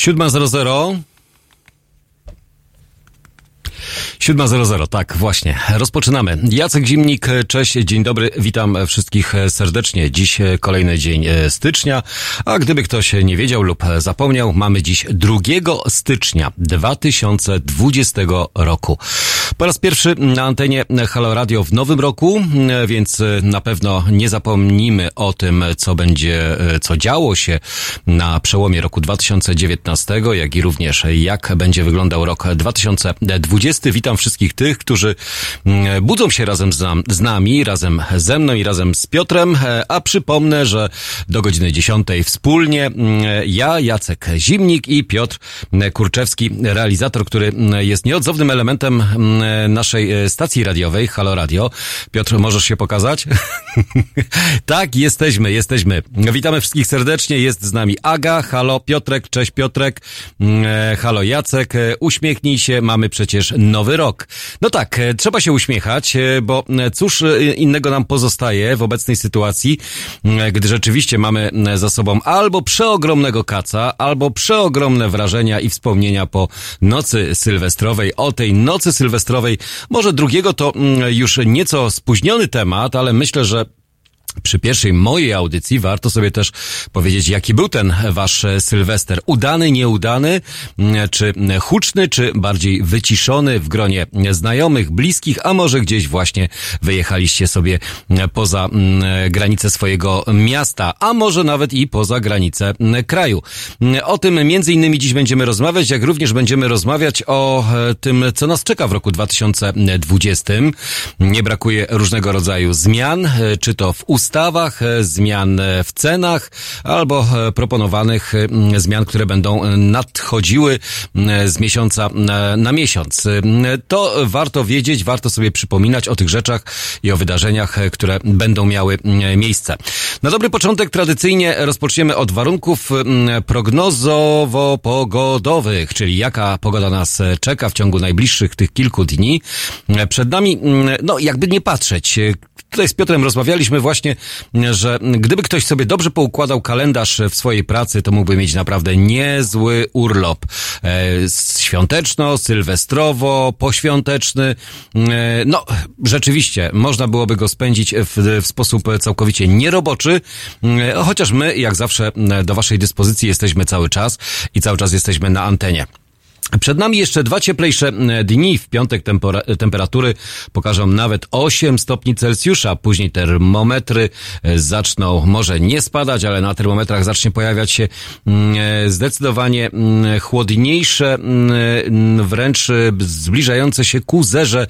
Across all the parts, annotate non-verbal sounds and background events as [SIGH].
7.00 7.00, tak, właśnie. Rozpoczynamy. Jacek Zimnik, cześć, dzień dobry, witam wszystkich serdecznie. Dziś kolejny dzień stycznia, a gdyby ktoś nie wiedział lub zapomniał, mamy dziś 2 stycznia 2020 roku. Po raz pierwszy na antenie Halo Radio w nowym roku, więc na pewno nie zapomnimy o tym, co będzie, co działo się na przełomie roku 2019, jak i również jak będzie wyglądał rok 2020. Witam wszystkich tych, którzy budzą się razem z nami, razem ze mną i razem z Piotrem, a przypomnę, że do godziny 10 wspólnie ja, Jacek Zimnik i Piotr Kurczewski, realizator, który jest nieodzownym elementem naszej stacji radiowej, Halo Radio. Piotr, możesz się pokazać? [LAUGHS] tak, jesteśmy, jesteśmy. Witamy wszystkich serdecznie, jest z nami Aga, halo Piotrek, cześć Piotrek, halo Jacek, uśmiechnij się, mamy przecież nowy rok. No tak, trzeba się uśmiechać, bo cóż innego nam pozostaje w obecnej sytuacji, gdy rzeczywiście mamy za sobą albo przeogromnego kaca, albo przeogromne wrażenia i wspomnienia po nocy sylwestrowej. O tej nocy sylwestrowej, może drugiego to już nieco spóźniony temat, ale myślę, że przy pierwszej mojej audycji warto sobie też powiedzieć, jaki był ten wasz Sylwester. Udany, nieudany, czy huczny, czy bardziej wyciszony w gronie znajomych, bliskich, a może gdzieś właśnie wyjechaliście sobie poza granice swojego miasta, a może nawet i poza granice kraju. O tym między innymi dziś będziemy rozmawiać, jak również będziemy rozmawiać o tym, co nas czeka w roku 2020. Nie brakuje różnego rodzaju zmian, czy to w ustawach, e, zmian e, w cenach albo e, proponowanych zmian, które będą nadchodziły z miesiąca na miesiąc. To warto wiedzieć, warto sobie przypominać o tych rzeczach i o wydarzeniach, które będą miały miejsce. Na dobry początek tradycyjnie rozpoczniemy od warunków prognozowo-pogodowych, czyli jaka pogoda nas czeka w ciągu najbliższych tych kilku dni. Przed nami, no jakby nie patrzeć, tutaj z Piotrem rozmawialiśmy właśnie, że gdyby ktoś sobie dobrze poukładał kalendarz w swojej pracy, to mógłby mieć naprawdę niezły urlop. E, świąteczno, sylwestrowo, poświąteczny. E, no, rzeczywiście, można byłoby go spędzić w, w sposób całkowicie nieroboczy, e, chociaż my, jak zawsze, do waszej dyspozycji jesteśmy cały czas i cały czas jesteśmy na antenie. Przed nami jeszcze dwa cieplejsze e, dni. W piątek temperatury pokażą nawet 8 stopni Celsjusza. Później termometry e, zaczną może nie spadać, ale na termometrach zacznie pojawiać się mm, e, zdecydowanie mm, chłodniejsze, mm, wręcz zbliżające się ku zerze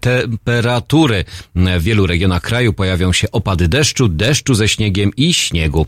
temperatury. W wielu regionach kraju pojawią się opady deszczu, deszczu ze śniegiem i śniegu.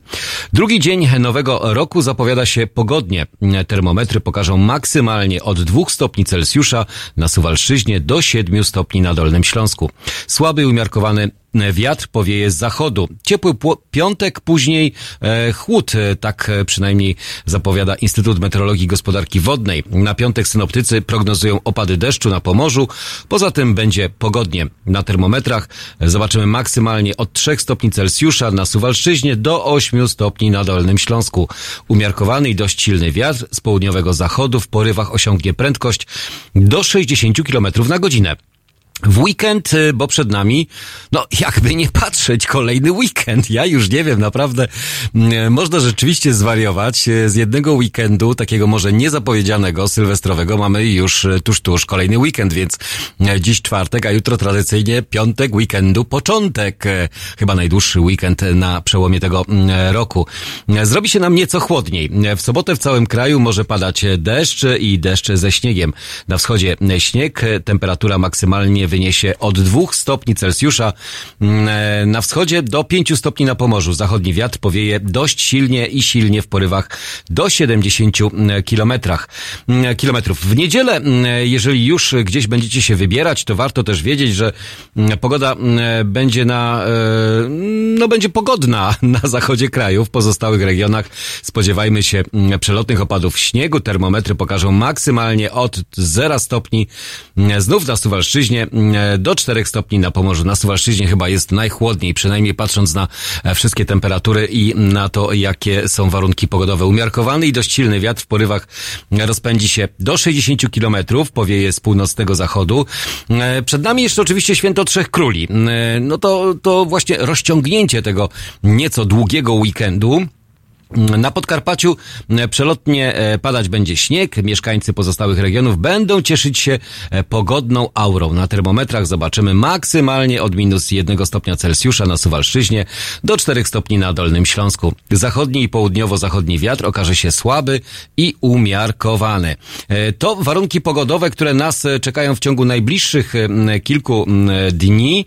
Drugi dzień nowego roku zapowiada się pogodnie. Termometry pokażą maksymalnie maksymalnie od 2 stopni Celsjusza na Suwalszyźnie do 7 stopni na Dolnym Śląsku. Słaby umiarkowany wiatr powieje z zachodu. Ciepły piątek, później e, chłód, e, tak e, przynajmniej zapowiada Instytut Meteorologii i Gospodarki Wodnej. Na piątek synoptycy prognozują opady deszczu na Pomorzu, poza tym będzie pogodnie. Na termometrach zobaczymy maksymalnie od 3 stopni Celsjusza na Suwalszczyźnie do 8 stopni na Dolnym Śląsku. Umiarkowany i dość silny wiatr z południowego zachodu w porywach osiągnie prędkość do 60 km na godzinę. W weekend, y, bo przed nami, no jakby nie patrzeć, kolejny weekend. Ja już nie wiem, naprawdę można rzeczywiście zwariować. Y, z jednego weekendu, takiego może niezapowiedzianego, sylwestrowego, mamy już y, tuż, tuż kolejny weekend, więc dziś czwartek, a jutro tradycyjnie piątek weekendu, początek. Chyba najdłuższy weekend na przełomie tego roku. Zrobi się nam nieco chłodniej. W sobotę w całym kraju może padać deszcz i deszcz ze śniegiem. Na wschodzie śnieg, temperatura maksymalnie wyniesie od 2 stopni Celsjusza mm, e, na wschodzie do 5 stopni na Pomorzu. Zachodni wiatr powieje dość silnie i silnie w porywach do 70 mm, kilometrach, mm, kilometrów. W niedzielę, jeżeli już gdzieś będziecie się wybierać, to warto też wiedzieć, że pogoda będzie na, e, no będzie pogodna [LAUGHS] na zachodzie kraju. W pozostałych regionach spodziewajmy się przelotnych opadów śniegu. Termometry pokażą maksymalnie od 0 stopni znów na Suwalszczyźnie do 4 stopni na Pomorzu. Na Suwalszczyźnie chyba jest najchłodniej, przynajmniej patrząc na wszystkie temperatury i na to, jakie są warunki pogodowe. Umiarkowany i dość silny wiatr w porywach rozpędzi się do 60 km, powieje z północnego zachodu. Przed nami jeszcze oczywiście święto Trzech Króli. No to, to właśnie rozciągnięcie tego nieco długiego weekendu na Podkarpaciu e, przelotnie e, padać będzie śnieg. Mieszkańcy pozostałych regionów będą cieszyć się e, pogodną aurą. Na termometrach zobaczymy maksymalnie od minus jednego stopnia Celsjusza na Suwalszczyźnie do 4 stopni na Dolnym Śląsku. Zachodni i południowo-zachodni wiatr okaże się słaby i umiarkowany. To warunki pogodowe, które nas czekają w ciągu najbliższych kilku dni.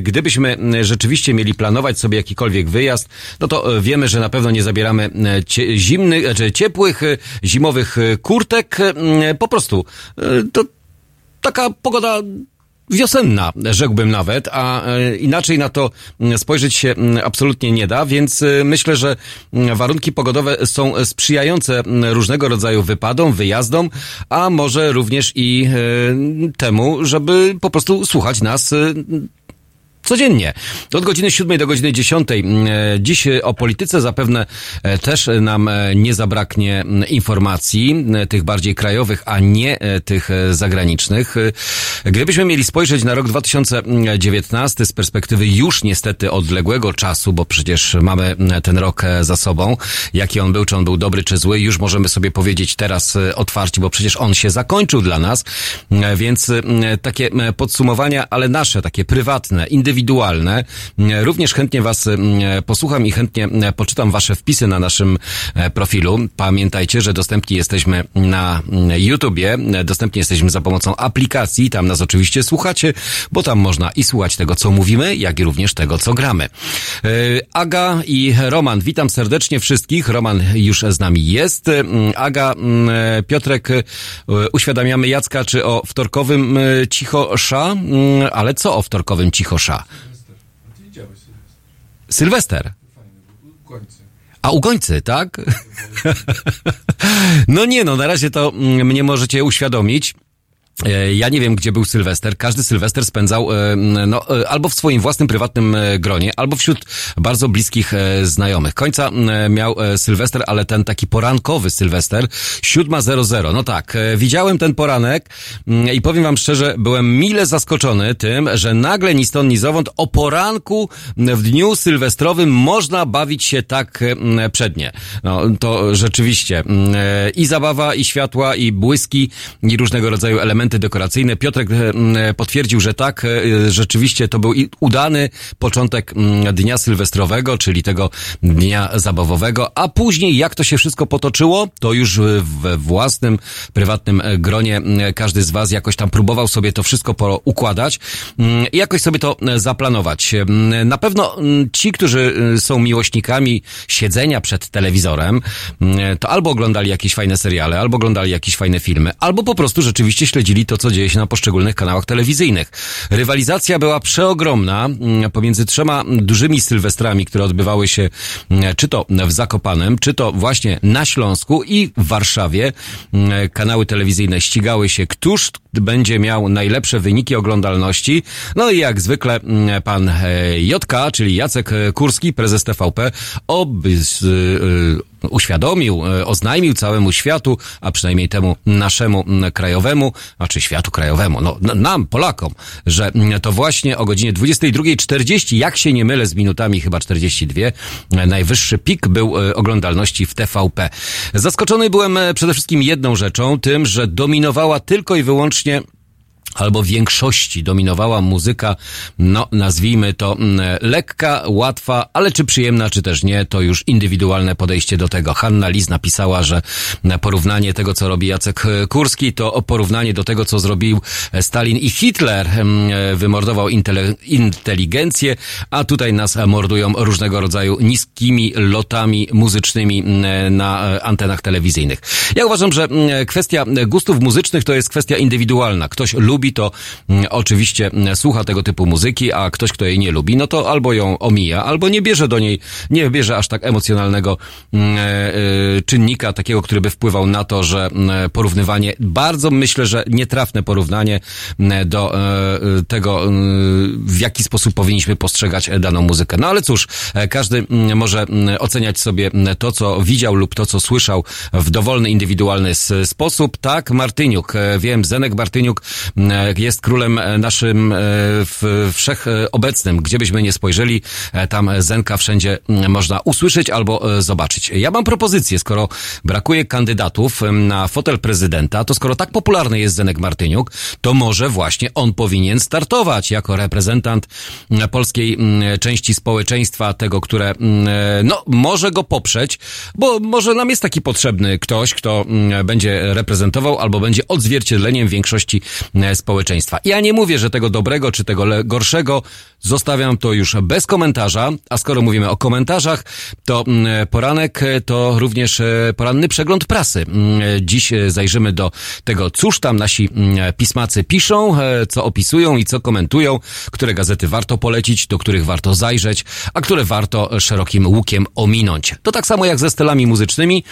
Gdybyśmy rzeczywiście mieli planować sobie jakikolwiek wyjazd, no to wiemy, że na pewno nie nie zabieramy e, zimnych, znaczy ciepłych, e, zimowych e, kurtek. Po prostu to taka pogoda wiosenna, rzekłbym nawet, a inaczej na to spojrzeć się absolutnie nie da, więc myślę, że warunki pogodowe są sprzyjające różnego rodzaju wypadom, wyjazdom, a może również i temu, żeby po prostu słuchać nas codziennie. Od godziny 7 do godziny 10. Mm, e, dziś o polityce zapewne e, też nam e, nie zabraknie mm, informacji, tych bardziej krajowych, a nie tych zagranicznych. Gdybyśmy mieli spojrzeć na rok 2019 z perspektywy już niestety odległego czasu, bo przecież mamy ten rok za sobą, jaki on był, czy on był dobry, czy zły, już możemy sobie powiedzieć teraz otwarcie, bo przecież on się zakończył dla nas, więc takie podsumowania, ale nasze, takie prywatne, indywidualne, indywidualne. Również chętnie Was posłucham i chętnie poczytam Wasze wpisy na naszym e, profilu. Pamiętajcie, że dostępni jesteśmy na YouTubie, dostępni jesteśmy za pomocą aplikacji, tam nas oczywiście słuchacie, bo tam można i słuchać tego, co mówimy, jak i również tego, co gramy. E, Aga i Roman, witam serdecznie wszystkich. Roman już z nami jest. Aga, Piotrek, e, uświadamiamy Jacka, czy o wtorkowym cichosza, ale co o wtorkowym cichosza? Sylwester. A u końcy, tak? [LAUGHS] no nie no, na razie to mm, mnie możecie uświadomić. E, ja nie wiem, gdzie był Sylwester. Każdy Sylwester spędzał e, no, e, albo w swoim własnym prywatnym gronie, albo wśród bardzo bliskich znajomych. Końca miał Sylwester, ale ten taki porankowy Sylwester, 7.00. No tak, widziałem ten poranek i powiem wam szczerze, byłem mile zaskoczony tym, że nagle ni stąd, ni zowąd o poranku w dniu sylwestrowym można bawić się tak przednie. No, to rzeczywiście i zabawa, i światła, i błyski, i różnego rodzaju elementy elementy dekoracyjne. Piotrek e, potwierdził, że tak, e, rzeczywiście to był udany początek dnia sylwestrowego, czyli tego dnia zabawowego, a później jak to się wszystko potoczyło, to już we własnym, prywatnym e, gronie każdy z Was jakoś tam próbował sobie to wszystko układać i jakoś sobie to zaplanować. Na pewno ci, którzy są miłośnikami siedzenia przed telewizorem, to albo oglądali jakieś fajne seriale, albo oglądali jakieś fajne filmy, albo po prostu rzeczywiście śledzili to, co dzieje się na poszczególnych kanałach telewizyjnych. Rywalizacja była przeogromna mm, pomiędzy trzema dużymi sylwestrami, które odbywały się mm, czy to w Zakopanem, czy to właśnie na Śląsku i w Warszawie. Mm, kanały telewizyjne ścigały się, któż będzie miał najlepsze wyniki oglądalności. No i jak zwykle pan e, Jotka, czyli Jacek Kurski, prezes TVP, ob, uświadomił, e, oznajmił całemu światu, a przynajmniej temu naszemu krajowemu, a czy światu krajowemu, no nam, Polakom, że to właśnie o godzinie 22.40, jak się nie mylę z minutami, chyba 42, e, najwyższy pik był e, oglądalności w TVP. Zaskoczony byłem przede wszystkim jedną rzeczą, tym, że dominowała tylko i wyłącznie albo większości dominowała muzyka, no nazwijmy to mm, lekka, łatwa, ale czy przyjemna, czy też nie, to już indywidualne podejście do tego. Hanna Liz napisała, że porównanie tego, co robi Jacek Kurski, to porównanie do tego, co zrobił Stalin i Hitler. Mm, wymordował inteligencję, a tutaj nas mordują różnego rodzaju niskimi lotami muzycznymi mm, na antenach telewizyjnych. Ja uważam, że kwestia gustów muzycznych to jest kwestia indywidualna. Ktoś lubi lubi, to mm, oczywiście mm, słucha tego typu muzyki, a ktoś, kto jej nie lubi, no to albo ją omija, albo nie bierze do niej, nie bierze aż tak emocjonalnego mm, e, e, czynnika, takiego, który by wpływał na to, że porównywanie, bardzo myślę, że nietrafne porównanie do e, tego, w jaki sposób powinniśmy postrzegać daną muzykę. No ale cóż, każdy może oceniać sobie to, co widział lub to, co słyszał w dowolny, indywidualny sposób. Tak, Martyniuk, wiem, Zenek Martyniuk jest królem naszym wszechobecnym. Gdzie byśmy nie spojrzeli, tam Zenka wszędzie można usłyszeć albo zobaczyć. Ja mam propozycję, skoro brakuje kandydatów na fotel prezydenta, to skoro tak popularny jest Zenek Martyniuk, to może właśnie on powinien startować jako reprezentant polskiej części społeczeństwa, tego, które no, może go poprzeć, bo może nam jest taki potrzebny ktoś, kto będzie reprezentował albo będzie odzwierciedleniem większości społeczeństwa. Ja nie mówię, że tego dobrego czy tego gorszego, zostawiam to już bez komentarza, a skoro mówimy o komentarzach, to poranek to również e, poranny przegląd prasy. Dziś e, zajrzymy do tego, cóż tam nasi pismacy piszą, e, co opisują i co komentują, które gazety warto polecić, do których warto zajrzeć, a które warto szerokim łukiem ominąć. To tak samo jak ze stylami muzycznymi.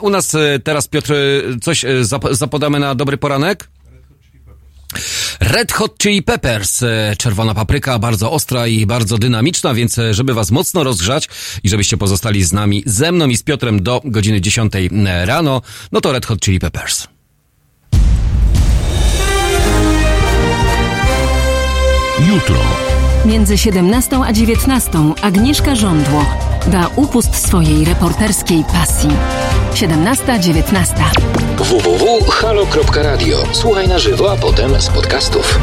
U nas teraz, Piotr, coś zapodamy na dobry poranek? Red Hot Chili Peppers, e, czerwona papryka, bardzo ostra i bardzo dynamiczna, więc e, żeby was mocno rozgrzać i żebyście pozostali z nami, ze mną i z Piotrem do godziny 10 e, rano, no to Red Hot Chili Peppers. Jutro. Między 17 a 19 Agnieszka Żądło da upust swojej reporterskiej pasji. 17-19. www.halo.radio. Słuchaj na żywo, a potem z podcastów.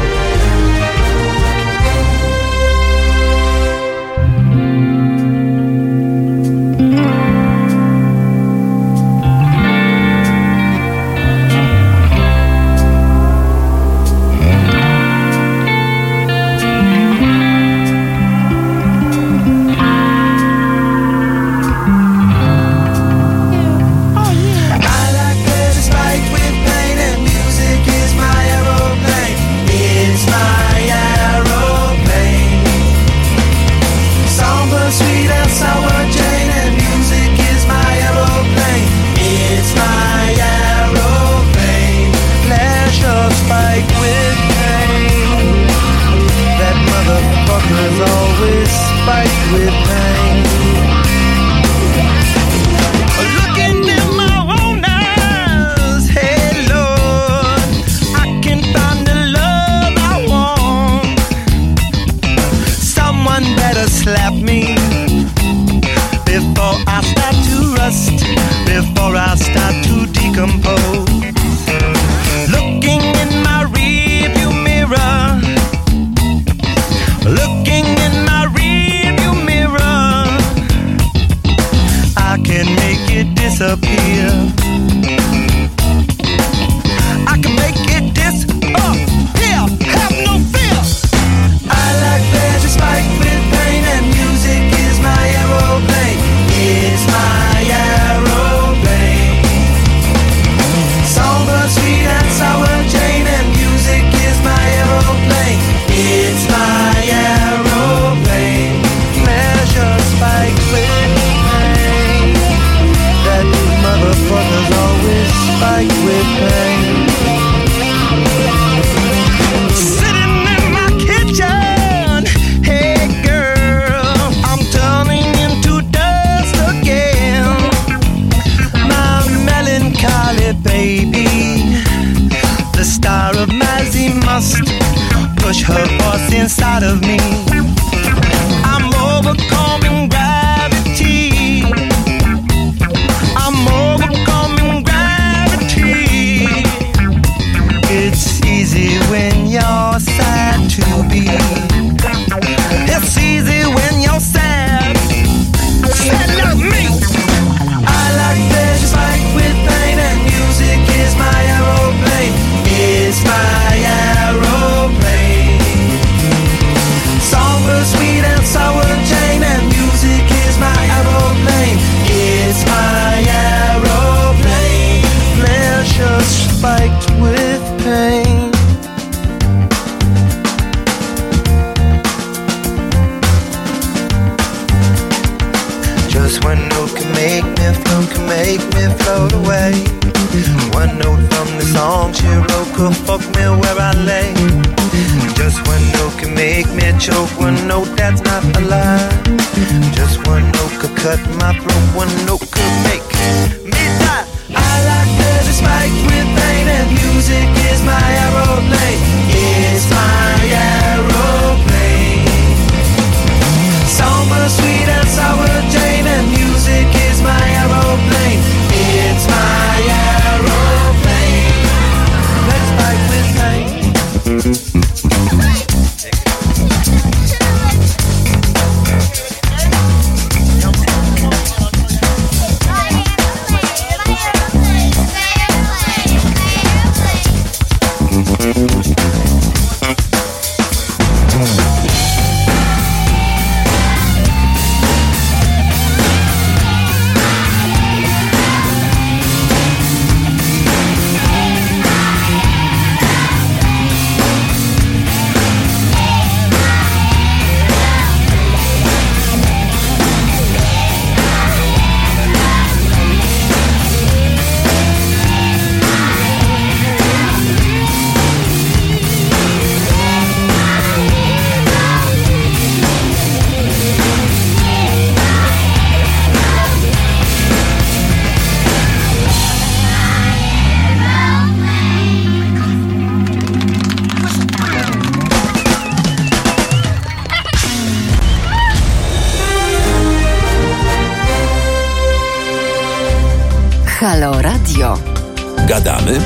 Gadamy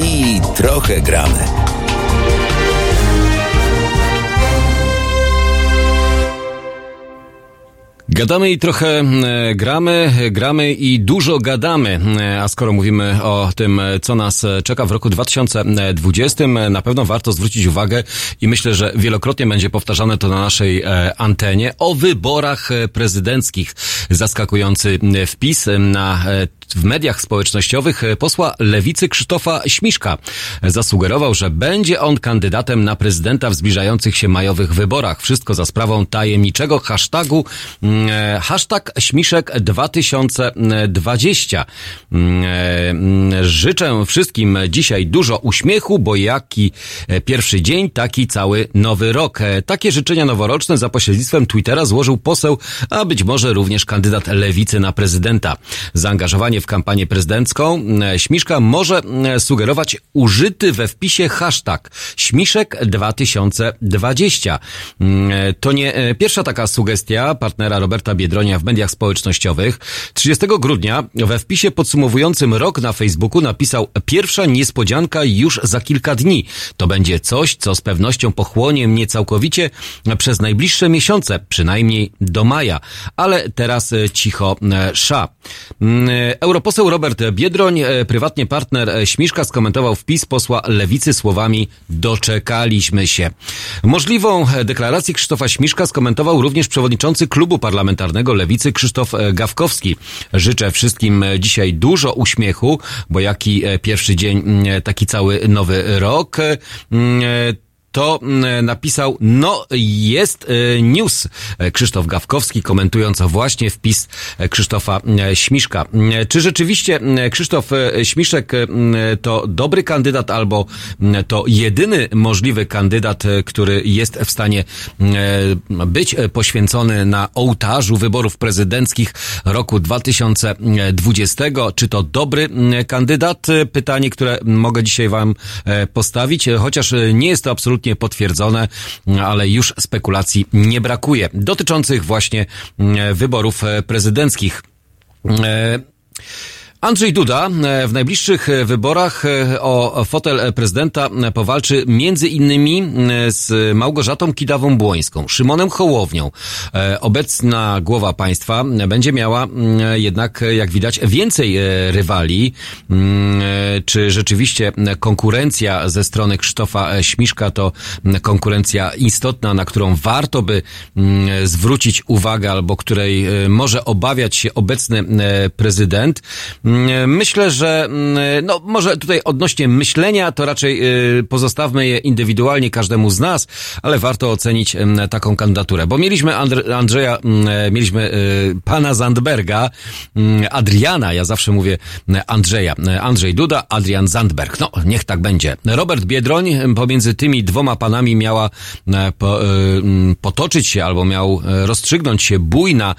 i trochę gramy. Gadamy i trochę e, gramy, gramy i dużo gadamy. E, A skoro mówimy o tym, e, co nas czeka w roku 2020, na pewno warto zwrócić uwagę i myślę, że wielokrotnie będzie powtarzane to na naszej antenie o wyborach prezydenckich. Zaskakujący wpis na w mediach społecznościowych e, posła lewicy Krzysztofa Śmiszka. Zasugerował, że będzie on kandydatem na prezydenta w zbliżających się majowych wyborach. Wszystko za sprawą tajemniczego hashtagu mm, e, hashtag Śmiszek 2020. Mm, e, mm, Życzę wszystkim dzisiaj dużo uśmiechu, bo jaki pierwszy dzień, taki cały nowy rok. Takie życzenia noworoczne za pośrednictwem Twittera złożył poseł, a być może również kandydat lewicy na prezydenta. Zaangażowanie w kampanię prezydencką e, Śmiszka może e, sugerować użyty we wpisie hashtag Śmiszek 2020. Mm, e, To nie pierwsza taka sugestia partnera Roberta Biedronia w mediach społecznościowych. 30 grudnia we wpisie podsumowującym rok na Facebooku napisał pierwsza niespodzianka już za kilka dni. To będzie coś, co z pewnością pochłonie mnie całkowicie przez najbliższe miesiące, przynajmniej do maja. Ale teraz cicho sza. Mm, Europoseł Robert Biedroń, e, prywatnie partner e, Śmiszka, skomentował wpis posła Lewicy słowami doczekaliśmy się. Możliwą e, deklarację Krzysztofa Śmiszka skomentował również przewodniczący klubu parlamentarnego Lewicy Krzysztof Gawkowski. Życzę wszystkim dzisiaj dużo uśmiechu, bo jaki pierwszy dzień, mm, taki cały nowy rok. To mm, napisał, no jest e, news. E, Krzysztof Gawkowski komentując właśnie wpis e, Krzysztofa Śmiszka. Czy rzeczywiście Krzysztof Śmiszek to dobry kandydat albo to jedyny możliwy kandydat, który jest w stanie być poświęcony na ołtarzu wyborów prezydenckich roku 2020? Czy to dobry kandydat? Pytanie, które mogę dzisiaj wam postawić, chociaż nie jest to absolutnie potwierdzone, ale już spekulacji nie brakuje dotyczących właśnie e, wyborów e, prezydenckich. Andrzej Duda e, w najbliższych e, wyborach e, o fotel prezydenta powalczy między innymi z Małgorzatą Kidawą-Błońską, Szymonem Hołownią. Obecna głowa państwa będzie miała jednak, jak widać, więcej rywali. Czy rzeczywiście konkurencja ze strony Krzysztofa Śmiszka to konkurencja istotna, na którą warto by zwrócić uwagę albo której może obawiać się obecny prezydent? Mm, Myślę, że mm, no może tutaj odnośnie myślenia to raczej y, pozostawmy je indywidualnie każdemu z nas, ale warto ocenić mm, taką kandydaturę, bo mieliśmy Andr- Andrzeja, mieliśmy y, pana Zandberga, Adriana, ja zawsze mówię Andrzeja, Andrzej Duda, Adrian Zandberg. No, niech tak będzie. Robert Biedroń pomiędzy tymi dwoma panami miała y, potoczyć się albo miał rozstrzygnąć się bój na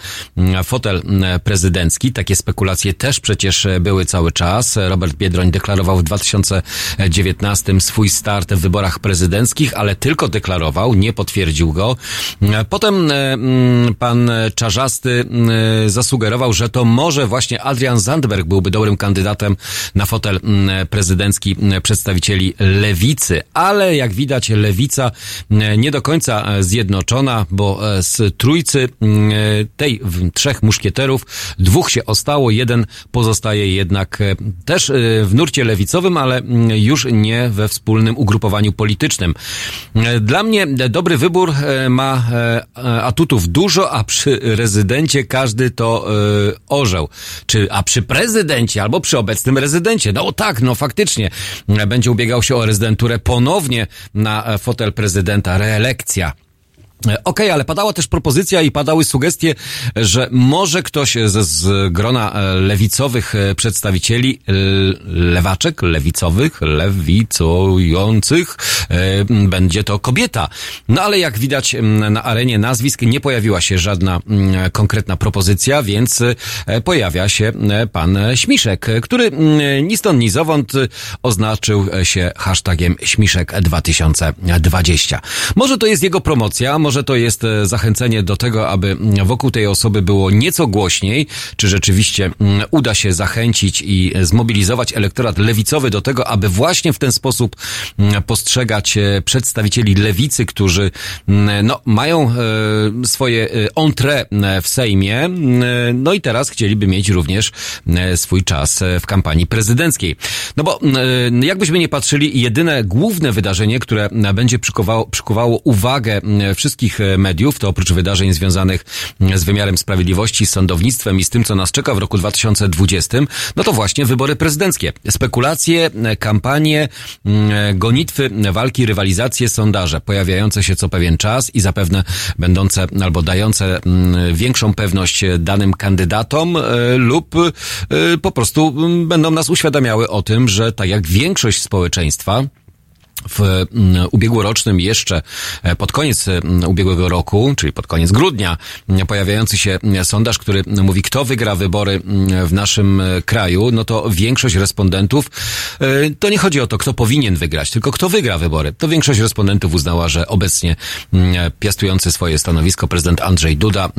fotel prezydencki. Takie spekulacje też przecież e, były cały czas. Robert Biedroń deklarował w 2019 swój start w wyborach prezydenckich, ale tylko deklarował, nie potwierdził go. E, Potem e, mm, pan Czarzasty mm, zasugerował, że to może właśnie Adrian Zandberg byłby dobrym kandydatem na fotel mm, prezydencki mm, przedstawicieli lewicy, ale jak widać lewica mm, nie do końca e, zjednoczona, bo e, z trójcy tej trzech muszkieterów dwóch się ostało, jeden pozostaje jednak e, też e, w nurcie lewicowym, ale mm, już nie we wspólnym ugrupowaniu politycznym. E, Dla mnie dobry wybór ma atutów dużo, a przy rezydencie każdy to orzeł. Czy, a przy prezydencie albo przy obecnym rezydencie, no tak, no faktycznie, będzie ubiegał się o rezydenturę ponownie na fotel prezydenta, reelekcja. E, Okej, ale padała też propozycja i padały sugestie, że może ktoś ze z grona e, lewicowych e, przedstawicieli, lewaczek, lewicowych, lewicujących, będzie to kobieta. No ale jak widać na arenie nazwisk nie pojawiła się żadna konkretna propozycja, więc pojawia się pan Śmiszek, który ni stąd, ni zowąd oznaczył się hashtagiem Śmiszek 2020. Może to jest jego promocja, może to jest e, zachęcenie do tego, aby mm, wokół tej osoby było nieco głośniej, czy rzeczywiście mm, uda się zachęcić i e, zmobilizować elektorat lewicowy do tego, aby właśnie w ten sposób mm, postrzegać e, przedstawicieli lewicy, którzy no, mają swoje e, entrée e, w Sejmie, no i teraz chcieliby mieć również swój czas w kampanii prezydenckiej. No bo jakbyśmy nie patrzyli, jedyne główne wydarzenie, które będzie przykuwało, przykuwało uwagę wszystkich e, mediów, to oprócz wydarzeń związanych m, z wymiarem sprawiedliwości, z sądownictwem i z tym, co nas czeka w roku 2020, no to właśnie wybory prezydenckie. Spekulacje, e, kampanie, m, e, gonitwy, walki, rywalizacje, sondaże pojawiające się co pewien czas i zapewne będące albo dające m, większą pewność danym kandydatom lub po prostu będą nas uświadamiały o tym, że tak jak większość społeczeństwa, w mm, ubiegłorocznym jeszcze e, pod koniec mm, ubiegłego roku, czyli pod koniec grudnia, mm, pojawiający się sondaż, który mówi, kto wygra wybory w naszym e, kraju, no to większość respondentów, e, to nie chodzi o to, kto powinien wygrać, tylko kto wygra wybory. To większość respondentów uznała, że obecnie piastujący swoje stanowisko prezydent Andrzej Duda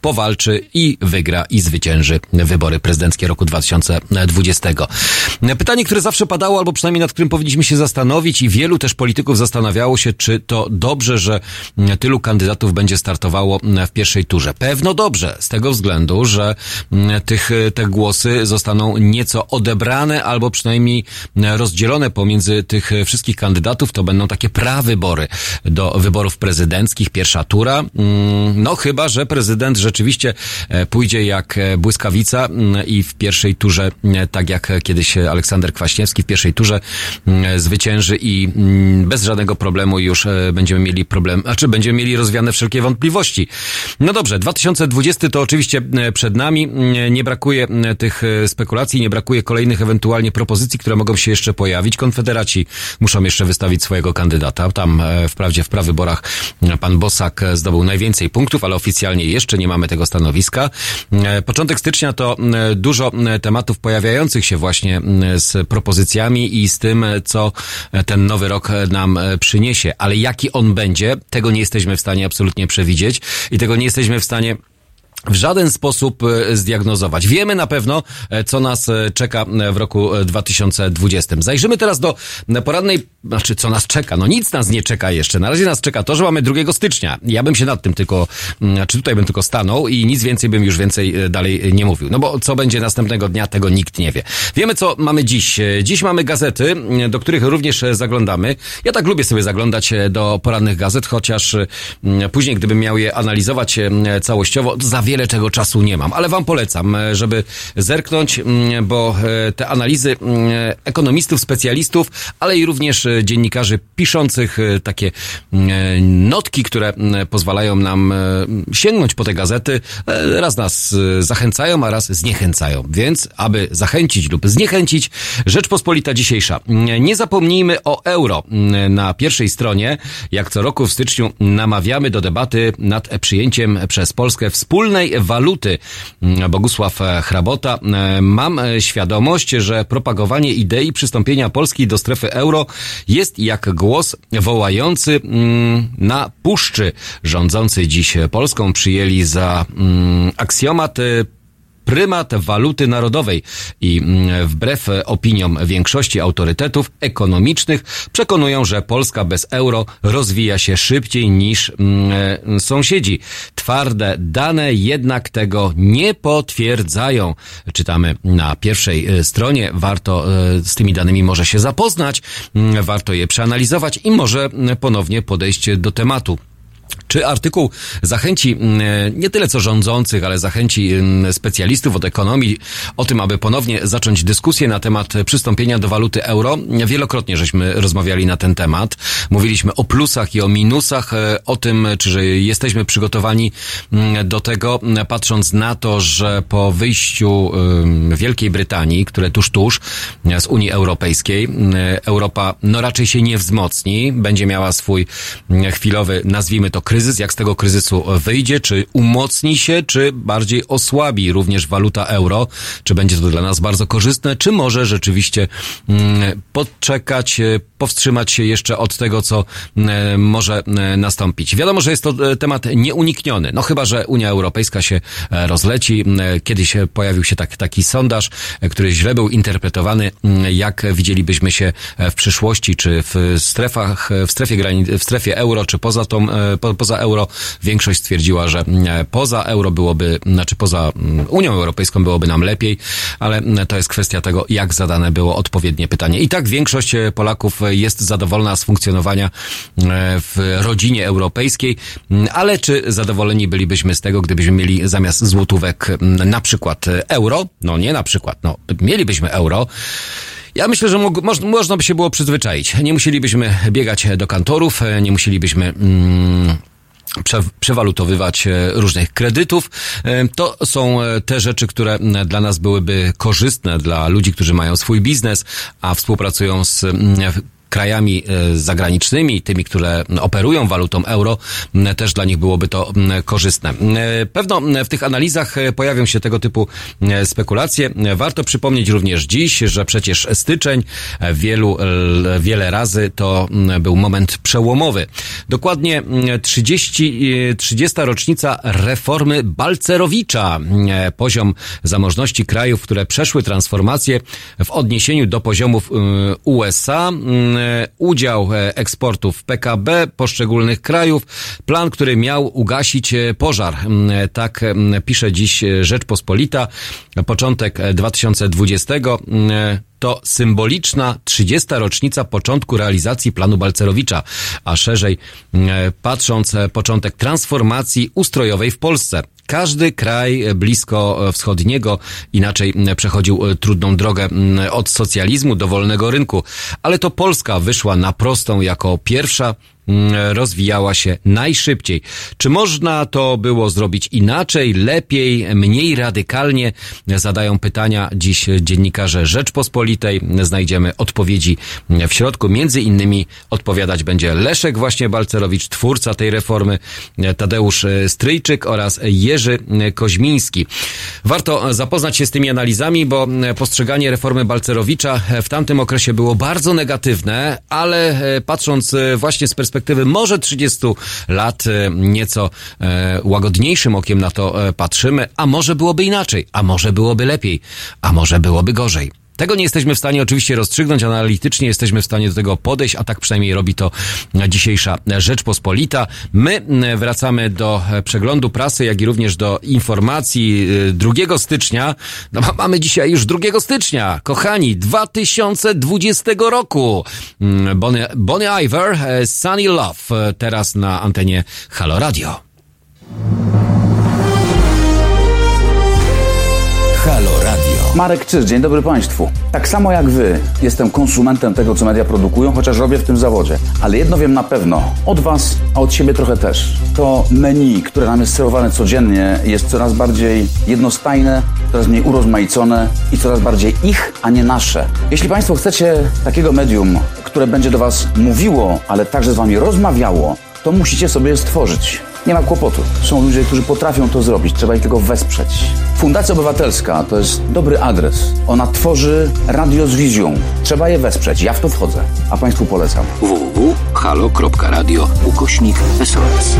powalczy i wygra i zwycięży wybory prezydenckie roku 2020. Pytanie, które zawsze padało, albo przynajmniej nad którym powinniśmy się zastanowić i wielu też polityków zastanawiało się, czy to dobrze, że tylu kandydatów będzie startowało w pierwszej turze. Pewno dobrze, z tego względu, że tych, te głosy zostaną nieco odebrane albo przynajmniej rozdzielone pomiędzy tych wszystkich kandydatów. To będą takie prawybory do wyborów prezydenckich, pierwsza tura. Mm, No chyba, że prezydent rzeczywiście e, pójdzie jak e, błyskawica mm, i w pierwszej turze, mm, tak jak kiedyś Aleksander Kwaśniewski w pierwszej turze mm, zwycięży i mm, bez żadnego problemu już e, będziemy mieli problem, a czy będziemy mieli rozwiane wszelkie wątpliwości. No dobrze, 2020 to oczywiście e, przed nami. Mm, Nie brakuje mm, tych e, spekulacji, nie brakuje kolejnych ewentualnie propozycji, które mogą się jeszcze pojawić. Konfederaci muszą jeszcze wystawić swojego kandydata. Tam e, wprawdzie w prawyborach pan Bosak e, zdobył najwięcej punktów, ale oficjalnie jeszcze nie mamy tego stanowiska. E, Początek stycznia to dużo tematów pojawiających się właśnie z propozycjami i z tym, e, co e, ten nowy rok e, nam e, przyniesie. Ale jaki on będzie, tego nie jesteśmy w stanie absolutnie przewidzieć i tego nie jesteśmy w stanie w żaden sposób e, zdiagnozować. Wiemy na pewno, e, co nas e, czeka w roku e, 2020. Zajrzymy teraz do poradnej, znaczy co nas czeka. No nic nas nie czeka jeszcze. Na razie nas czeka to, że mamy 2 stycznia. Ja bym się nad tym tylko, mm, znaczy tutaj bym tylko stanął i nic więcej bym już więcej dalej nie mówił. No bo co będzie następnego dnia, tego nikt nie wie. Wiemy, co mamy dziś. Dziś mamy gazety, do których również zaglądamy. Ja tak lubię sobie zaglądać do porannych gazet, chociaż później, gdybym miał je analizować całościowo, to za wiele czego czasu nie mam, ale wam polecam, e, żeby zerknąć, mm, bo e, te analizy mm, ekonomistów, specjalistów, ale i również e, dziennikarzy piszących takie mm, notki, które pozwalają nam sięgnąć po te gazety, raz nas zachęcają, a raz zniechęcają. Więc, aby zachęcić lub zniechęcić, Rzeczpospolita dzisiejsza. Nie zapomnijmy o euro. Na pierwszej stronie, jak co roku w styczniu, namawiamy do debaty nad przyjęciem przez Polskę wspólnej waluty. Mm, Bogusław e, Hrabota. E, Mam e, świadomość, że propagowanie idei przystąpienia Polski do strefy euro jest jak głos wołający mm, na puszczy. Rządzący dziś Polską przyjęli za mm, aksjomat prymat waluty narodowej i mm, wbrew opiniom większości autorytetów ekonomicznych przekonują, że Polska bez euro rozwija się szybciej niż mm, e, sąsiedzi. Twarde dane jednak tego nie potwierdzają. Czytamy na pierwszej e, stronie. Warto e, z tymi danymi może się zapoznać, mm, warto je przeanalizować i może ponownie podejść do tematu. Czy artykuł zachęci mm, nie tyle co rządzących, ale zachęci mm, specjalistów od ekonomii o tym, aby ponownie zacząć dyskusję na temat przystąpienia do waluty euro? Wielokrotnie żeśmy rozmawiali na ten temat. Mówiliśmy o plusach i o minusach, e, o tym, czy jesteśmy przygotowani mm, do tego, patrząc na to, że po wyjściu Wielkiej Brytanii, które tuż, tuż e, z Unii Europejskiej, Europa no raczej się nie wzmocni, będzie miała swój chwilowy, nazwijmy to kryzys, jak z tego kryzysu wyjdzie, czy umocni się, czy bardziej osłabi również waluta euro, czy będzie to dla nas bardzo korzystne, czy może rzeczywiście mm, podczekać, e, powstrzymać się jeszcze od tego, co e, może e, nastąpić. Wiadomo, że jest to temat nieunikniony, no chyba, że Unia Europejska się rozleci. Kiedyś pojawił się tak, taki sondaż, który źle był interpretowany, jak widzielibyśmy się w przyszłości, czy w strefach, w strefie granic, w strefie euro, czy poza tą, e, po, poza euro. Większość stwierdziła, że e, poza euro byłoby, znaczy poza mm, Unią Europejską byłoby nam lepiej, ale mm, to jest kwestia tego, jak zadane było odpowiednie pytanie. I tak większość e, Polaków e, jest zadowolona z funkcjonowania e, w rodzinie europejskiej, Mm, ale czy zadowoleni bylibyśmy z tego, gdybyśmy mieli zamiast złotówek mm, na przykład euro? No nie na przykład, no mielibyśmy euro. Ja myślę, że można by się było przyzwyczaić. Nie musielibyśmy biegać do kantorów, e, nie musielibyśmy... Mm, prze, przewalutowywać e, różnych kredytów. E, To są e, te rzeczy, które dla nas byłyby korzystne dla ludzi, którzy mają swój biznes, a współpracują z krajami e, zagranicznymi, tymi, które operują walutą euro, też dla nich byłoby to korzystne. E, Pewno w tych analizach e, pojawią się tego typu spekulacje. Warto przypomnieć również dziś, że przecież styczeń wielu, wiele razy to był moment przełomowy. Dokładnie m, 30, e, 30 rocznica reformy Balcerowicza. Poziom zamożności krajów, które przeszły transformację w odniesieniu do poziomów USA, udział e, eksportów w PKB poszczególnych krajów, plan, który miał ugasić e, pożar. M, Tak pisze dziś e, Rzeczpospolita. Początek e, 2020 m, to symboliczna 30. rocznica początku realizacji planu Balcerowicza, a szerzej m, patrząc e, początek transformacji ustrojowej w Polsce. Każdy kraj blisko wschodniego inaczej m, przechodził e, trudną drogę m, od socjalizmu do wolnego rynku, ale to Polska wyszła na prostą jako pierwsza mm, rozwijała się najszybciej. Czy można to było zrobić inaczej, lepiej, mniej radykalnie? Zadają pytania dziś dziennikarze Rzeczpospolitej. Znajdziemy odpowiedzi w środku. Między innymi odpowiadać będzie Leszek właśnie Balcerowicz, twórca tej reformy, Tadeusz Stryjczyk oraz Jerzy Koźmiński. Warto zapoznać się z tymi analizami, bo postrzeganie reformy Balcerowicza w tamtym okresie było bardzo negatywne, ale e, patrząc e, właśnie z perspektywy może 30 lat, e, nieco e, łagodniejszym okiem na to e, patrzymy, a może byłoby inaczej, a może byłoby lepiej, a może byłoby gorzej. Tego nie jesteśmy w stanie oczywiście rozstrzygnąć, analitycznie jesteśmy w stanie do tego podejść, a tak przynajmniej robi to dzisiejsza Rzeczpospolita. My wracamy do przeglądu prasy, jak i również do informacji y, 2 stycznia. No ma- mamy dzisiaj już 2 stycznia, kochani, 2020 roku. Mm, Bonnie, Bonnie Iver, e, Sunny Love, e, teraz na antenie Halo Radio. Halo. Marek Czyż, dzień dobry Państwu. Tak samo jak Wy, jestem konsumentem tego, co media produkują, chociaż robię w tym zawodzie. Ale jedno wiem na pewno, od Was, a od siebie trochę też. To menu, które nam jest serwowane codziennie, jest coraz bardziej jednostajne, coraz mniej urozmaicone i coraz bardziej ich, a nie nasze. Jeśli Państwo chcecie takiego medium, które będzie do Was mówiło, ale także z Wami rozmawiało, to musicie sobie stworzyć. Nie ma kłopotu. Są ludzie, którzy potrafią to zrobić. Trzeba ich tylko wesprzeć. Fundacja Obywatelska to jest dobry adres. Ona tworzy radio z wizją. Trzeba je wesprzeć. Ja w to wchodzę. A Państwu polecam. www.halo.radio ukośnik SOS.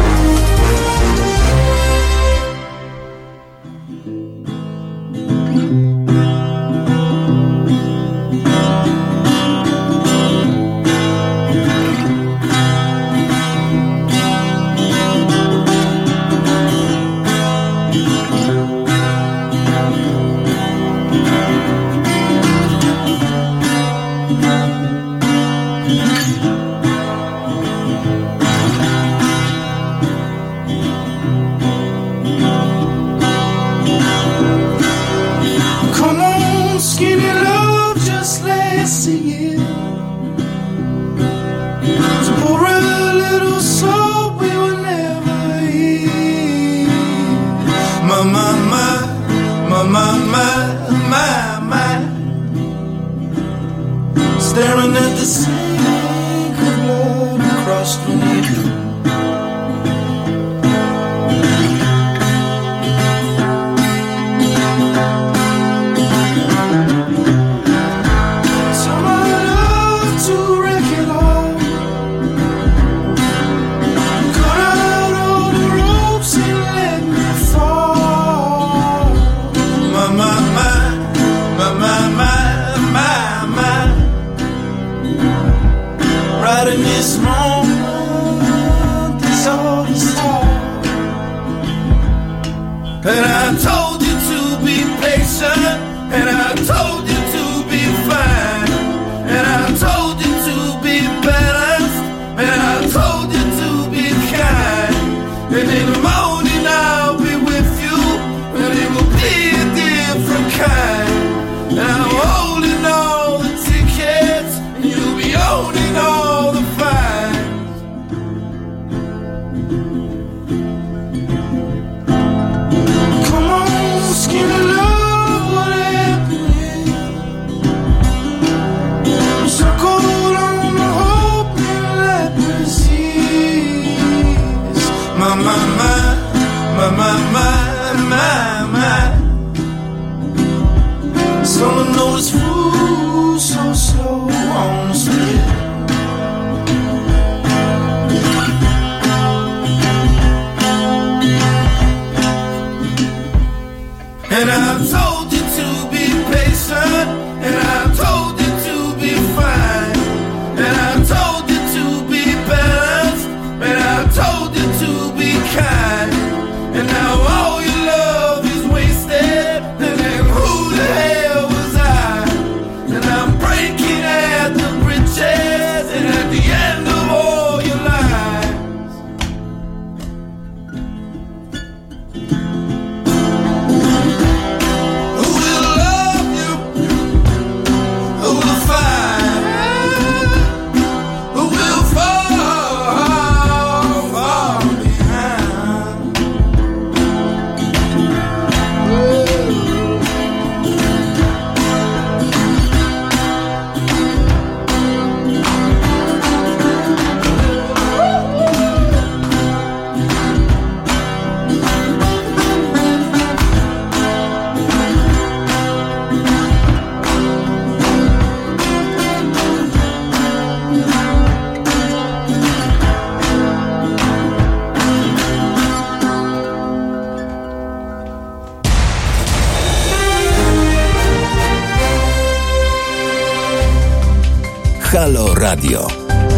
Radio.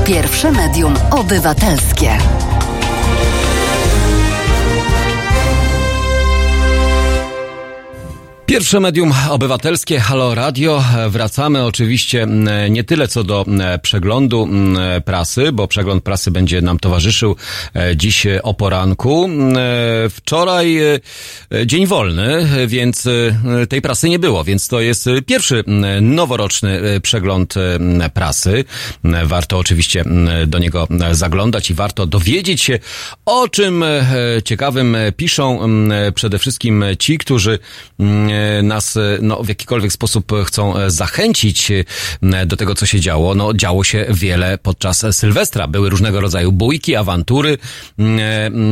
Pierwsze medium obywatelskie. Pierwsze medium obywatelskie Halo Radio. Wracamy oczywiście nie tyle co do przeglądu prasy, bo przegląd prasy będzie nam towarzyszył e, dziś o poranku. E, Wczoraj e, dzień wolny, więc e, tej prasy nie było, więc to jest e, pierwszy noworoczny e, przegląd e, prasy. Warto oczywiście do niego e, zaglądać i warto dowiedzieć się o czym e, ciekawym e, piszą przede wszystkim ci, którzy nas e, no, w jakikolwiek sposób chcą e, zachęcić e, do tego, co się działo. No, działo się wiele podczas Sylwestra. Były różnego rodzaju bójki, awantury. M,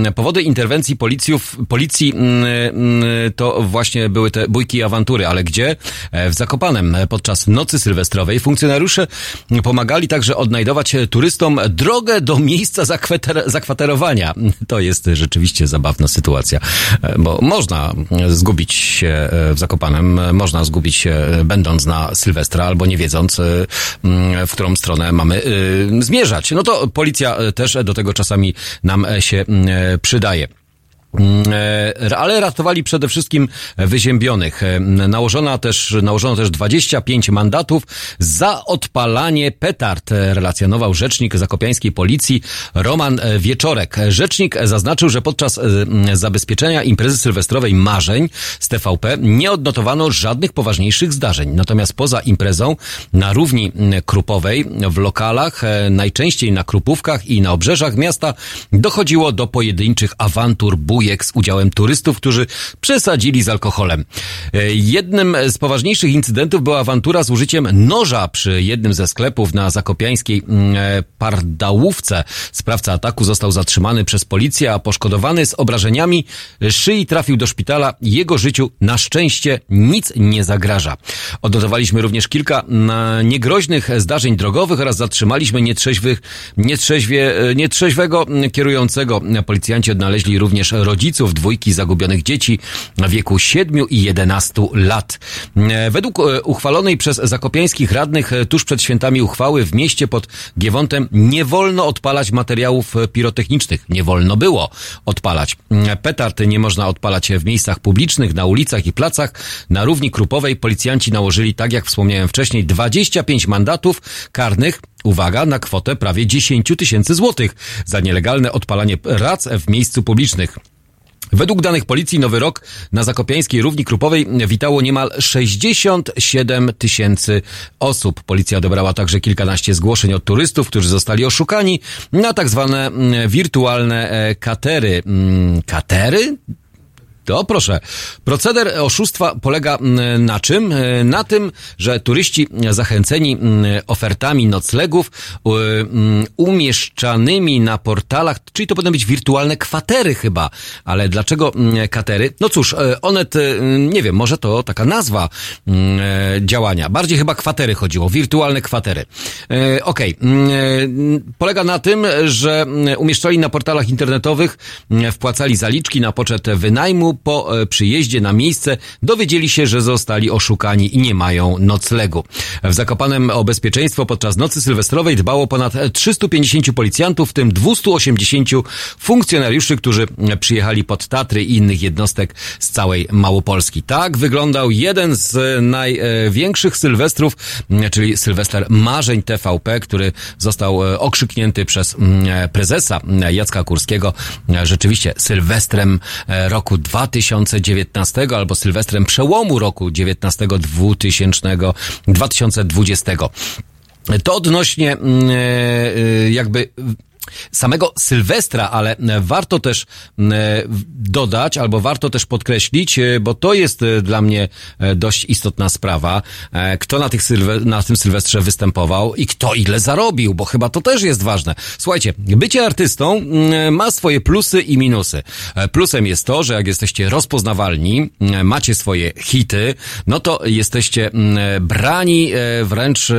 m, Powody interwencji policjów, policji m, m, to właśnie były te bójki i awantury. Ale gdzie? E, W Zakopanem podczas nocy sylwestrowej funkcjonariusze pomagali także odnajdować turystom drogę do miejsca zakweter- zakwaterowania. To jest rzeczywiście zabawna sytuacja, e, bo można zgubić się e, w Zakopanem, można zgubić się e, będąc na Sylwestra albo nie wiedząc, e, m, w którą stronę mamy e, zmierzać. No to policja też do tego czasami nam się m, e, przydaje. Mm, e, Ale ratowali przede wszystkim wyziębionych. E, Nałożona też, nałożono też 25 mandatów za odpalanie petard, e, relacjonował rzecznik zakopiańskiej policji Roman Wieczorek. Rzecznik zaznaczył, że podczas zabezpieczenia imprezy sylwestrowej Marzeń z TVP nie odnotowano żadnych poważniejszych zdarzeń. Natomiast poza imprezą na równi Krupowej w lokalach, najczęściej na Krupówkach i na obrzeżach miasta dochodziło do pojedynczych awantur, bujek z udziałem turystów, którzy przesadzili z alkoholem. E, Jednym z poważniejszych incydentów była awantura z użyciem noża przy jednym ze sklepów na zakopiańskiej mm, e, Pardałówce. Sprawca ataku został zatrzymany przez policję, a poszkodowany z obrażeniami szyi trafił do szpitala. Jego życiu na szczęście nic nie zagraża. Odnotowaliśmy również kilka mm, niegroźnych zdarzeń drogowych oraz zatrzymaliśmy nietrzeźwych, nietrzeźwie, e, nietrzeźwego mm, kierującego. Policjanci odnaleźli również rodziców dwójki zagubionych dzieci w wieku 7 i 11 lat. E, Według e, uchwalonej przez zakopiańskich radnych e, tuż przed świętami uchwały w mieście pod Giewontem nie wolno odpalać materiałów pirotechnicznych. Nie wolno było odpalać. Petard nie można odpalać w miejscach publicznych, na ulicach i placach. Na równi Krupowej policjanci nałożyli, tak jak wspomniałem wcześniej, 25 mandatów karnych Uwaga, na kwotę prawie 10 tysięcy złotych za nielegalne odpalanie rac w miejscu publicznych. Według danych policji Nowy Rok na Zakopiańskiej Równi Krupowej witało niemal 67 tysięcy osób. Policja odebrała także kilkanaście zgłoszeń od turystów, którzy zostali oszukani na tak zwane mm, wirtualne e, katery. Mm, Katery? To proszę. Proceder oszustwa polega mm, na czym? E, Na tym, że turyści zachęceni mm, ofertami noclegów mm, umieszczanymi na portalach, czyli to będą być wirtualne kwatery chyba, ale dlaczego katery? No cóż, e, one, mm, nie wiem, może to taka nazwa e, działania. Bardziej chyba kwatery chodziło, wirtualne kwatery. E, Okej, e, polega na tym, że umieszczali na portalach internetowych, wpłacali zaliczki na poczet wynajmu, po e, przyjeździe na miejsce dowiedzieli się, że zostali oszukani i nie mają noclegu. W Zakopanem o bezpieczeństwo podczas nocy sylwestrowej dbało ponad 350 policjantów, w tym 280 funkcjonariuszy, którzy przyjechali pod Tatry i innych jednostek z całej Małopolski. Tak wyglądał jeden z największych sylwestrów, czyli Sylwester Marzeń TVP, który został e, okrzyknięty przez mm, prezesa Jacka Kurskiego e, rzeczywiście Sylwestrem roku 2019 albo Sylwestrem przełomu roku 19 2000 2020. To odnośnie mm, e, jakby samego Sylwestra, ale warto też mm, dodać, albo warto też podkreślić, e, bo to jest e, dla mnie e, dość istotna sprawa, e, kto na, tych sylwe, na tym Sylwestrze występował i kto ile zarobił, bo chyba to też jest ważne. Słuchajcie, bycie artystą mm, ma swoje plusy i minusy. E, Plusem jest to, że jak jesteście rozpoznawalni, macie swoje hity, no to jesteście mm, brani e, wręcz e,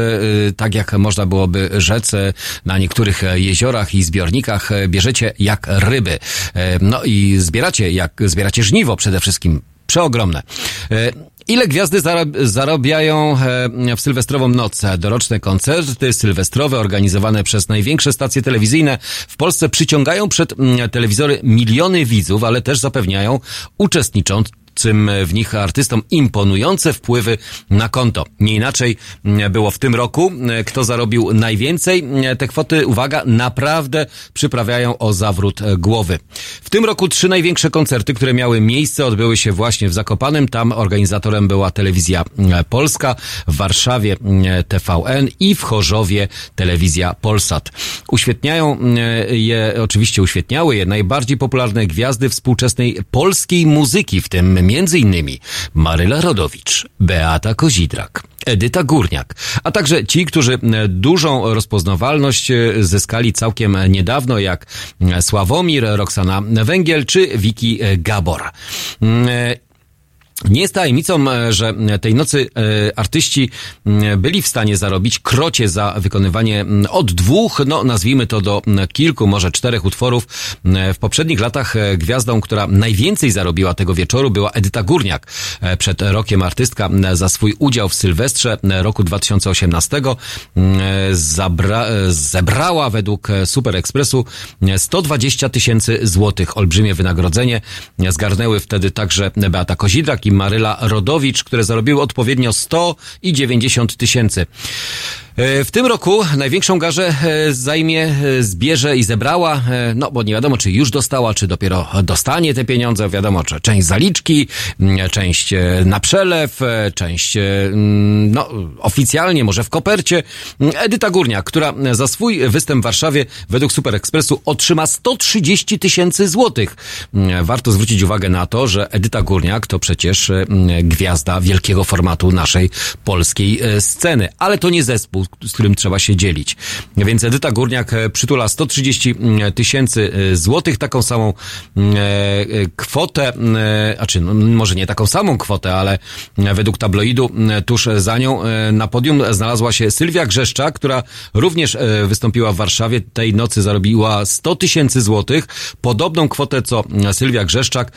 tak jak można byłoby rzec e, na niektórych e, jeziorach i zbiornikach e, bierzecie jak ryby. E, No i zbieracie jak, zbieracie żniwo przede wszystkim. Przeogromne. E, Ile gwiazdy zarab- zarabiają w sylwestrową noc? Doroczne koncerty sylwestrowe organizowane przez największe stacje telewizyjne w Polsce przyciągają przed mm, telewizory miliony widzów, ale też zapewniają uczestniczącym obcym w nich artystom imponujące wpływy na konto. Nie inaczej było w tym roku. Kto zarobił najwięcej? Te kwoty, uwaga, naprawdę przyprawiają o zawrót e, głowy. W tym roku trzy największe koncerty, które miały miejsce, odbyły się właśnie w Zakopanem. Tam organizatorem była telewizja e, polska, w Warszawie e, TVN i w Chorzowie telewizja Polsat. Uświetniają je, oczywiście uświetniały je najbardziej popularne gwiazdy współczesnej polskiej muzyki, w tym innymi Maryla Rodowicz, Beata Kozidrak, Edyta Górniak, a także ci, którzy dużą rozpoznawalność zyskali całkiem niedawno, jak Sławomir, Roxana Węgiel czy Wiki Gabor. Nie jest tajemnicą, e, że tej nocy e, artyści byli w stanie zarobić krocie za wykonywanie od dwóch, no nazwijmy to do kilku, może czterech utworów. W poprzednich latach e, gwiazdą, która najwięcej zarobiła tego wieczoru była Edyta Górniak. Przed rokiem artystka za swój udział w Sylwestrze roku 2018 zabra, zebrała według Super Expressu 120 tysięcy złotych. Olbrzymie wynagrodzenie. Zgarnęły wtedy także Beata Kozidrak Maryla Rodowicz, które zarobiły odpowiednio 100 i 90 tysięcy. E, w tym roku największą garzę e, zajmie, e, zbierze i zebrała, no bo nie wiadomo, czy już dostała, czy dopiero dostanie te pieniądze. Wiadomo, że część zaliczki, część na przelew, część no, oficjalnie, może w kopercie. Edyta Górnia, która za swój występ w Warszawie według Super Expressu otrzyma 130 tysięcy złotych. Warto zwrócić uwagę na to, że Edyta Górniak to przecież gwiazda wielkiego formatu naszej polskiej sceny. Ale to nie zespół, z którym trzeba się dzielić. Więc Edyta Górniak e, przytula 130 mm, tysięcy e, złotych, taką samą e, kwotę, a czy no, może nie taką samą kwotę, ale według tabloidu tuż za nią na podium znalazła się Sylwia Grzeszcza, która również wystąpiła w Warszawie. Tej nocy zarobiła 100 tysięcy złotych. Podobną kwotę co Sylwia Grzeszczak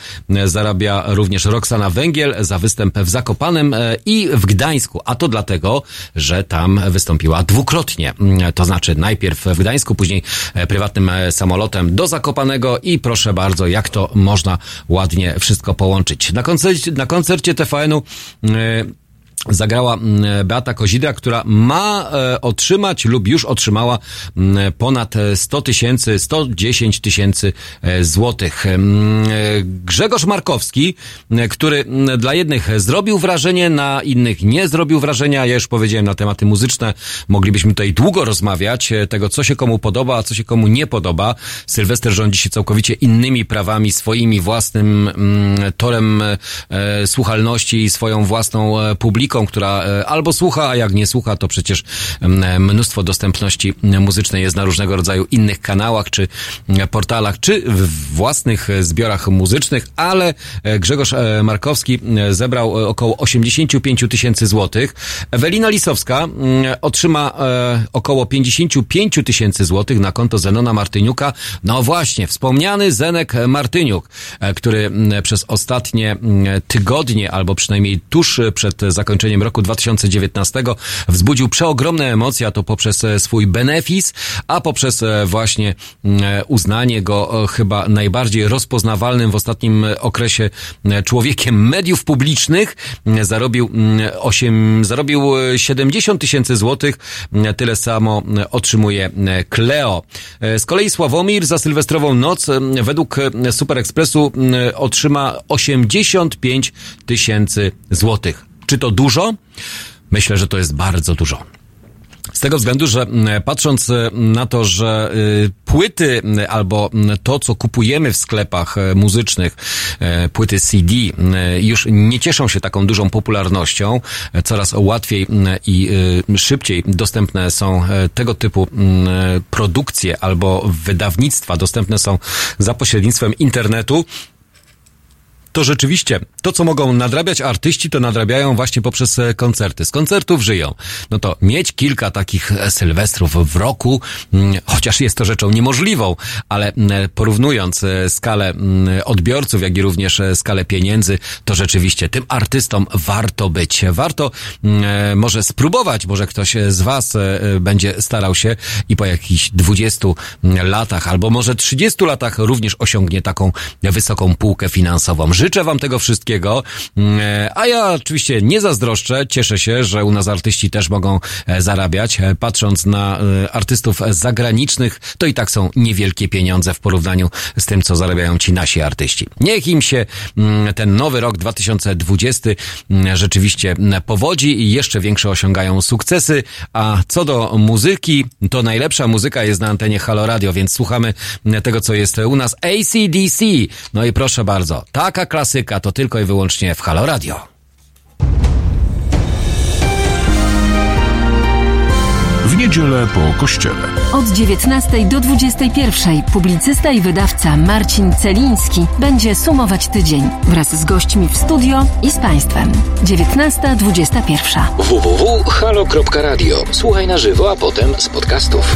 zarabia również Roxana Węgiel za występ w Zakopanem i w Gdańsku. A to dlatego, że tam wystąpiła wystąpiła dwukrotnie. Mm, to znaczy najpierw w Gdańsku, później e, prywatnym e, samolotem do Zakopanego i proszę bardzo, jak to można ładnie wszystko połączyć. Na koncercie, na koncercie TVN-u zagrała mm, Beata Kozidra, która ma e, otrzymać lub już otrzymała mm, ponad 100 tysięcy, 110 tysięcy e, złotych. Mm, e, Grzegorz Markowski, który dla jednych zrobił wrażenie, na innych nie zrobił wrażenia. Ja już powiedziałem na tematy muzyczne. Moglibyśmy tutaj długo rozmawiać tego, co się komu podoba, a co się komu nie podoba. Sylwester rządzi się całkowicie innymi prawami, swoimi własnym torem słuchalności i swoją własną publiką publiką, która e, albo słucha, a jak nie słucha, to przecież mnóstwo dostępności muzycznej jest na różnego rodzaju innych kanałach, czy portalach, czy w własnych zbiorach muzycznych, ale e, Grzegorz e, Markowski zebrał około 85 tysięcy złotych. Ewelina Lisowska otrzyma około 55 tysięcy złotych na konto Zenona Martyniuka. No właśnie, wspomniany Zenek Martyniuk, który przez ostatnie tygodnie, albo przynajmniej tuż przed zakończeniem zakończeniem roku 2019 wzbudził przeogromne emocje, a to poprzez e, swój benefis, a poprzez e, właśnie e, uznanie go chyba najbardziej rozpoznawalnym w ostatnim okresie człowiekiem mediów publicznych. Zarobił 8, zarobił 70 tysięcy złotych. Tyle samo otrzymuje Cleo. Z kolei Sławomir za sylwestrową noc według Super Expressu otrzyma 85 tysięcy złotych. Czy to dużo? Myślę, że to jest bardzo dużo. Z tego względu, że patrząc na to, że y, płyty albo to, co kupujemy w sklepach e, muzycznych, e, płyty CD, już nie cieszą się taką dużą popularnością, coraz łatwiej i szybciej dostępne są e, tego typu produkcje albo wydawnictwa, dostępne są za pośrednictwem internetu, to rzeczywiście to, co mogą nadrabiać artyści, to nadrabiają właśnie poprzez e, koncerty. Z koncertów żyją. No to mieć kilka takich e, sylwestrów w roku, mm, chociaż jest to rzeczą niemożliwą, ale mm, porównując e, skalę odbiorców, jak i również skalę pieniędzy, to rzeczywiście tym artystom warto być. Warto może spróbować, może ktoś z Was będzie starał się i po jakichś 20 latach albo może 30 latach również osiągnie taką wysoką półkę finansową Życzę wam tego wszystkiego, mm, e, a ja oczywiście nie zazdroszczę, cieszę się, że u nas artyści też mogą e, zarabiać. E, Patrząc na artystów zagranicznych, to i tak są niewielkie pieniądze w porównaniu z tym, co zarabiają ci nasi artyści. Niech im się mm, ten nowy rok 2020 mm, rzeczywiście powodzi i jeszcze większe osiągają sukcesy, a co do muzyki, to najlepsza muzyka jest na antenie Halo Radio, więc słuchamy tego, co jest u nas ACDC. No i proszę bardzo, taka klasyka to tylko i wyłącznie w Halo Radio. W niedzielę po kościele. Od 19 do 21 publicysta i wydawca Marcin Celiński będzie sumować tydzień wraz z gośćmi w studio i z Państwem. 19.21. www.halo.radio. Słuchaj na żywo, a potem z podcastów.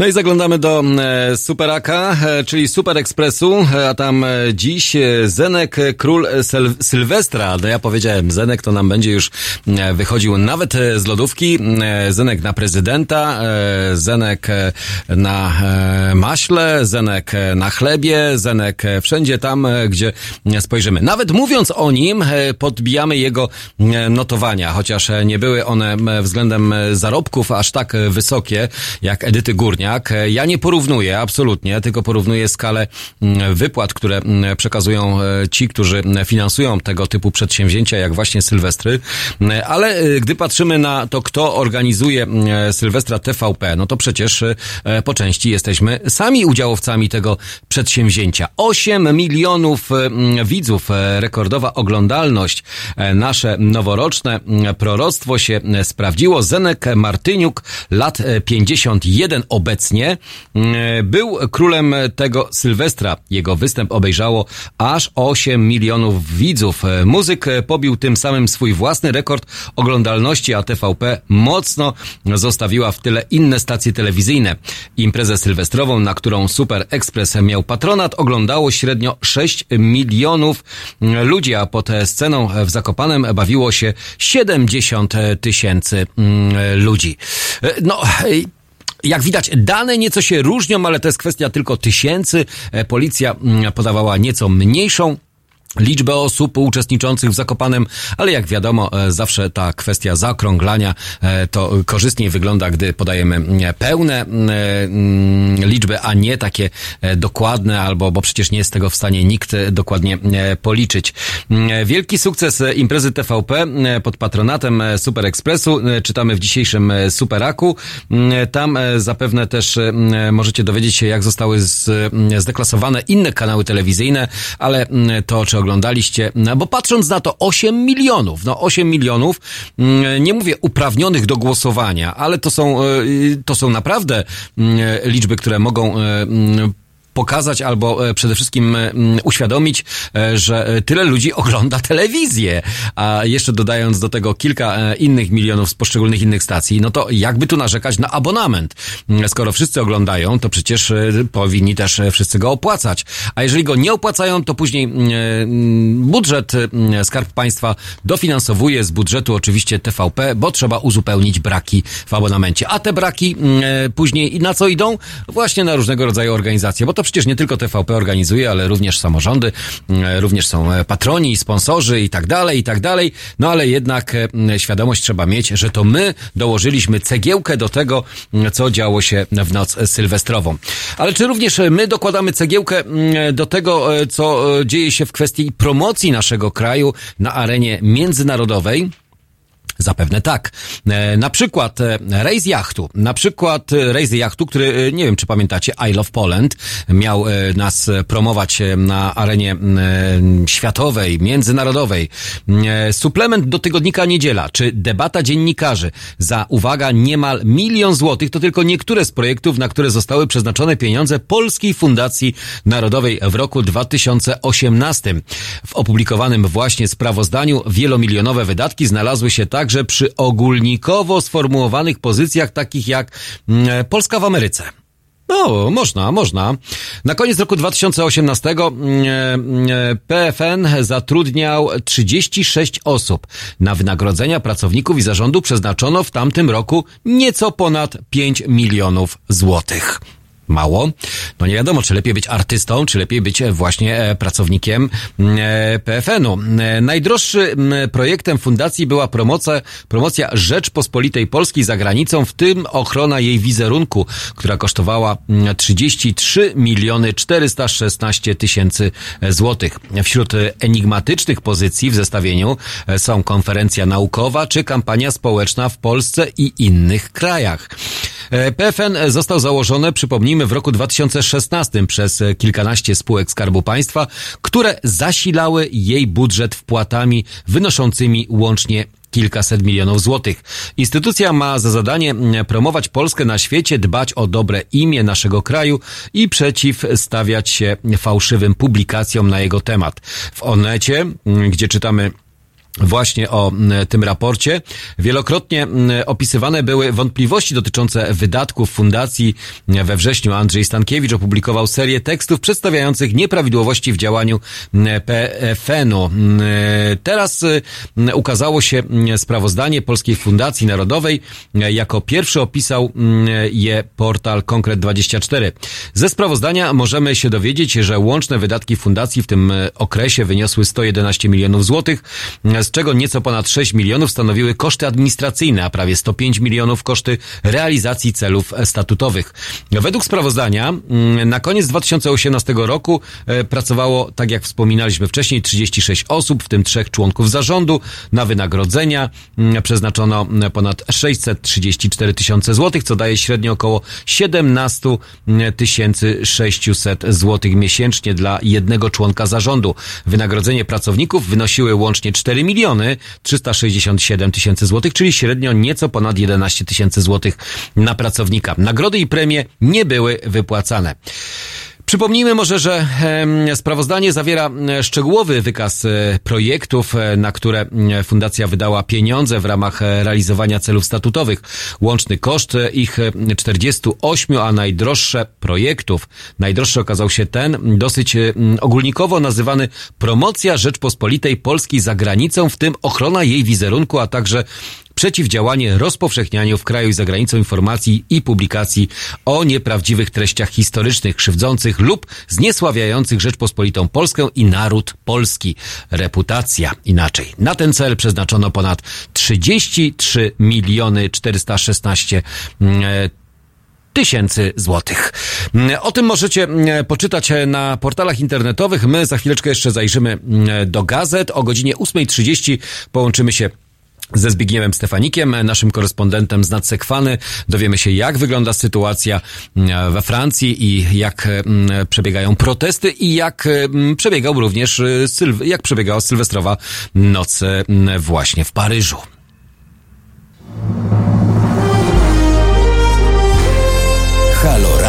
No i zaglądamy do e, Superaka, e, czyli Super Expressu, e, a tam dziś Zenek, król Syl Sylwestra. No ja powiedziałem, Zenek to nam będzie już e, wychodził nawet z lodówki. E, Zenek na prezydenta, Zenek na maśle, Zenek na chlebie, Zenek wszędzie tam, gdzie spojrzymy. Nawet mówiąc o nim, podbijamy jego notowania, chociaż nie były one względem zarobków aż tak wysokie jak Edyty Górniak. E, Ja nie porównuję absolutnie, tylko porównuję skalę mm, wypłat, które mm, przekazują e, ci, którzy mm, finansują tego typu przedsięwzięcia, jak właśnie Sylwestry. Ale e, gdy patrzymy na to, kto organizuje Sylwestra TVP, no to przecież po części jesteśmy sami udziałowcami tego przedsięwzięcia. 8 milionów widzów, rekordowa oglądalność. Nasze noworoczne proroctwo się sprawdziło. Zenek Martyniuk, lat e, 51 obecnie, mm, był królem tego Sylwestra. Jego występ obejrzało aż 8 milionów widzów. E, Muzyk e, pobił tym samym swój własny rekord oglądalności, a TVP mocno zostawiła w tyle inne stacje telewizyjne. Imprezę sylwestrową, na którą Super Express miał patronat, oglądało średnio 6 milionów ludzi, a pod e, sceną w Zakopanem bawiło się 70 tysięcy mm, ludzi. E, No, e, jak widać, dane nieco się różnią, ale to jest kwestia tylko tysięcy. E, Policja mm, podawała nieco mniejszą liczbę osób uczestniczących w Zakopanem, ale jak wiadomo, e, zawsze ta kwestia zaokrąglania e, to korzystniej wygląda, gdy podajemy mm, pełne mm, liczby, a nie takie e, dokładne, albo bo przecież nie jest tego w stanie nikt e, dokładnie e, policzyć. Mm, Wielki sukces e, imprezy TVP e, pod patronatem e, Super Expressu e, czytamy w dzisiejszym e, Superaku. Tam e, zapewne też e, możecie dowiedzieć się, jak zostały zdeklasowane inne kanały telewizyjne, ale to, czy oglądaliście, no, bo patrząc na to 8 milionów, no 8 milionów, mm, nie mówię uprawnionych do głosowania, ale to są, e, to są naprawdę mm, liczby, które mogą e, mm, pokazać albo e, przede wszystkim e, uświadomić, e, że tyle ludzi [LAUGHS] ogląda telewizję, a jeszcze dodając do tego kilka innych milionów z poszczególnych innych stacji, no to jakby tu narzekać na abonament? Mm, Skoro wszyscy oglądają, to przecież powinni też wszyscy go opłacać. A jeżeli go nie opłacają, to później mm, mm, budżet Skarb Państwa dofinansowuje z budżetu oczywiście TVP, bo trzeba uzupełnić braki w abonamencie. A te braki później na co idą? Właśnie na różnego rodzaju organizacje, bo to przecież nie tylko TVP organizuje, ale również samorządy, mm, również są e, patroni, sponsorzy i tak dalej, i tak dalej. No ale jednak e, mm, świadomość trzeba mieć, że to my dołożyliśmy cegiełkę do tego, mm, co działo się w noc sylwestrową. Ale czy również e, my dokładamy cegiełkę do tego, e, co e, dzieje się w kwestii promocji naszego kraju na arenie międzynarodowej? Zapewne tak. E, na przykład e, rejs jachtu. Na przykład e, rejs jachtu, który, nie wiem czy pamiętacie, I Love Poland miał nas promować na arenie światowej, międzynarodowej. Suplement do tygodnika Niedziela, czy debata dziennikarzy za, uwaga, niemal milion złotych, to tylko niektóre z projektów, na które zostały przeznaczone pieniądze Polskiej Fundacji Narodowej w roku 2018. W opublikowanym właśnie sprawozdaniu wielomilionowe wydatki znalazły się także przy ogólnikowo sformułowanych pozycjach takich jak mm, Polska w Ameryce. No, można, można. Na koniec roku 2018 mm, e, PFN zatrudniał 36 osób. Na wynagrodzenia pracowników i zarządu przeznaczono w tamtym roku nieco ponad 5 milionów złotych. Mało. No nie wiadomo, czy lepiej być artystą, czy lepiej być e, właśnie e, pracownikiem e, PFN-u. E, Najdroższy m, projektem fundacji była promocja, promocja Rzeczpospolitej Polskiej za granicą, w tym ochrona jej wizerunku, która kosztowała m, 33 miliony 416 tysięcy złotych. Wśród enigmatycznych pozycji w zestawieniu są konferencja naukowa czy kampania społeczna w Polsce i innych krajach. PFN został założony, przypomnijmy, w roku 2016 przez e, kilkanaście spółek Skarbu Państwa, które zasilały jej budżet wpłatami wynoszącymi łącznie kilkaset milionów złotych. Instytucja ma za zadanie promować Polskę na świecie, dbać o dobre imię naszego kraju i przeciwstawiać się fałszywym publikacjom na jego temat. W Onecie, gdzie czytamy właśnie o tym raporcie. Wielokrotnie opisywane były wątpliwości dotyczące wydatków fundacji. We wrześniu Andrzej Stankiewicz opublikował serię tekstów przedstawiających nieprawidłowości w działaniu PFN-u. Teraz ukazało się sprawozdanie Polskiej Fundacji Narodowej. Jako pierwszy opisał je portal Konkret24. Ze sprawozdania możemy się dowiedzieć, że łączne wydatki fundacji w tym okresie wyniosły 111 milionów złotych, z czego nieco ponad 6 milionów stanowiły koszty administracyjne, a prawie 105 milionów koszty realizacji celów statutowych. Według sprawozdania mm, na koniec 2018 roku e, pracowało, tak jak wspominaliśmy wcześniej, 36 osób, w tym trzech członków zarządu. Na wynagrodzenia mm, przeznaczono mm, ponad 634 tysiące złotych, co daje średnio około 17 tysięcy 600 złotych miesięcznie dla jednego członka zarządu. Wynagrodzenie pracowników wynosiły łącznie 4 miliony 367 tysięcy złotych, czyli średnio nieco ponad 11 tysięcy złotych na pracownika. Nagrody i premie nie były wypłacane. Przypomnijmy może, że sprawozdanie zawiera szczegółowy wykaz e, projektów, e, na które fundacja wydała pieniądze w ramach e, realizowania celów statutowych. Łączny koszt ich e, 48, a najdroższe projektów. Najdroższy okazał się ten, dosyć ogólnikowo nazywany Promocja Rzeczpospolitej Polskiej za granicą, w tym ochrona jej wizerunku, a także przeciwdziałanie rozpowszechnianiu w kraju i za granicą informacji i publikacji o nieprawdziwych treściach historycznych, krzywdzących lub zniesławiających Rzeczpospolitą Polskę i naród polski. Reputacja inaczej. Na ten cel przeznaczono ponad 33 miliony 416 mm, tysięcy złotych. Mm, O tym możecie mm, poczytać e, na portalach internetowych. My za chwileczkę jeszcze zajrzymy do gazet. O godzinie 8.30 połączymy się ze Zbigniewem Stefanikiem, naszym korespondentem z Nadsekwany. Dowiemy się, jak wygląda sytuacja mm, we Francji i jak mm, przebiegają protesty i jak mm, przebiegał również, y, jak przebiegała sylwestrowa noc właśnie w Paryżu. Halo.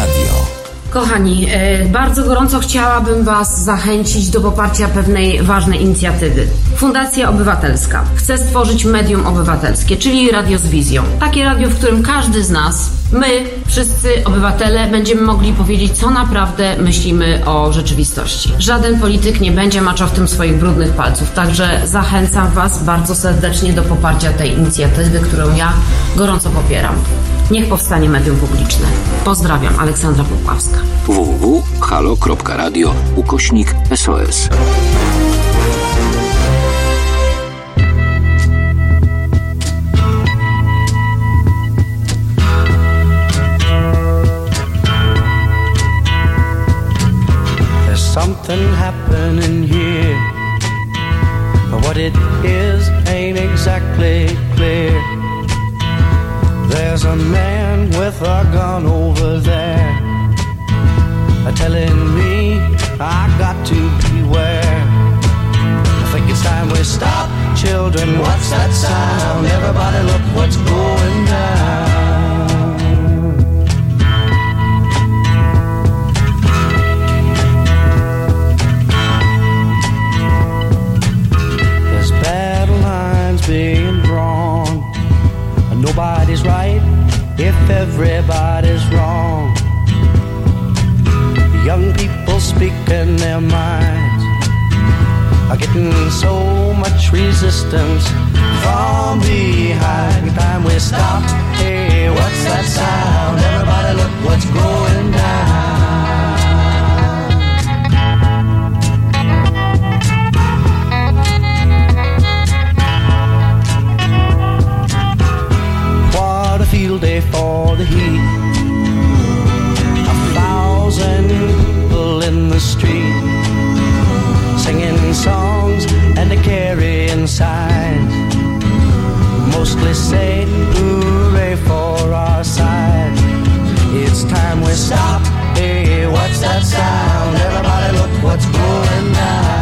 Kochani, e, bardzo gorąco chciałabym Was zachęcić do poparcia pewnej ważnej inicjatywy. Fundacja Obywatelska chce stworzyć medium obywatelskie, czyli radio z wizją. Takie radio, w którym każdy z nas, my, wszyscy obywatele, będziemy mogli powiedzieć, co naprawdę myślimy o rzeczywistości. Żaden polityk nie będzie maczał w tym swoich brudnych palców, także zachęcam Was bardzo serdecznie do poparcia tej inicjatywy, którą ja gorąco popieram. Niech powstanie medium publiczne. Pozdrawiam, Aleksandra Popławska. www.halo.radio ukośnik SOS. There's something happening here, but what it is ain't exactly clear. There's a man with a gun over there, uh, telling me I got to beware. I think it's time we stop, children. What's that sound? Everybody, look what's going down. There's battle lines being drawn. And nobody's right if everybody's wrong. Young people speaking their minds are getting so much resistance from behind. Time we stop. Hey, what's that sound? Everybody, look what's going down. What a field day for the heat. Street singing songs and they carrying signs. Mostly say hooray for our side. It's time we stop. Hey, what's that sound? Everybody look what's going down.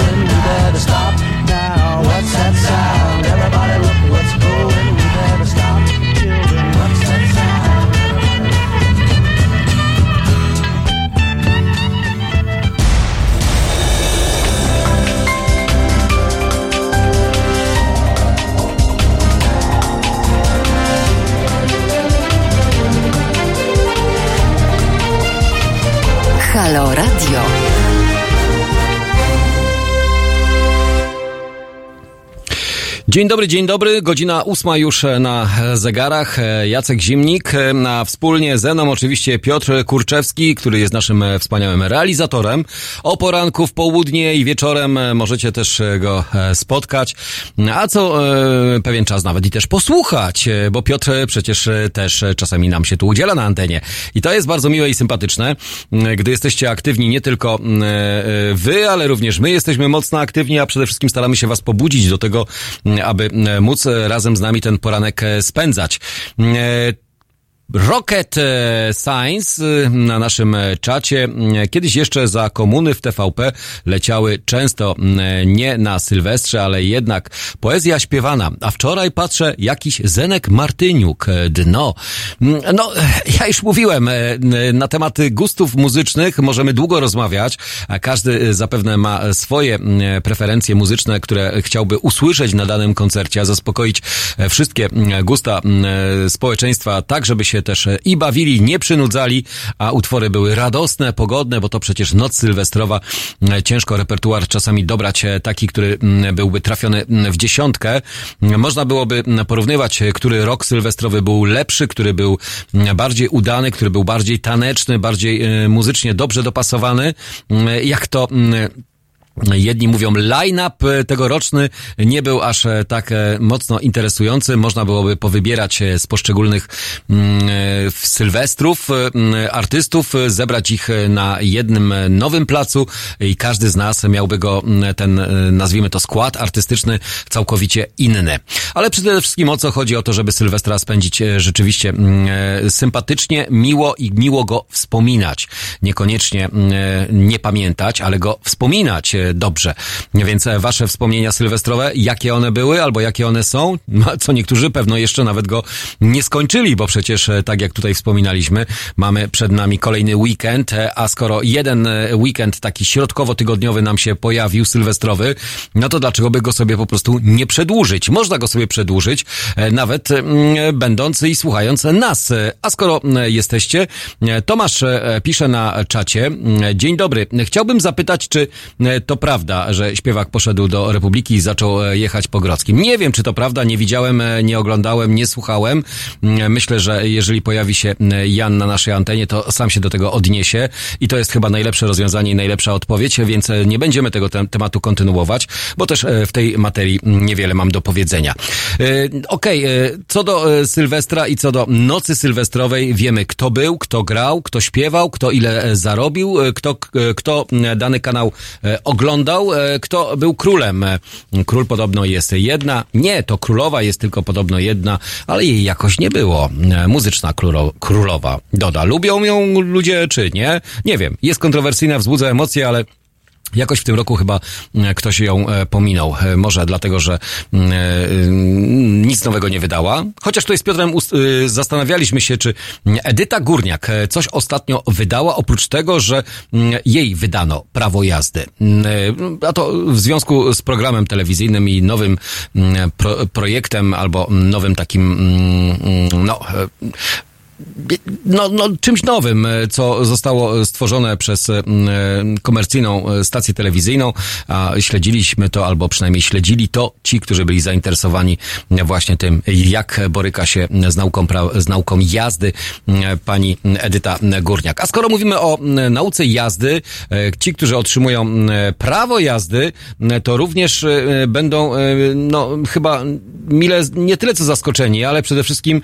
Halo Dzień dobry, dzień dobry. Godzina ósma już na zegarach. Jacek Zimnik, a wspólnie ze mną oczywiście Piotr Kurczewski, który jest naszym wspaniałym realizatorem. O poranku, w południe i wieczorem możecie też go spotkać, a co e, pewien czas nawet i też posłuchać, bo Piotr przecież też czasami nam się tu udziela na antenie. I to jest bardzo miłe i sympatyczne, gdy jesteście aktywni nie tylko e, wy, ale również my jesteśmy mocno aktywni, a przede wszystkim staramy się was pobudzić do tego, aby e, móc e, razem z nami ten poranek e, spędzać. Rocket e, Science e, na naszym e, czacie. E, Kiedyś jeszcze za komuny w TVP leciały często nie na Sylwestrze, ale jednak poezja śpiewana. A wczoraj patrzę jakiś Zenek Martyniuk, dno. No, ja już mówiłem, na temat gustów muzycznych możemy długo rozmawiać. Każdy zapewne ma swoje preferencje muzyczne, które chciałby usłyszeć na danym koncercie, a zaspokoić wszystkie gusta społeczeństwa, tak żeby się też e, i bawili, nie przynudzali, a utwory były radosne, pogodne, bo to przecież noc sylwestrowa. E, Ciężko repertuar czasami dobrać e, taki, który mm, byłby trafiony mm, w dziesiątkę. Można byłoby mm, porównywać, który rok sylwestrowy był lepszy, który był bardziej udany, który był bardziej taneczny, bardziej muzycznie dobrze dopasowany. Jak to Jedni mówią, line-up e, tegoroczny nie był aż e, tak e, mocno interesujący. Można byłoby powybierać z poszczególnych mm, sylwestrów mm, artystów, zebrać ich na jednym nowym placu i każdy z nas miałby go, mm, ten, nazwijmy to skład artystyczny, całkowicie inny. Ale przede wszystkim o co chodzi? O to, żeby Sylwestra spędzić rzeczywiście sympatycznie, miło i miło go wspominać. Niekoniecznie nie pamiętać, ale go wspominać dobrze. Więc e, wasze wspomnienia sylwestrowe, jakie one były albo jakie one są, no, co niektórzy pewno jeszcze nawet go nie skończyli, bo przecież e, tak jak tutaj wspominaliśmy, mamy przed nami kolejny weekend, e, a skoro jeden weekend taki środkowo-tygodniowy nam się pojawił, sylwestrowy, no to dlaczego by go sobie po prostu nie przedłużyć? Można go sobie przedłużyć, nawet mm, będąc i słuchając nas. A skoro jesteście, Tomasz pisze na czacie, dzień dobry, chciałbym zapytać, czy e, to prawda, że śpiewak poszedł do Republiki i zaczął e, jechać po Grodzkim. Nie wiem, czy to prawda, nie widziałem, e, nie oglądałem, nie słuchałem. Mm, Myślę, że jeżeli pojawi się Jan na naszej antenie, to sam się do tego odniesie i to jest chyba najlepsze rozwiązanie i najlepsza odpowiedź, więc e, nie będziemy tego tem- tematu kontynuować, bo też e, w tej materii mm, niewiele mam do powiedzenia. E, Okej, e, co do e, Sylwestra i co do nocy sylwestrowej, wiemy kto był, kto grał, kto śpiewał, kto ile e, zarobił, e, kto, e, kto dany kanał e, oglądał, e, kto był królem. E, Król podobno jest jedna, nie, to królowa jest tylko podobno jedna, ale jej jakoś nie było. E, Muzyczna królo, królowa. Doda, lubią ją ludzie czy nie? Nie wiem, jest kontrowersyjna, wzbudza emocje, ale Jakoś w tym roku chyba e, ktoś ją e, pominął. E, Może dlatego, że nic nowego nie wydała. Chociaż tutaj z Piotrem zastanawialiśmy się, czy Edyta Górniak coś ostatnio wydała, oprócz tego, że jej wydano prawo jazdy. A to w związku z programem telewizyjnym i nowym pro, projektem albo nowym takim, no, no, no, czymś nowym, e, co zostało stworzone przez e, komercyjną e, stację telewizyjną, a śledziliśmy to, albo przynajmniej śledzili to ci, którzy byli zainteresowani właśnie tym, jak boryka się z nauką, z nauką jazdy pani Edyta Górniak. A skoro mówimy o nauce jazdy, ci, którzy otrzymują prawo jazdy, to również będą, no, chyba mile, nie tyle co zaskoczeni, ale przede wszystkim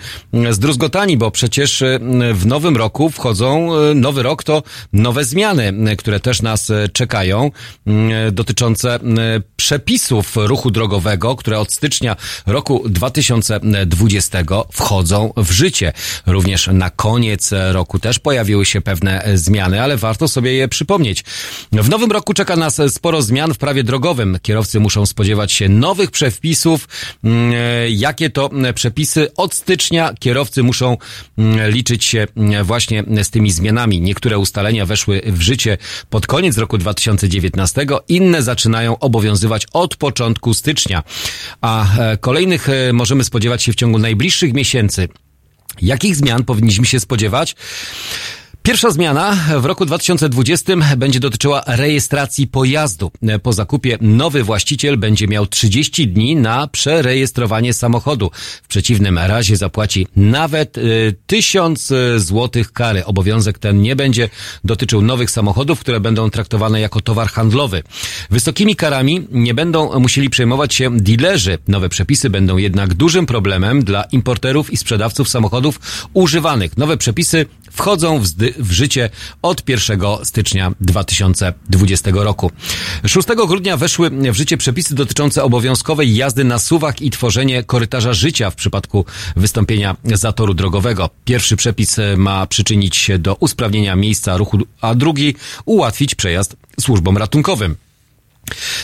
zdruzgotani, bo przecież również e, w nowym roku wchodzą, e, nowy rok to nowe zmiany, e, które też nas czekają, e, dotyczące e, przepisów ruchu drogowego, które od stycznia roku 2020 wchodzą w życie. Również na koniec roku też pojawiły się pewne zmiany, ale warto sobie je przypomnieć. W nowym roku czeka nas sporo zmian w prawie drogowym. Kierowcy muszą spodziewać się nowych przepisów. Mm, Jakie to mm, przepisy? Od stycznia kierowcy muszą mm, liczyć się mm, właśnie z tymi zmianami. Niektóre ustalenia weszły w życie pod koniec roku 2019, inne zaczynają obowiązywać od początku stycznia, a e, kolejnych e, możemy spodziewać się w ciągu najbliższych miesięcy. Jakich zmian powinniśmy się spodziewać? Pierwsza zmiana w roku 2020 będzie dotyczyła rejestracji pojazdu. Po zakupie nowy właściciel będzie miał 30 dni na przerejestrowanie samochodu. W przeciwnym razie zapłaci nawet y, 1000 złotych kary. Obowiązek ten nie będzie dotyczył nowych samochodów, które będą traktowane jako towar handlowy. Wysokimi karami nie będą musieli przejmować się dealerzy. Nowe przepisy będą jednak dużym problemem dla importerów i sprzedawców samochodów używanych. Nowe przepisy wchodzą w, w życie od 1 stycznia 2020 roku. 6 grudnia weszły w życie przepisy dotyczące obowiązkowej jazdy na suwak i tworzenie korytarza życia w przypadku wystąpienia zatoru drogowego. Pierwszy przepis e, ma przyczynić się do usprawnienia miejsca ruchu, a drugi ułatwić przejazd służbom ratunkowym.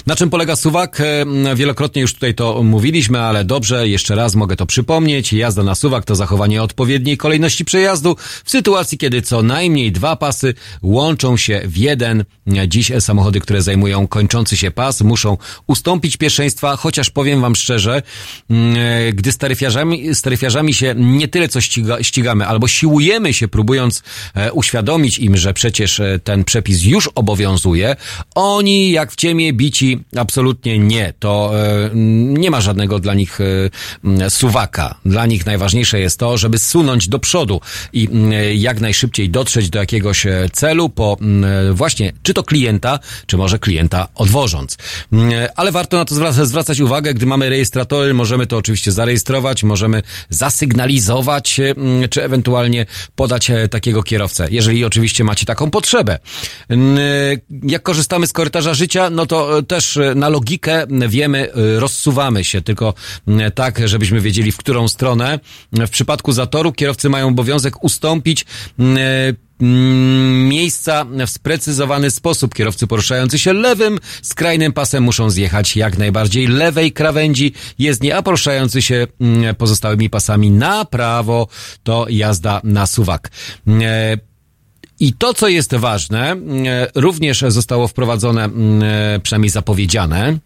Na czym polega suwak? E, Wielokrotnie już tutaj to mówiliśmy, ale dobrze, jeszcze raz mogę to przypomnieć. Jazda na suwak to zachowanie odpowiedniej kolejności przejazdu w sytuacji, kiedy co najmniej dwa pasy łączą się w jeden. Dziś samochody, które zajmują kończący się pas, muszą ustąpić pierwszeństwa, chociaż powiem wam szczerze, e, gdy z taryfiarzami, z taryfiarzami się nie tyle co ściga, ścigamy, albo siłujemy się, próbując e, uświadomić im, że przecież ten przepis już obowiązuje, oni jak w bici absolutnie nie. To e, nie ma żadnego dla nich e, suwaka. Dla nich najważniejsze jest to, żeby sunąć do przodu i jak najszybciej dotrzeć do jakiegoś e, celu po właśnie czy to klienta, czy może klienta odwożąc. Ale warto na to zwraca- zwracać uwagę, gdy mamy rejestratory, możemy to oczywiście zarejestrować, możemy zasygnalizować, czy ewentualnie podać takiego kierowcę, jeżeli oczywiście macie taką potrzebę. Jak korzystamy z korytarza życia, no to też e, na logikę wiemy, e, rozsuwamy się, tylko tak, żebyśmy wiedzieli, w którą stronę. W przypadku zatoru kierowcy mają obowiązek ustąpić e, miejsca w sprecyzowany sposób. Kierowcy poruszający się lewym, skrajnym pasem muszą zjechać jak najbardziej lewej krawędzi jezdni, a poruszający się pozostałymi pasami na prawo to jazda na suwak. I to, co jest ważne, e, również zostało wprowadzone, mm, e, przynajmniej zapowiedziane.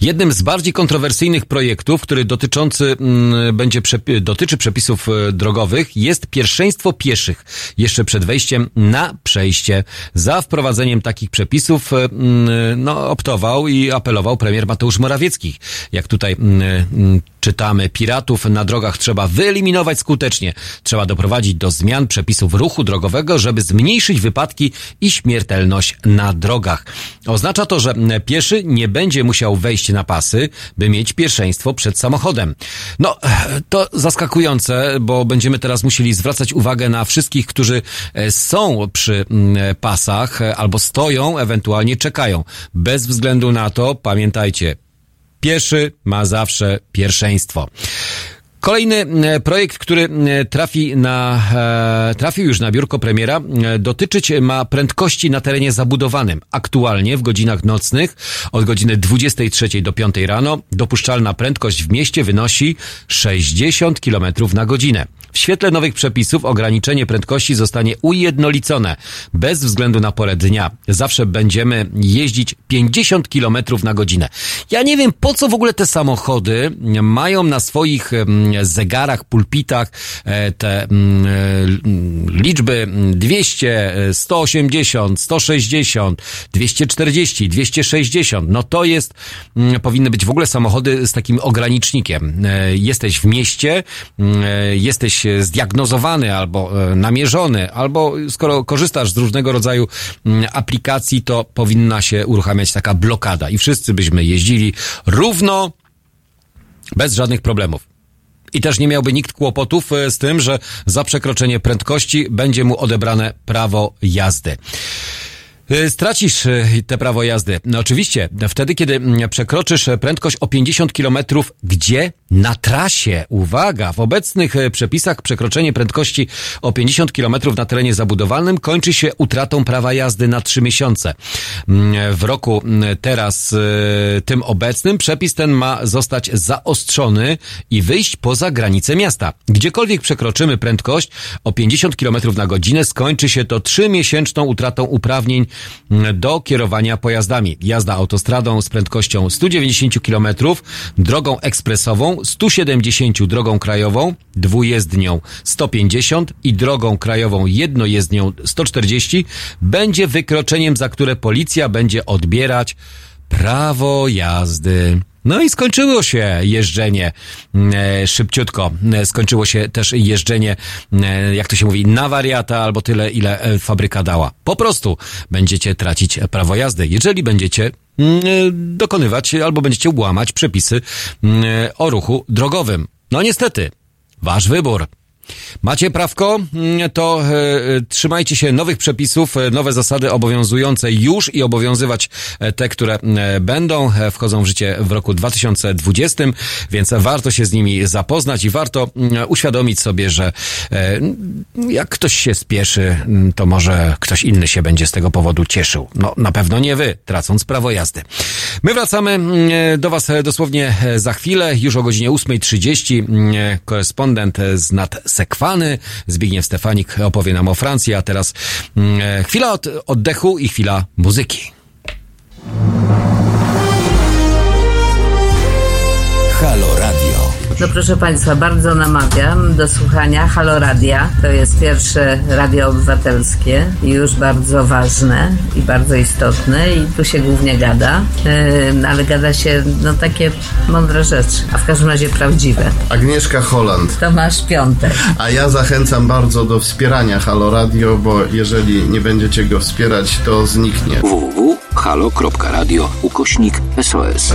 Jednym z bardziej kontrowersyjnych projektów, który dotyczący mm, będzie dotyczy przepisów e, drogowych, jest pierwszeństwo pieszych jeszcze przed wejściem na przejście. Za wprowadzeniem takich przepisów e, mm, no, optował i apelował premier Mateusz Morawiecki. Jak tutaj mm, czytamy, piratów na drogach trzeba wyeliminować skutecznie. Trzeba doprowadzić do zmian przepisów ruchu drogowego, żeby zmniejszyć wypadki i śmiertelność na drogach. Oznacza to, że pieszy nie będzie musiał wejść na pasy, by mieć pierwszeństwo przed samochodem. No, to zaskakujące, bo będziemy teraz musieli zwracać uwagę na wszystkich, którzy e, są przy pasach e, albo stoją, ewentualnie czekają. Bez względu na to, pamiętajcie, pieszy ma zawsze pierwszeństwo. Kolejny e, projekt, który e, trafi na, e, trafił już na biurko premiera, dotyczyć ma prędkości na terenie zabudowanym. Aktualnie w godzinach nocnych od godziny 23 do 5 rano dopuszczalna prędkość w mieście wynosi 60 km na godzinę. W świetle nowych przepisów ograniczenie prędkości zostanie ujednolicone bez względu na porę dnia. Zawsze będziemy jeździć 50 km na godzinę. Ja nie wiem, po co w ogóle te samochody mają na swoich zegarach, pulpitach e, te e, liczby 200, e, 180, 160, 240, 260. No to jest, mm, powinny być w ogóle samochody z takim ogranicznikiem. E, Jesteś w mieście, mm, zdiagnozowany albo e, namierzony, albo skoro korzystasz z różnego rodzaju mm, aplikacji, to powinna się uruchamiać taka blokada i wszyscy byśmy jeździli równo, bez żadnych problemów. I też nie miałby nikt kłopotów e, z tym, że za przekroczenie prędkości będzie mu odebrane prawo jazdy. Y, Stracisz y, te prawo jazdy. No oczywiście, wtedy, kiedy mm, przekroczysz prędkość o 50 km, gdzie? Na trasie. Uwaga, w obecnych y, przepisach przekroczenie prędkości o 50 km na terenie zabudowanym kończy się utratą prawa jazdy na 3 miesiące. Mm, W roku mm, teraz, y, tym obecnym, przepis ten ma zostać zaostrzony i wyjść poza granice miasta. Gdziekolwiek przekroczymy prędkość o 50 km na godzinę, skończy się to 3-miesięczną utratą uprawnień do kierowania pojazdami. Jazda autostradą z prędkością 190 km, drogą ekspresową 170 drogą krajową, dwujezdnią 150 i drogą krajową jednojezdnią 140 będzie wykroczeniem, za które policja będzie odbierać prawo jazdy. No i skończyło się jeżdżenie e, szybciutko. E, skończyło się też jeżdżenie, e, jak to się mówi, na wariata albo tyle, ile fabryka dała. Po prostu będziecie tracić prawo jazdy, jeżeli będziecie mm, dokonywać albo będziecie łamać przepisy mm, o ruchu drogowym. No niestety, wasz wybór. Macie prawko, Mm, to e, e, trzymajcie się nowych przepisów, e, nowe zasady obowiązujące już i obowiązywać te, które e, będą, wchodzą w życie w roku 2020, więc warto się z nimi zapoznać i warto mm, uświadomić sobie, że jak ktoś się spieszy, mm, to może ktoś inny się będzie z tego powodu cieszył. No na pewno nie wy, tracąc prawo jazdy. My wracamy mm, do was dosłownie za chwilę, już o godzinie 8.30. Mm, e, Korespondent z Nadsekwany, Zbigniew Stefanik opowie nam o Francji, a teraz mm, e, chwila od, oddechu i chwila muzyki. No proszę Państwa, bardzo namawiam do słuchania Halo Radia. To jest pierwsze radio obywatelskie i już bardzo ważne i bardzo istotne i tu się głównie gada, yy, ale gada się no takie mądre rzeczy, a w każdym razie prawdziwe. Agnieszka Holland. Tomasz Piątek. A ja zachęcam bardzo do wspierania Halo Radio, bo jeżeli nie będziecie go wspierać, to zniknie. www.halo.radio ukośnik SOS.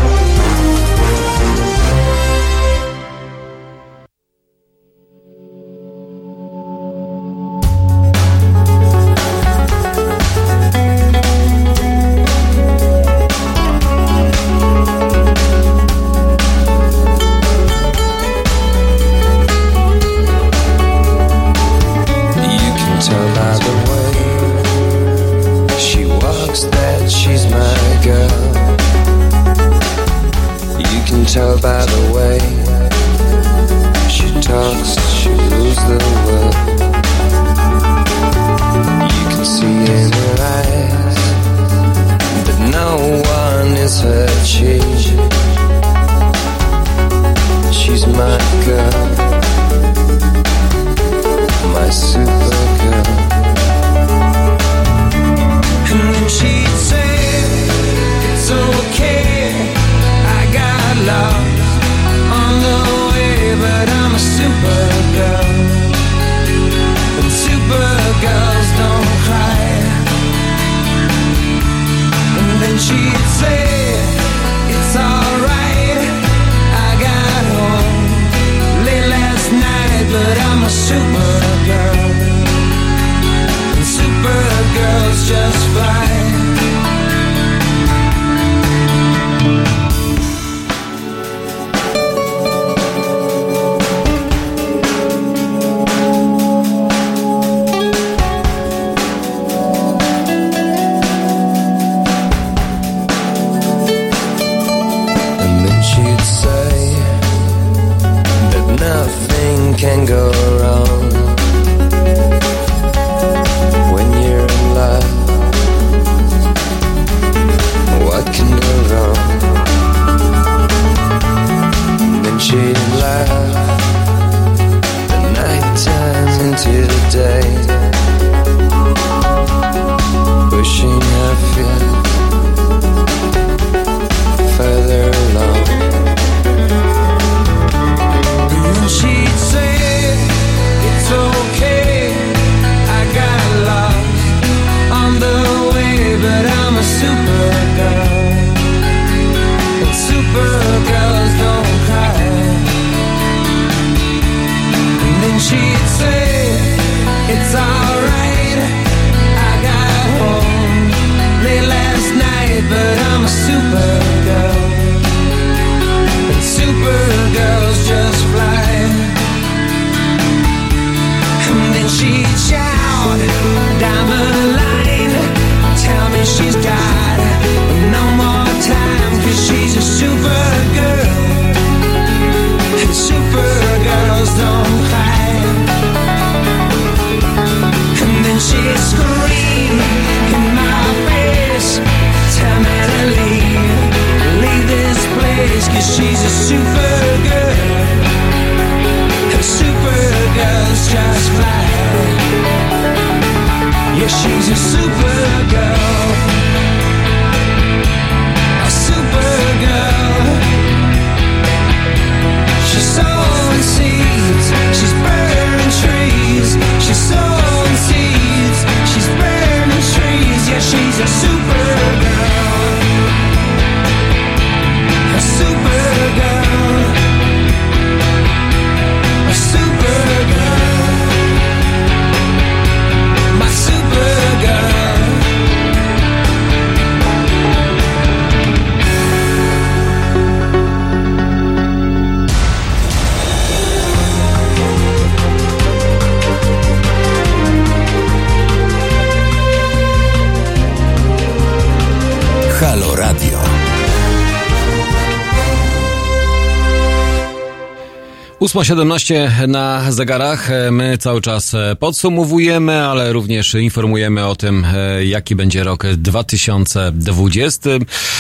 8.17 na zegarach. My cały czas podsumowujemy, ale również informujemy o tym, jaki będzie rok 2020.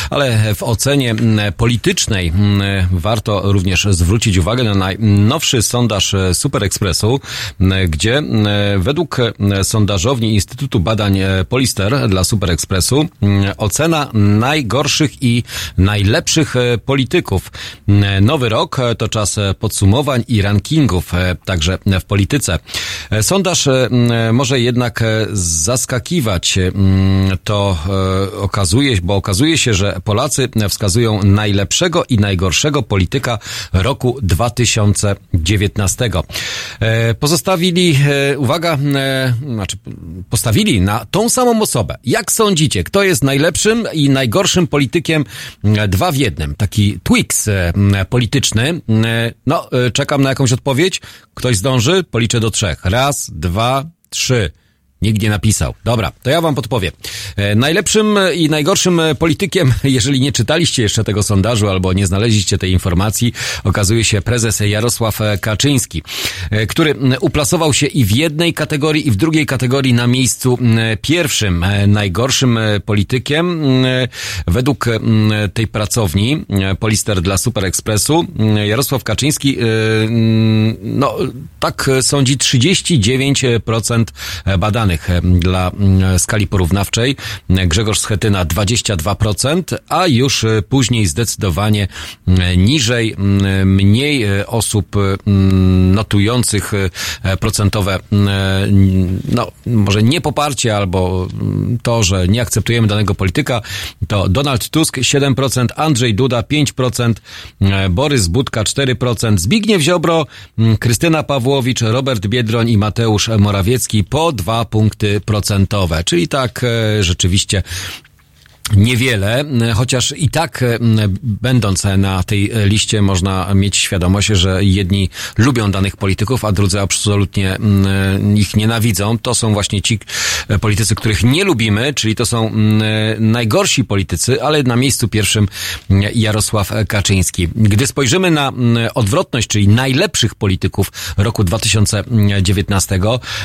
Ale w ocenie politycznej warto również zwrócić uwagę na najnowszy sondaż Super Expressu, gdzie według sondażowni Instytutu Badań Polister dla Super Expressu ocena najgorszych i najlepszych polityków. Nowy rok to czas podsumowań i rankingów, e, także w polityce. E, Sondaż e, może jednak e, zaskakiwać. E, To e, okazuje, bo okazuje się, że Polacy wskazują najlepszego i najgorszego polityka roku 2019. E, Pozostawili, e, uwaga, e, znaczy postawili na tą samą osobę. Jak sądzicie, kto jest najlepszym i najgorszym politykiem e, dwa w jednym? Taki Twix e, polityczny. E, No, czekam na jakąś odpowiedź. Ktoś zdąży? Policzę do trzech. Raz, dwa, trzy. Nikt nie napisał. Dobra, to ja wam podpowiem. E, najlepszym i najgorszym politykiem, [LAUGHS] jeżeli nie czytaliście jeszcze tego sondażu albo nie znaleźliście tej informacji, okazuje się prezes Jarosław Kaczyński, e, który uplasował się i w jednej kategorii, i w drugiej kategorii na miejscu pierwszym. E, Najgorszym e, politykiem e, według tej pracowni e, Polister dla Super Expressu Jarosław Kaczyński, e, no tak sądzi 39% badanych e, dla skali porównawczej. Grzegorz Schetyna 22%, a już e, później zdecydowanie niżej, mniej e, osób notujących e, procentowe, no może nie poparcie albo to, że nie akceptujemy danego polityka, to Donald Tusk 7%, Andrzej Duda 5%, e, Borys Budka 4%, Zbigniew Ziobro, Krystyna Pawłowicz, Robert Biedroń i Mateusz Morawiecki po 2 punkty procentowe. Czyli tak e, rzeczywiście Niewiele, chociaż i tak m, będąc na tej liście można mieć świadomość, że jedni lubią danych polityków, a drudzy absolutnie ich nienawidzą. To są właśnie ci e, politycy, których nie lubimy, czyli to są m, najgorsi politycy, ale na miejscu pierwszym Jarosław Kaczyński. Gdy spojrzymy na odwrotność, czyli najlepszych polityków roku 2019,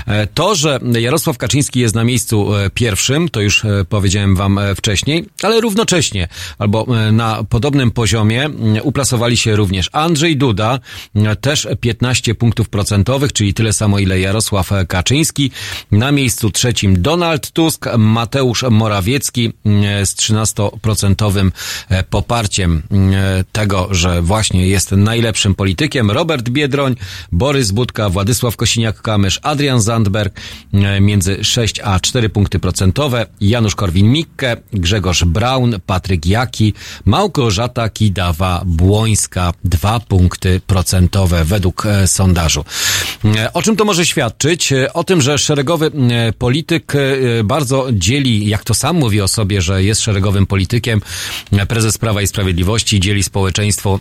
e, to, że Jarosław Kaczyński jest na miejscu e, pierwszym, to już e, powiedziałem wam e, wcześniej, ale równocześnie albo e, na podobnym poziomie m, uplasowali się również Andrzej Duda, m, też 15 punktów procentowych, czyli tyle samo ile Jarosław Kaczyński. Na miejscu trzecim Donald Tusk, Mateusz Morawiecki m, z 13% e, poparciem m, tego, że właśnie jest najlepszym politykiem. Robert Biedroń, Borys Budka, Władysław Kosiniak-Kamysz, Adrian Zandberg e, między 6 a 4 punkty procentowe, Janusz Korwin-Mikke, Grzegorz Braun, Patryk Jaki, Małgorzata Kidawa-Błońska 2 punkty procentowe według e, sondażu. E, O czym to może świadczyć? E, O tym, że szeregowy polityk bardzo dzieli, jak to sam mówi o sobie, że jest szeregowym politykiem, prezes Prawa i Sprawiedliwości dzieli społeczeństwo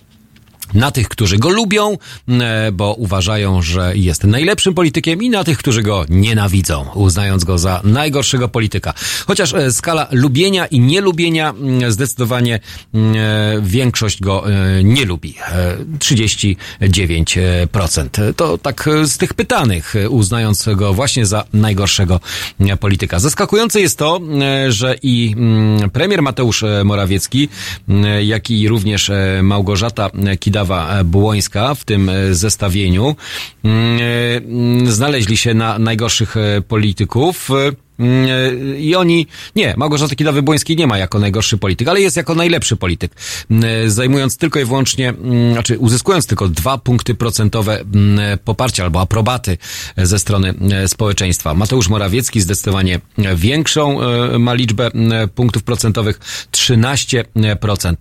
na tych, którzy go lubią, e, bo uważają, że jest najlepszym politykiem i na tych, którzy go nienawidzą, uznając go za najgorszego polityka. Chociaż e, skala lubienia i nielubienia zdecydowanie e, większość go nie lubi. E, 39%. To tak z tych pytanych, uznając go właśnie za najgorszego polityka. Zaskakujące jest to, że i premier Mateusz Morawiecki, jak i również e, Małgorzata Kidawa-Błońska w tym e, zestawieniu mm, e, mm, znaleźli się na najgorszych e, polityków. E, mm, e, i oni, nie, Małgorzaty Kidawy-Błońskiej nie ma jako najgorszy polityk, ale jest jako najlepszy polityk, mm, zajmując tylko i wyłącznie, mm, znaczy uzyskując tylko dwa punkty procentowe mm, poparcia albo aprobaty ze strony e, społeczeństwa. Mateusz Morawiecki zdecydowanie większą e, ma liczbę punktów procentowych, 13%.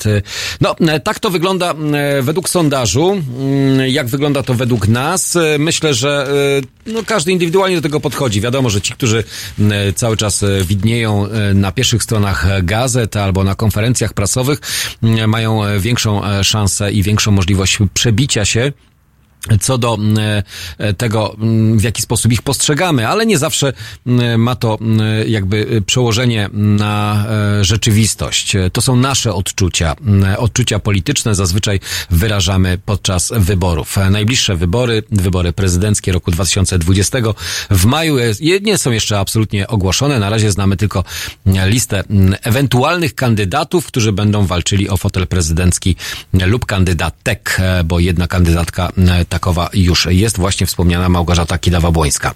No, e, tak to wygląda e, według sondażu. Jak wygląda to według nas? E, Myślę, że e, no, każdy indywidualnie do tego podchodzi. Wiadomo, że ci, którzy cały czas e, widnieją e, na pierwszych stronach gazet albo na konferencjach prasowych, mają e, większą szansę i większą możliwość przebicia się co do e, tego, m, w jaki sposób ich postrzegamy, ale nie zawsze m, ma to jakby przełożenie na e, rzeczywistość. To są nasze odczucia. Odczucia polityczne zazwyczaj wyrażamy podczas wyborów. Najbliższe wybory, wybory prezydenckie roku 2020 w maju nie są jeszcze absolutnie ogłoszone. Na razie znamy tylko listę ewentualnych kandydatów, którzy będą walczyli o fotel prezydencki lub kandydatek, e, bo jedna kandydatka takowa już jest, właśnie wspomniana Małgorzata Kidawa-Błońska.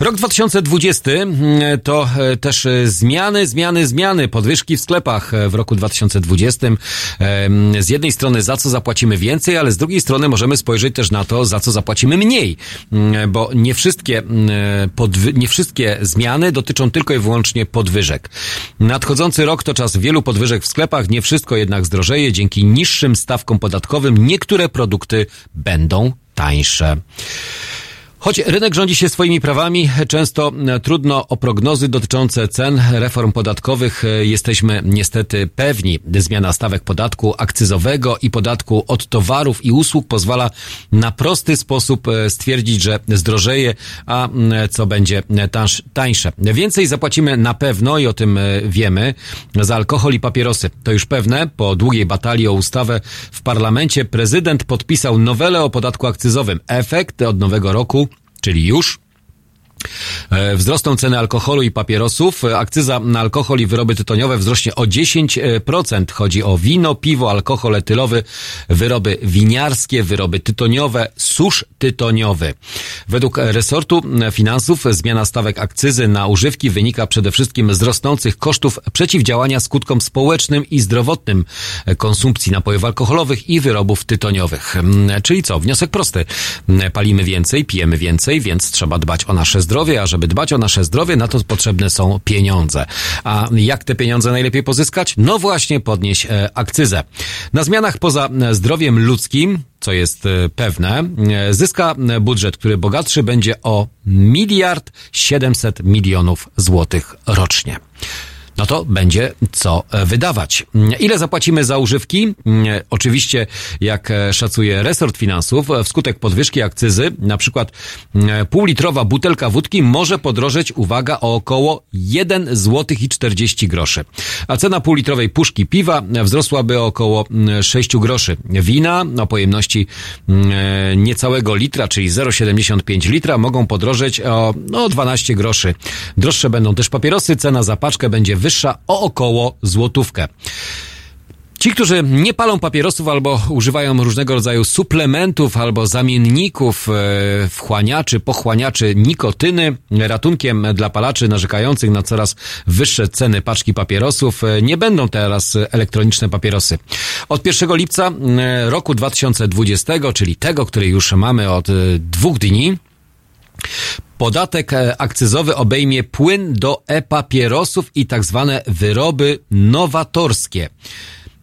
Rok 2020 mm, to e, też e, zmiany, zmiany, zmiany, podwyżki w sklepach e, w roku 2020. Em, Z jednej strony za co zapłacimy więcej, ale z drugiej strony możemy spojrzeć też na to, za co zapłacimy mniej, Mm, bo nie wszystkie, mm, podwy- nie wszystkie zmiany dotyczą tylko i wyłącznie podwyżek. Nadchodzący rok to czas wielu podwyżek w sklepach, nie wszystko jednak zdrożeje. Dzięki niższym stawkom podatkowym niektóre produkty będą tańsze. Choć rynek rządzi się swoimi prawami, często e, trudno o prognozy dotyczące cen reform podatkowych. E, Jesteśmy niestety pewni, zmiana stawek podatku akcyzowego i podatku od towarów i usług pozwala na prosty sposób e, stwierdzić, że zdrożeje, a co będzie tańsz- tańsze. Więcej zapłacimy na pewno i o tym wiemy za alkohol i papierosy. To już pewne. Po długiej batalii o ustawę w parlamencie prezydent podpisał nowelę o podatku akcyzowym. Efekt od nowego roku czyli już. E, Wzrosną ceny alkoholu i papierosów. E, Akcyza na alkohol i wyroby tytoniowe wzrośnie o 10%. Chodzi o wino, piwo, alkohol etylowy, wyroby winiarskie, wyroby tytoniowe, susz tytoniowy. Według resortu finansów zmiana stawek akcyzy na używki wynika przede wszystkim z rosnących kosztów przeciwdziałania skutkom społecznym i zdrowotnym konsumpcji napojów alkoholowych i wyrobów tytoniowych. Mm, Czyli co? Wniosek prosty. Mm, Palimy więcej, pijemy więcej, więc trzeba dbać o nasze zdrowie, a żeby dbać o nasze zdrowie, na to potrzebne są pieniądze. A jak te pieniądze najlepiej pozyskać? No właśnie podnieść e, akcyzę. Na zmianach poza e, zdrowiem ludzkim co jest e, pewne, zyska budżet, który bogatszy będzie o miliard 700 milionów złotych rocznie no to będzie co e, wydawać. Mm, Ile zapłacimy za używki? Mm, Oczywiście, jak e, szacuje resort finansów, e, wskutek podwyżki akcyzy, na przykład mm, półlitrowa butelka wódki może podrożeć, uwaga, o około 1 zł i 40 groszy. A cena półlitrowej puszki piwa wzrosłaby o około mm, 6 groszy. Wina o pojemności niecałego litra, czyli 0,75 litra, mogą podrożeć o no, 12 groszy. Droższe będą też papierosy, cena za paczkę będzie wyższa o około złotówkę. Ci, którzy nie palą papierosów albo używają różnego rodzaju suplementów albo zamienników, e, wchłaniaczy, pochłaniaczy nikotyny, ratunkiem dla palaczy narzekających na coraz wyższe ceny paczki papierosów, e, nie będą teraz elektroniczne papierosy. Od 1 lipca e, roku 2020, czyli tego, który już mamy od dwóch dni, Podatek e, akcyzowy obejmie płyn do e-papierosów i tak zwane wyroby nowatorskie.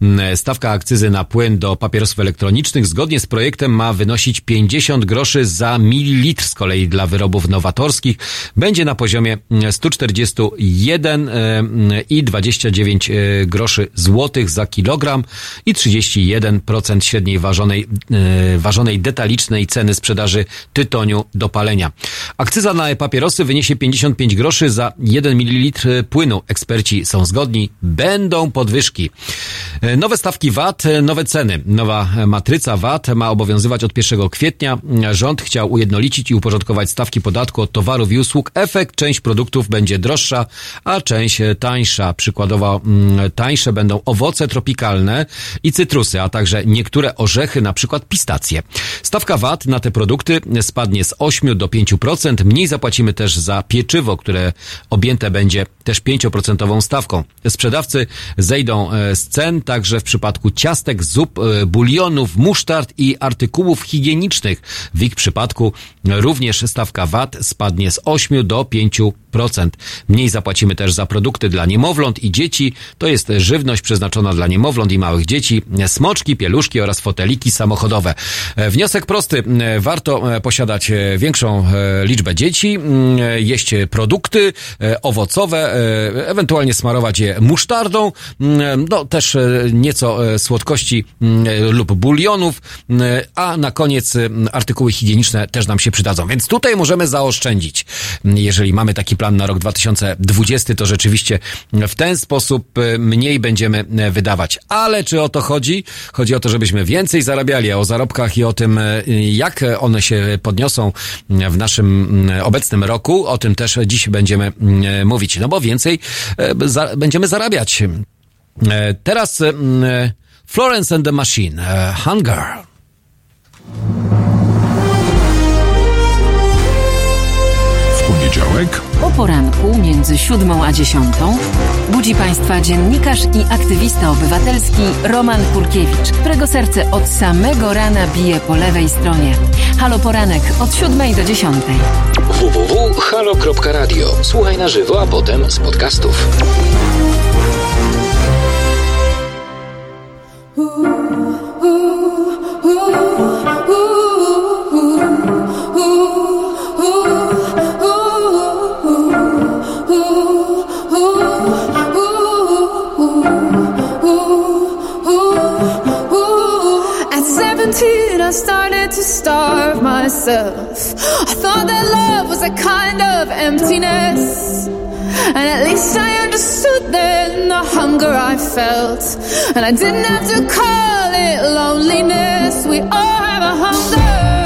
Mm, Stawka akcyzy na płyn do papierosów elektronicznych zgodnie z projektem ma wynosić 50 groszy za mililitr. Z kolei dla wyrobów nowatorskich będzie na poziomie mm, 141,29 e, groszy złotych za kilogram i 31% średniej ważonej, e, ważonej detalicznej ceny sprzedaży tytoniu do palenia. Akcyza na papierosy wyniesie 55 groszy za 1 ml płynu. Eksperci są zgodni, będą podwyżki. Nowe stawki VAT, nowe ceny. Nowa matryca VAT ma obowiązywać od 1 kwietnia. Rząd chciał ujednolicić i uporządkować stawki podatku od towarów i usług. Efekt, część produktów będzie droższa, a część tańsza. Przykładowo mm, tańsze będą owoce tropikalne i cytrusy, a także niektóre orzechy, na przykład pistacje. Stawka VAT na te produkty spadnie z 8 do 5%. Mniej zapłacimy też za pieczywo, które objęte będzie też 5% stawką. Sprzedawcy zejdą e, z cen także w przypadku ciastek, zup, e, bulionów, musztard i artykułów higienicznych. W ich przypadku również stawka VAT spadnie z 8 do 5%. Mniej zapłacimy też za produkty dla niemowląt i dzieci. To jest żywność przeznaczona dla niemowląt i małych dzieci, smoczki, pieluszki oraz foteliki samochodowe. E, Wniosek prosty. E, Warto e, posiadać większą liczbę dzieci, mm, jeść produkty owocowe, ewentualnie smarować je musztardą, mm, no też nieco słodkości mm, lub bulionów, a na koniec artykuły higieniczne też nam się przydadzą. Więc tutaj możemy zaoszczędzić. Jeżeli mamy taki plan na rok 2020, to rzeczywiście w ten sposób e, mniej będziemy e, wydawać. Ale czy o to chodzi? Chodzi o to, żebyśmy więcej zarabiali, o zarobkach i o tym, e, jak one się podniosą w naszym mm, obecnym roku, o tym też dziś będziemy mm, mówić. No bo więcej będziemy zarabiać. Teraz mm, Florence and the Machine, Hunger. W poniedziałek O poranku między siódmą a dziesiątą budzi Państwa dziennikarz i aktywista obywatelski Roman Kurkiewicz, którego serce od samego rana bije po lewej stronie. Halo Poranek od siódmej do dziesiątej. www.halo.radio. Słuchaj na żywo, a potem z podcastów. At I started to starve myself. I thought that love was a kind of emptiness. And at least I understood then the hunger I felt. And I didn't have to call it loneliness. We all have a hunger.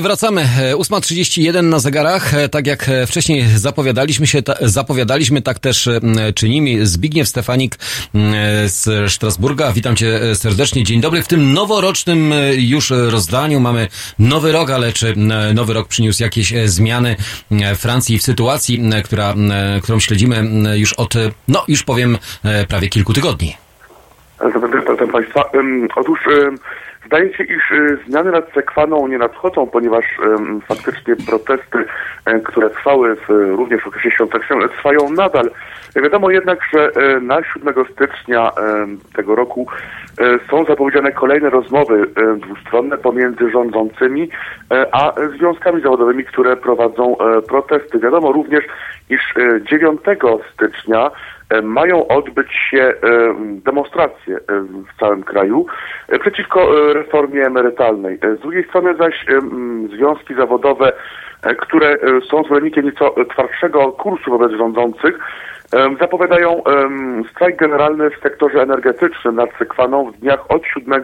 Wracamy. E, 8.31 na zegarach. E, Tak jak e, wcześniej zapowiadaliśmy się, ta, zapowiadaliśmy, tak też e, czynimy. Zbigniew Stefanik e, z Strasburga. Witam cię e, serdecznie. Dzień dobry. W tym noworocznym e, już rozdaniu mamy nowy rok, ale czy nowy rok przyniósł jakieś e, zmiany e, Francji w sytuacji, która, którą śledzimy już od, e, no już powiem, e, prawie kilku tygodni? Zapewne, Państwa. Otóż zdaje się, iż y, zmiany nad Sekwaną nie nadchodzą, ponieważ ym, faktycznie protesty, y, które trwały w, również w okresie świątecznym, trwają nadal. Wiadomo jednak, że y, na 7 stycznia tego roku y, są zapowiedziane kolejne rozmowy dwustronne pomiędzy rządzącymi, a związkami zawodowymi, które prowadzą protesty. Wiadomo również, iż y, 9 stycznia e, mają odbyć się e, demonstracje e, w całym kraju e, przeciwko e, reformie emerytalnej. E, Z drugiej strony zaś e, związki zawodowe, e, które e, są zwolennikiem nieco twardszego kursu wobec rządzących, e, zapowiadają strajk generalny w sektorze energetycznym nad Sekwaną w dniach od 7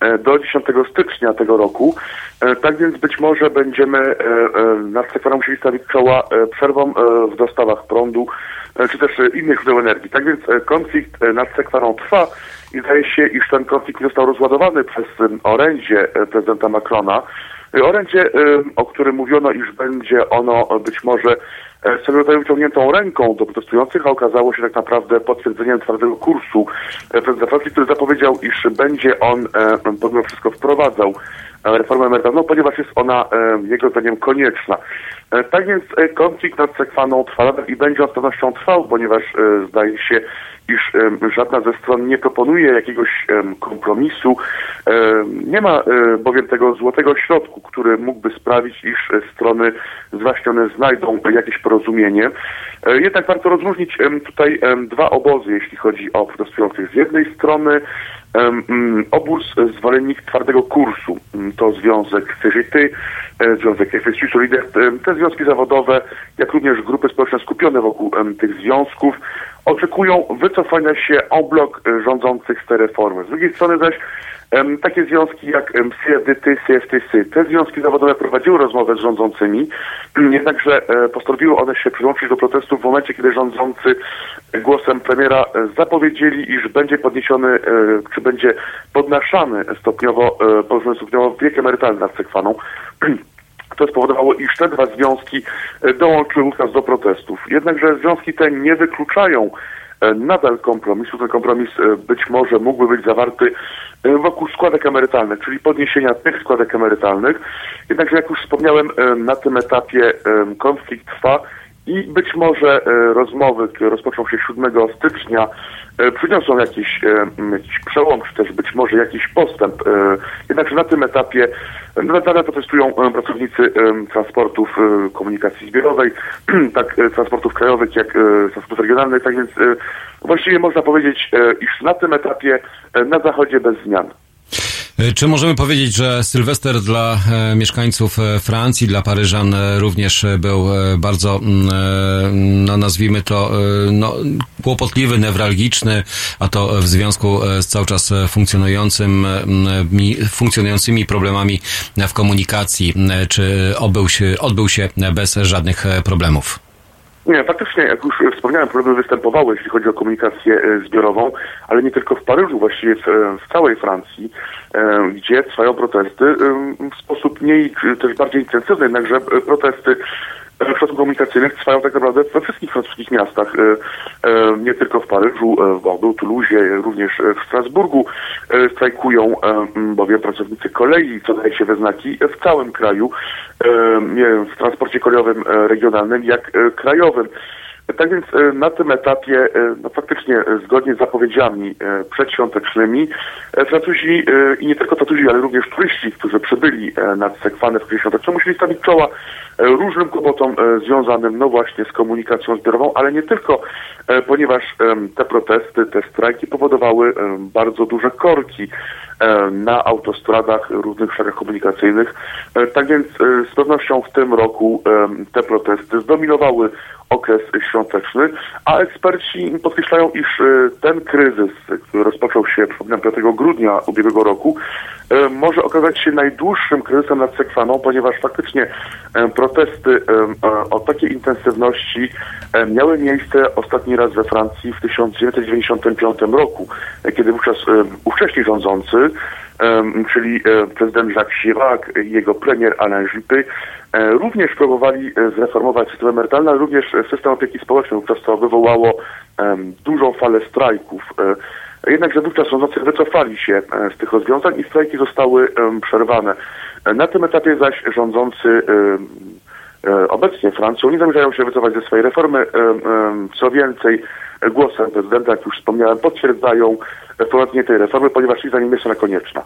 e, do 10 stycznia tego roku. E, Tak więc być może będziemy e, e, nad Sekwaną musieli stawić czoła e, przerwom e, w dostawach prądu e, czy też e, innych źródeł energii. Tak więc e, konflikt e, nad Sekwaną trwa i zdaje się, iż ten konflikt został rozładowany przez orędzie e, prezydenta Macrona. E, Orędzie, e, o którym mówiono, iż będzie ono e, być może e, swego rodzaju wyciągniętą ręką do protestujących, a okazało się tak naprawdę potwierdzeniem twardego kursu e, prezydenta Francji, który zapowiedział, iż będzie on e, pomimo wszystko wprowadzał e, reformę emerytalną, ponieważ jest ona e, jego zdaniem konieczna. E, Tak więc e, konflikt nad Sekwaną trwa i będzie on z pewnością trwał, ponieważ zdaje się, iż żadna ze stron nie proponuje jakiegoś kompromisu. Nie ma e, bowiem tego złotego środku, który mógłby sprawić, iż e, strony zwaśnione znajdą jakieś porozumienie. E, Jednak warto rozróżnić tutaj dwa obozy, jeśli chodzi o protestujących. Z jednej strony mm, obóz zwolennik twardego kursu, Mm, to związek e, związek FSU Solidaire, em, te związki zawodowe, jak również grupy społeczne skupione wokół tych związków, oczekują wycofania się bloc e, rządzących z tej reformy. Z drugiej strony zaś takie związki jak CFDT, CFTC, te związki zawodowe prowadziły rozmowę z rządzącymi, [CLEARS THROAT] jednakże e, postanowiły one się przyłączyć do protestów w momencie, kiedy rządzący głosem premiera e, zapowiedzieli, iż będzie podniesiony, e, czy będzie podnaszany stopniowo, stopniowo wiek emerytalny nad Sekwaną. [CLEARS THROAT] To spowodowało, iż te dwa związki e, dołączyły wówczas do protestów. Jednakże związki te nie wykluczają e, nadal kompromisu. Ten kompromis e, być może mógłby być zawarty wokół składek emerytalnych, czyli podniesienia tych składek emerytalnych. Jednakże, jak już wspomniałem, na tym etapie konflikt trwa i być może e, rozmowy, które rozpoczną się 7 stycznia, e, przyniosą jakiś, e, jakiś przełom, czy też być może jakiś postęp. Jednakże na tym etapie nadal protestują pracownicy transportów komunikacji zbiorowej, [CLEARS THROAT] tak transportów krajowych, jak transportów regionalnych, tak więc właściwie można powiedzieć, iż na tym etapie na zachodzie bez zmian. E, Czy możemy powiedzieć, że Sylwester dla e, mieszkańców e, Francji, dla Paryżan również był bardzo, mm, no nazwijmy to, no, kłopotliwy, newralgiczny, a to w związku z cały czas funkcjonującym, funkcjonującymi problemami w komunikacji. Czy odbył się, odbył się bez żadnych problemów? Nie, faktycznie, jak już wspomniałem, problemy występowały, jeśli chodzi o komunikację e, zbiorową, ale nie tylko w Paryżu, właściwie w, e, w całej Francji, e, gdzie trwają protesty w sposób mniej, też bardziej intensywny, jednakże protesty e, w przypadku komunikacyjnych trwają tak naprawdę we wszystkich francuskich miastach, e, e, nie tylko w Paryżu, e, w Bordeaux, Toulouse, e, również e, w Strasburgu e, strajkują, e, bowiem pracownicy kolei, co daje się we znaki, e, w całym kraju, e, w transporcie kolejowym e, regionalnym, jak e, krajowym. Tak więc e, na tym etapie, e, no faktycznie e, zgodnie z zapowiedziami przedświątecznymi, Francuzi i nie tylko Francuzi, ale również turyści, którzy przybyli nad Sekwany w okresie świątecznym, musieli stawić czoła różnym kłopotom związanym no właśnie z komunikacją zbiorową, ale nie tylko, ponieważ te protesty, te strajki powodowały bardzo duże korki na autostradach, różnych szlakach komunikacyjnych. Tak więc z pewnością w tym roku te protesty zdominowały okres świąteczny, a eksperci podkreślają, iż e, ten kryzys, który rozpoczął się, przypominam, 5 grudnia ubiegłego roku, e, może okazać się najdłuższym kryzysem nad Sekwaną, ponieważ faktycznie e, protesty o takiej intensywności miały miejsce ostatni raz we Francji w 1995 roku, kiedy wówczas ówcześni rządzący, czyli e, prezydent Jacques Chirac i jego premier Alain Juppé, e, również próbowali e, zreformować system emerytalny, ale również system opieki społecznej, wówczas to wywołało dużą falę strajków. Jednakże wówczas rządzący wycofali się z tych rozwiązań i strajki zostały przerwane. Na tym etapie zaś rządzący obecnie Francją nie zamierzają się wycofać ze swojej reformy. Co więcej, głosem prezydenta, jak już wspomniałem, potwierdzają wprowadzenie tej reformy, ponieważ ich zdaniem jest ona konieczna.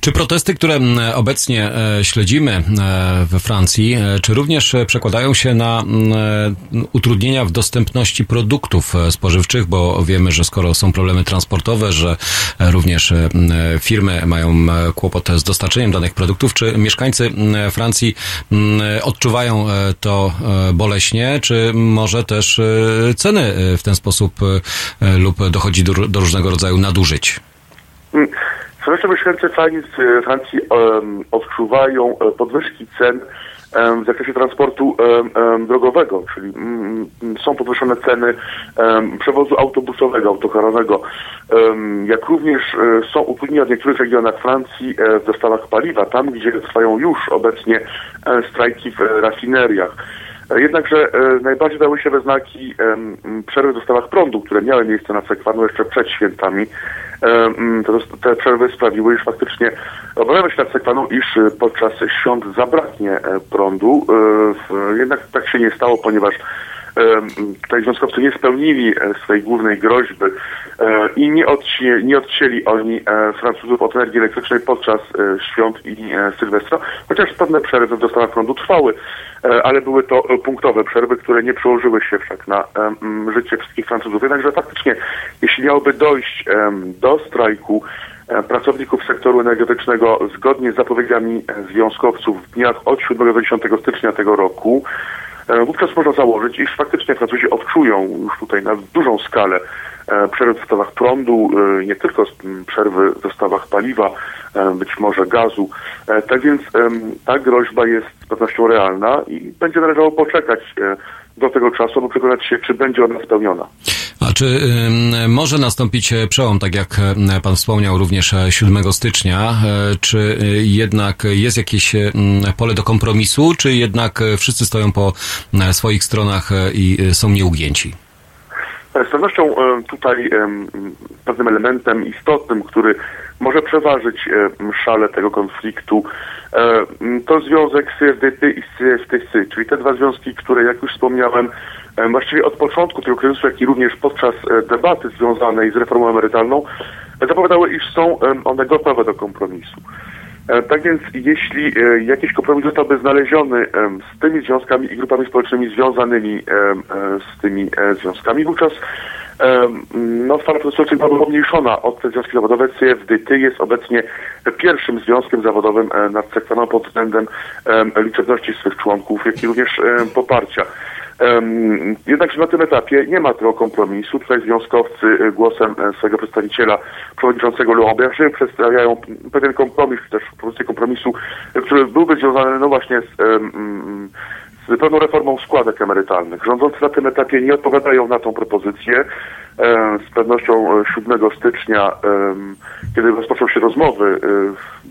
Czy protesty, które m, obecnie e, śledzimy e, we Francji, e, czy również przekładają się na m, e, utrudnienia w dostępności produktów spożywczych, bo wiemy, że skoro są problemy transportowe, że również firmy mają kłopot z dostarczeniem danych produktów, czy mieszkańcy Francji odczuwają to boleśnie, czy może też ceny w ten sposób lub dochodzi do, do różnego rodzaju nadużyć? Zresztą mieszkańcy Francji, Francji odczuwają e, podwyżki cen w zakresie transportu drogowego, czyli mm, mm, są podwyższone ceny przewozu autobusowego, autokarowego, jak również e, są utrudnienia w niektórych regionach Francji e, w dostawach paliwa, tam gdzie trwają już obecnie e, strajki w e, rafineriach. E, Jednakże e, najbardziej dały się we znaki przerwy w dostawach prądu, które miały miejsce na Sekwanu jeszcze przed świętami. E, Te, przerwy sprawiły, iż faktycznie obawiamy się nad Sekwaną, iż podczas świąt zabraknie prądu. Jednak tak się nie stało, ponieważ tutaj związkowcy nie spełnili e, swojej głównej groźby e, i nie, nie odcięli oni e, Francuzów od energii elektrycznej podczas e, świąt i e, Sylwestra, chociaż pewne przerwy w dostawach prądu trwały, e, ale były to e, punktowe przerwy, które nie przełożyły się wszak na życie wszystkich Francuzów. Jednakże faktycznie, jeśli miałoby dojść do strajku e, pracowników sektoru energetycznego zgodnie z zapowiedziami e, związkowców w dniach od 7 do 10 stycznia tego roku, E, Wówczas można założyć, iż faktycznie Francuzi odczują już tutaj na dużą skalę e, przerwy w dostawach prądu, e, nie tylko przerwy w dostawach paliwa, e, być może gazu. E, Tak więc ta groźba jest z pewnością realna i będzie należało poczekać e, do tego czasu, aby przekonać się, czy będzie ona spełniona. A czy ym, może nastąpić e, przełom, tak jak e, pan wspomniał również e, 7 stycznia? E, Czy e, jednak jest jakieś e, pole do kompromisu, czy jednak e, wszyscy stoją po e, swoich stronach e, i e, są nieugięci? E, Z pewnością e, tutaj em, pewnym elementem istotnym, który może przeważyć e, szale tego konfliktu, e, to związek CFDT i CFTC, czyli te dwa związki, które, jak już wspomniałem, e, właściwie od początku tego kryzysu, jak i również podczas e, debaty związanej z reformą emerytalną, e, zapowiadały, iż są one gotowe do kompromisu. E, Tak więc jeśli e, jakiś kompromis zostałby znaleziony z tymi związkami i grupami społecznymi związanymi e, z tymi związkami, wówczas no, fala protestujących byłaby pomniejszona od te związki zawodowe. CFDT jest obecnie pierwszym związkiem zawodowym nad sektorem pod względem em, liczebności swych członków, jak i również poparcia. Jednakże na tym etapie nie ma tego kompromisu. Tutaj związkowcy y, głosem e, swojego przedstawiciela, przewodniczącego Laurent Berger, przedstawiają pewien kompromis, też propozycję kompromisu, który byłby związany no właśnie z, z pewną reformą składek emerytalnych. Rządzący na tym etapie nie odpowiadają na tą propozycję. E, z pewnością e, 7 stycznia, em, kiedy rozpoczną się rozmowy, e,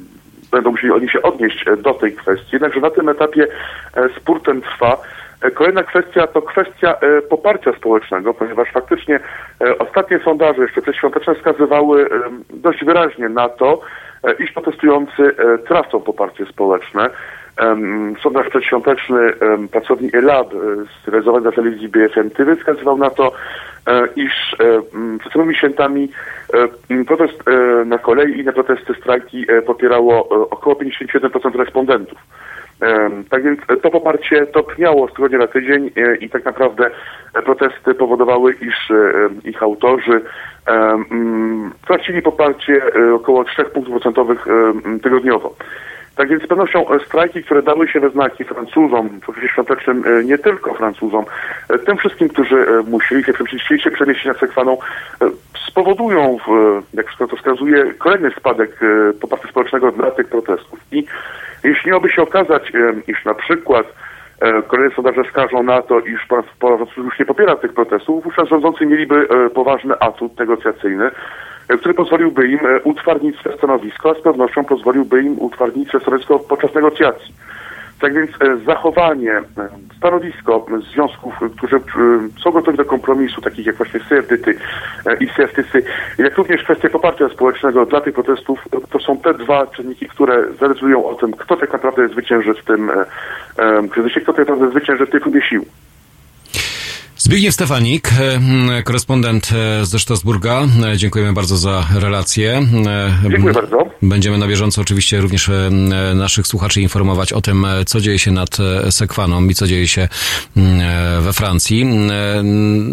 będą musieli oni się odnieść e, do tej kwestii. Jednakże na tym etapie e, spór ten trwa. E, Kolejna kwestia to kwestia e, poparcia społecznego, ponieważ faktycznie e, ostatnie sondaże jeszcze przedświąteczne wskazywały dość wyraźnie na to, iż protestujący tracą poparcie społeczne. sondaż przedświąteczny pracowni ELAB zrealizowany na telewizji BFM TV wskazywał na to, iż przed samymi świętami protest na kolei i inne protesty, strajki popierało około 57% respondentów. Tak więc to poparcie topniało z tygodnia na tydzień e, i tak naprawdę protesty powodowały, iż e, e, ich autorzy tracili poparcie około 3 punktów procentowych tygodniowo. Tak więc z pewnością e, strajki, które dały się we znaki Francuzom w okresie świątecznym, e, nie tylko Francuzom, e, tym wszystkim, którzy musieli się, chcieli się przemieścić na Sekwaną, spowodują, jak wszystko to wskazuje, kolejny spadek poparcia społecznego dla tych protestów. I jeśli miałoby się okazać, iż na przykład kolejne sondaże wskażą na to, iż pan Francuzi już nie popiera tych protestów, wówczas rządzący mieliby poważny atut negocjacyjny, który pozwoliłby im e, utwardzić swe stanowisko, a z pewnością pozwoliłby im utwardzić swe stanowisko podczas negocjacji. Tak więc e, zachowanie, e, stanowisko związków, którzy są gotowi do kompromisu, takich jak właśnie CFDT i CFTC, jak również kwestia poparcia społecznego dla tych protestów, to są te dwa czynniki, które zadecydują o tym, kto tak naprawdę zwycięży w tym kryzysie, kto tak naprawdę zwycięży w tej próbie sił. Zbigniew Stefanik, e, korespondent e, ze Strasburga. E, Dziękujemy bardzo za relację. Dziękuję bardzo. Będziemy na bieżąco oczywiście również naszych słuchaczy informować o tym, co dzieje się nad Sekwaną i co dzieje się we Francji.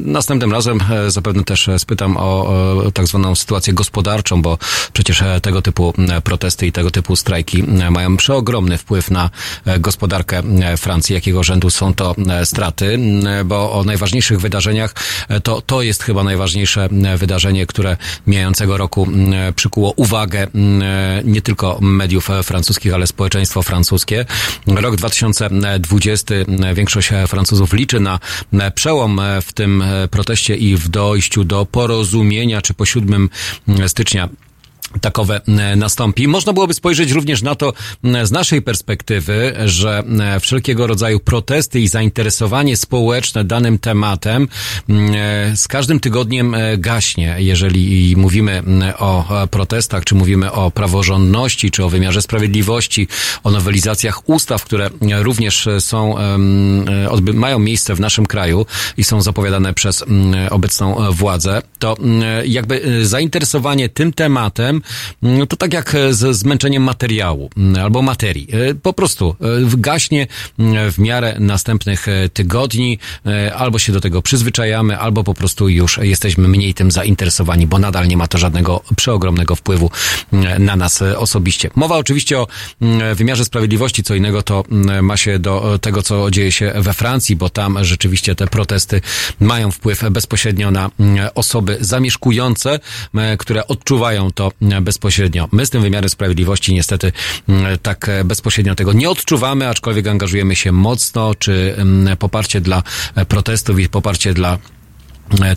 Następnym razem zapewne też spytam o, tak zwaną sytuację gospodarczą, bo przecież tego typu protesty i tego typu strajki mają przeogromny wpływ na gospodarkę Francji. Jakiego rzędu są to straty, bo o najważniejszych wydarzeniach e, to, to jest chyba najważniejsze wydarzenie, które mijającego roku przykuło uwagę m, nie tylko mediów e, francuskich, ale społeczeństwo francuskie. Rok 2020 m, większość e, Francuzów liczy na przełom e, w tym e, proteście i w dojściu do porozumienia, czy po 7 stycznia takowe e, nastąpi. Można byłoby spojrzeć również na to z naszej perspektywy, że e, wszelkiego rodzaju protesty i zainteresowanie społeczne danym tematem e, z każdym tygodniem gaśnie. Jeżeli mówimy o protestach, czy mówimy o praworządności, czy o wymiarze sprawiedliwości, o nowelizacjach ustaw, które również są, mają miejsce w naszym kraju i są zapowiadane przez obecną władzę, to jakby zainteresowanie tym tematem Mm, to tak jak e, z zmęczeniem materiału mm, albo materii. E, Po prostu e, gaśnie mm, w miarę następnych tygodni, albo się do tego przyzwyczajamy, albo po prostu już jesteśmy mniej tym zainteresowani, bo nadal nie ma to żadnego przeogromnego wpływu na nas osobiście. Mowa oczywiście o wymiarze sprawiedliwości, co innego to ma się do tego, co dzieje się we Francji, bo tam rzeczywiście te protesty mają wpływ bezpośrednio na osoby zamieszkujące, które odczuwają to bezpośrednio. My z tym wymiarem sprawiedliwości niestety mm, tak e, bezpośrednio tego nie odczuwamy, aczkolwiek angażujemy się mocno, czy mm, poparcie dla e, protestów i poparcie dla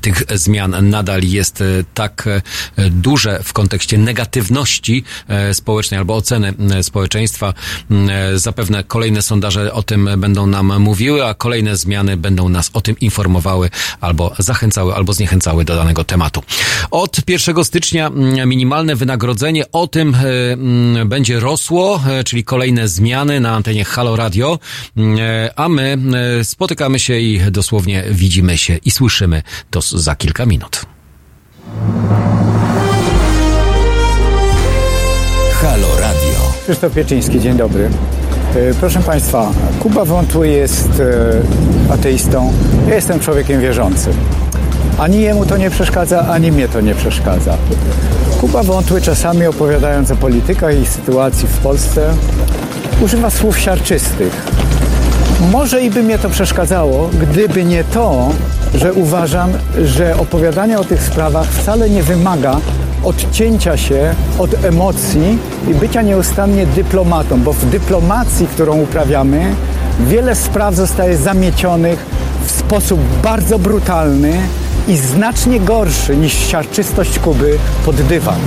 tych zmian nadal jest e, tak e, duże w kontekście negatywności e, społecznej albo oceny e, społeczeństwa. M, e, Zapewne kolejne sondaże o tym będą nam mówiły, a kolejne zmiany będą nas o tym informowały albo zachęcały, albo zniechęcały do danego tematu. Od 1 stycznia m, minimalne wynagrodzenie o tym e, m, będzie rosło, e, czyli kolejne zmiany na antenie Halo Radio, e, a my e, spotykamy się i dosłownie widzimy się i słyszymy to za kilka minut. Halo Radio. Krzysztof Pieczyński, dzień dobry. E, Proszę Państwa, Kuba Wątły jest e, ateistą, ja jestem człowiekiem wierzącym. Ani jemu to nie przeszkadza, ani mnie to nie przeszkadza. Kuba Wątły czasami opowiadając o politykach i sytuacji w Polsce używa słów siarczystych. Może i by mnie to przeszkadzało, gdyby nie to, że uważam, że opowiadanie o tych sprawach wcale nie wymaga odcięcia się od emocji i bycia nieustannie dyplomatą, bo w dyplomacji, którą uprawiamy, wiele spraw zostaje zamiecionych w sposób bardzo brutalny i znacznie gorszy niż siarczystość Kuby pod dywan.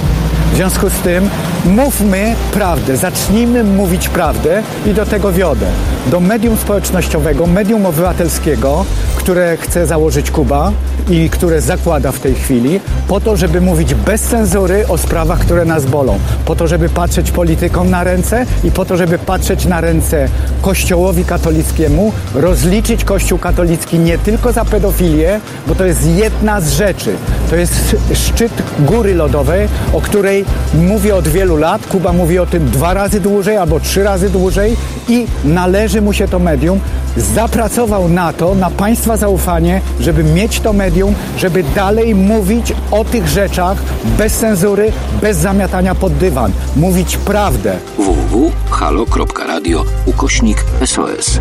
W związku z tym mówmy prawdę, zacznijmy mówić prawdę i do tego wiodę. Do medium społecznościowego, medium obywatelskiego, które chce założyć Kuba i które zakłada w tej chwili, po to, żeby mówić bez cenzury o sprawach, które nas bolą, po to, żeby patrzeć politykom na ręce i po to, żeby patrzeć na ręce Kościołowi katolickiemu, rozliczyć Kościół katolicki nie tylko za pedofilię, bo to jest jedna z rzeczy. To jest szczyt góry lodowej, o której mówię od wielu lat. Kuba mówi o tym dwa razy dłużej albo trzy razy dłużej i należy mu się to medium. Zapracował na to, na Państwa zaufanie, żeby mieć to medium, żeby dalej mówić o tych rzeczach bez cenzury, bez zamiatania pod dywan. Mówić prawdę. www.halo.radio ukośnik SOS.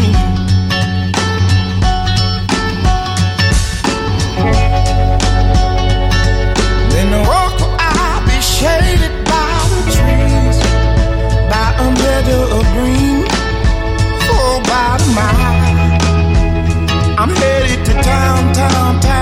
Green mile. I'm headed to town, town, town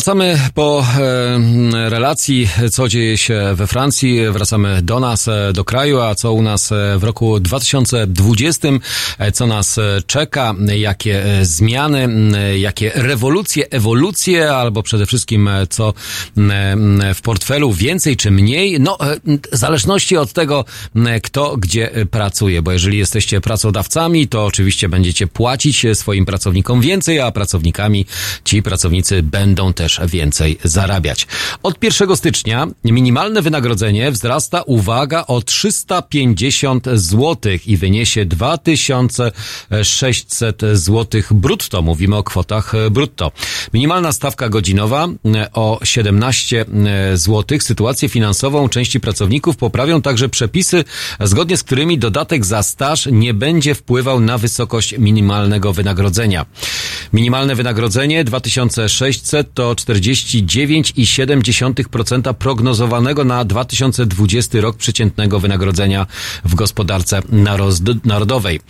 Wracamy po e, relacji, co dzieje się we Francji. Wracamy do nas, e, do kraju, a co u nas e, w roku 2020, e, co nas czeka, jakie zmiany, m, jakie rewolucje, ewolucje, albo przede wszystkim co m, m, w portfelu więcej czy mniej. No, w zależności od tego, kto gdzie pracuje, bo jeżeli jesteście pracodawcami, to oczywiście będziecie płacić swoim pracownikom więcej, a pracownikami ci pracownicy będą też więcej zarabiać. Od 1 stycznia minimalne wynagrodzenie wzrasta, uwaga, o 350 zł i wyniesie 2600 zł brutto. Mówimy o kwotach e, brutto. Minimalna stawka godzinowa e, o 17 zł. Sytuację finansową części pracowników poprawią także przepisy, zgodnie z którymi dodatek za staż nie będzie wpływał na wysokość minimalnego wynagrodzenia. Minimalne wynagrodzenie 2600 to 49,7% prognozowanego na 2020 rok przeciętnego wynagrodzenia w gospodarce narodowej.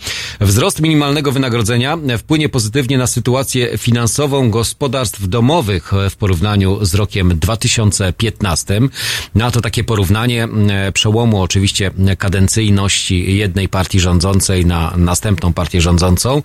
Wzrost minimalnego wynagrodzenia wpłynie pozytywnie na sytuację finansową gospodarstw domowych w porównaniu z rokiem 2015. Na to takie porównanie przełomu oczywiście kadencyjności jednej partii rządzącej na następną partię rządzącą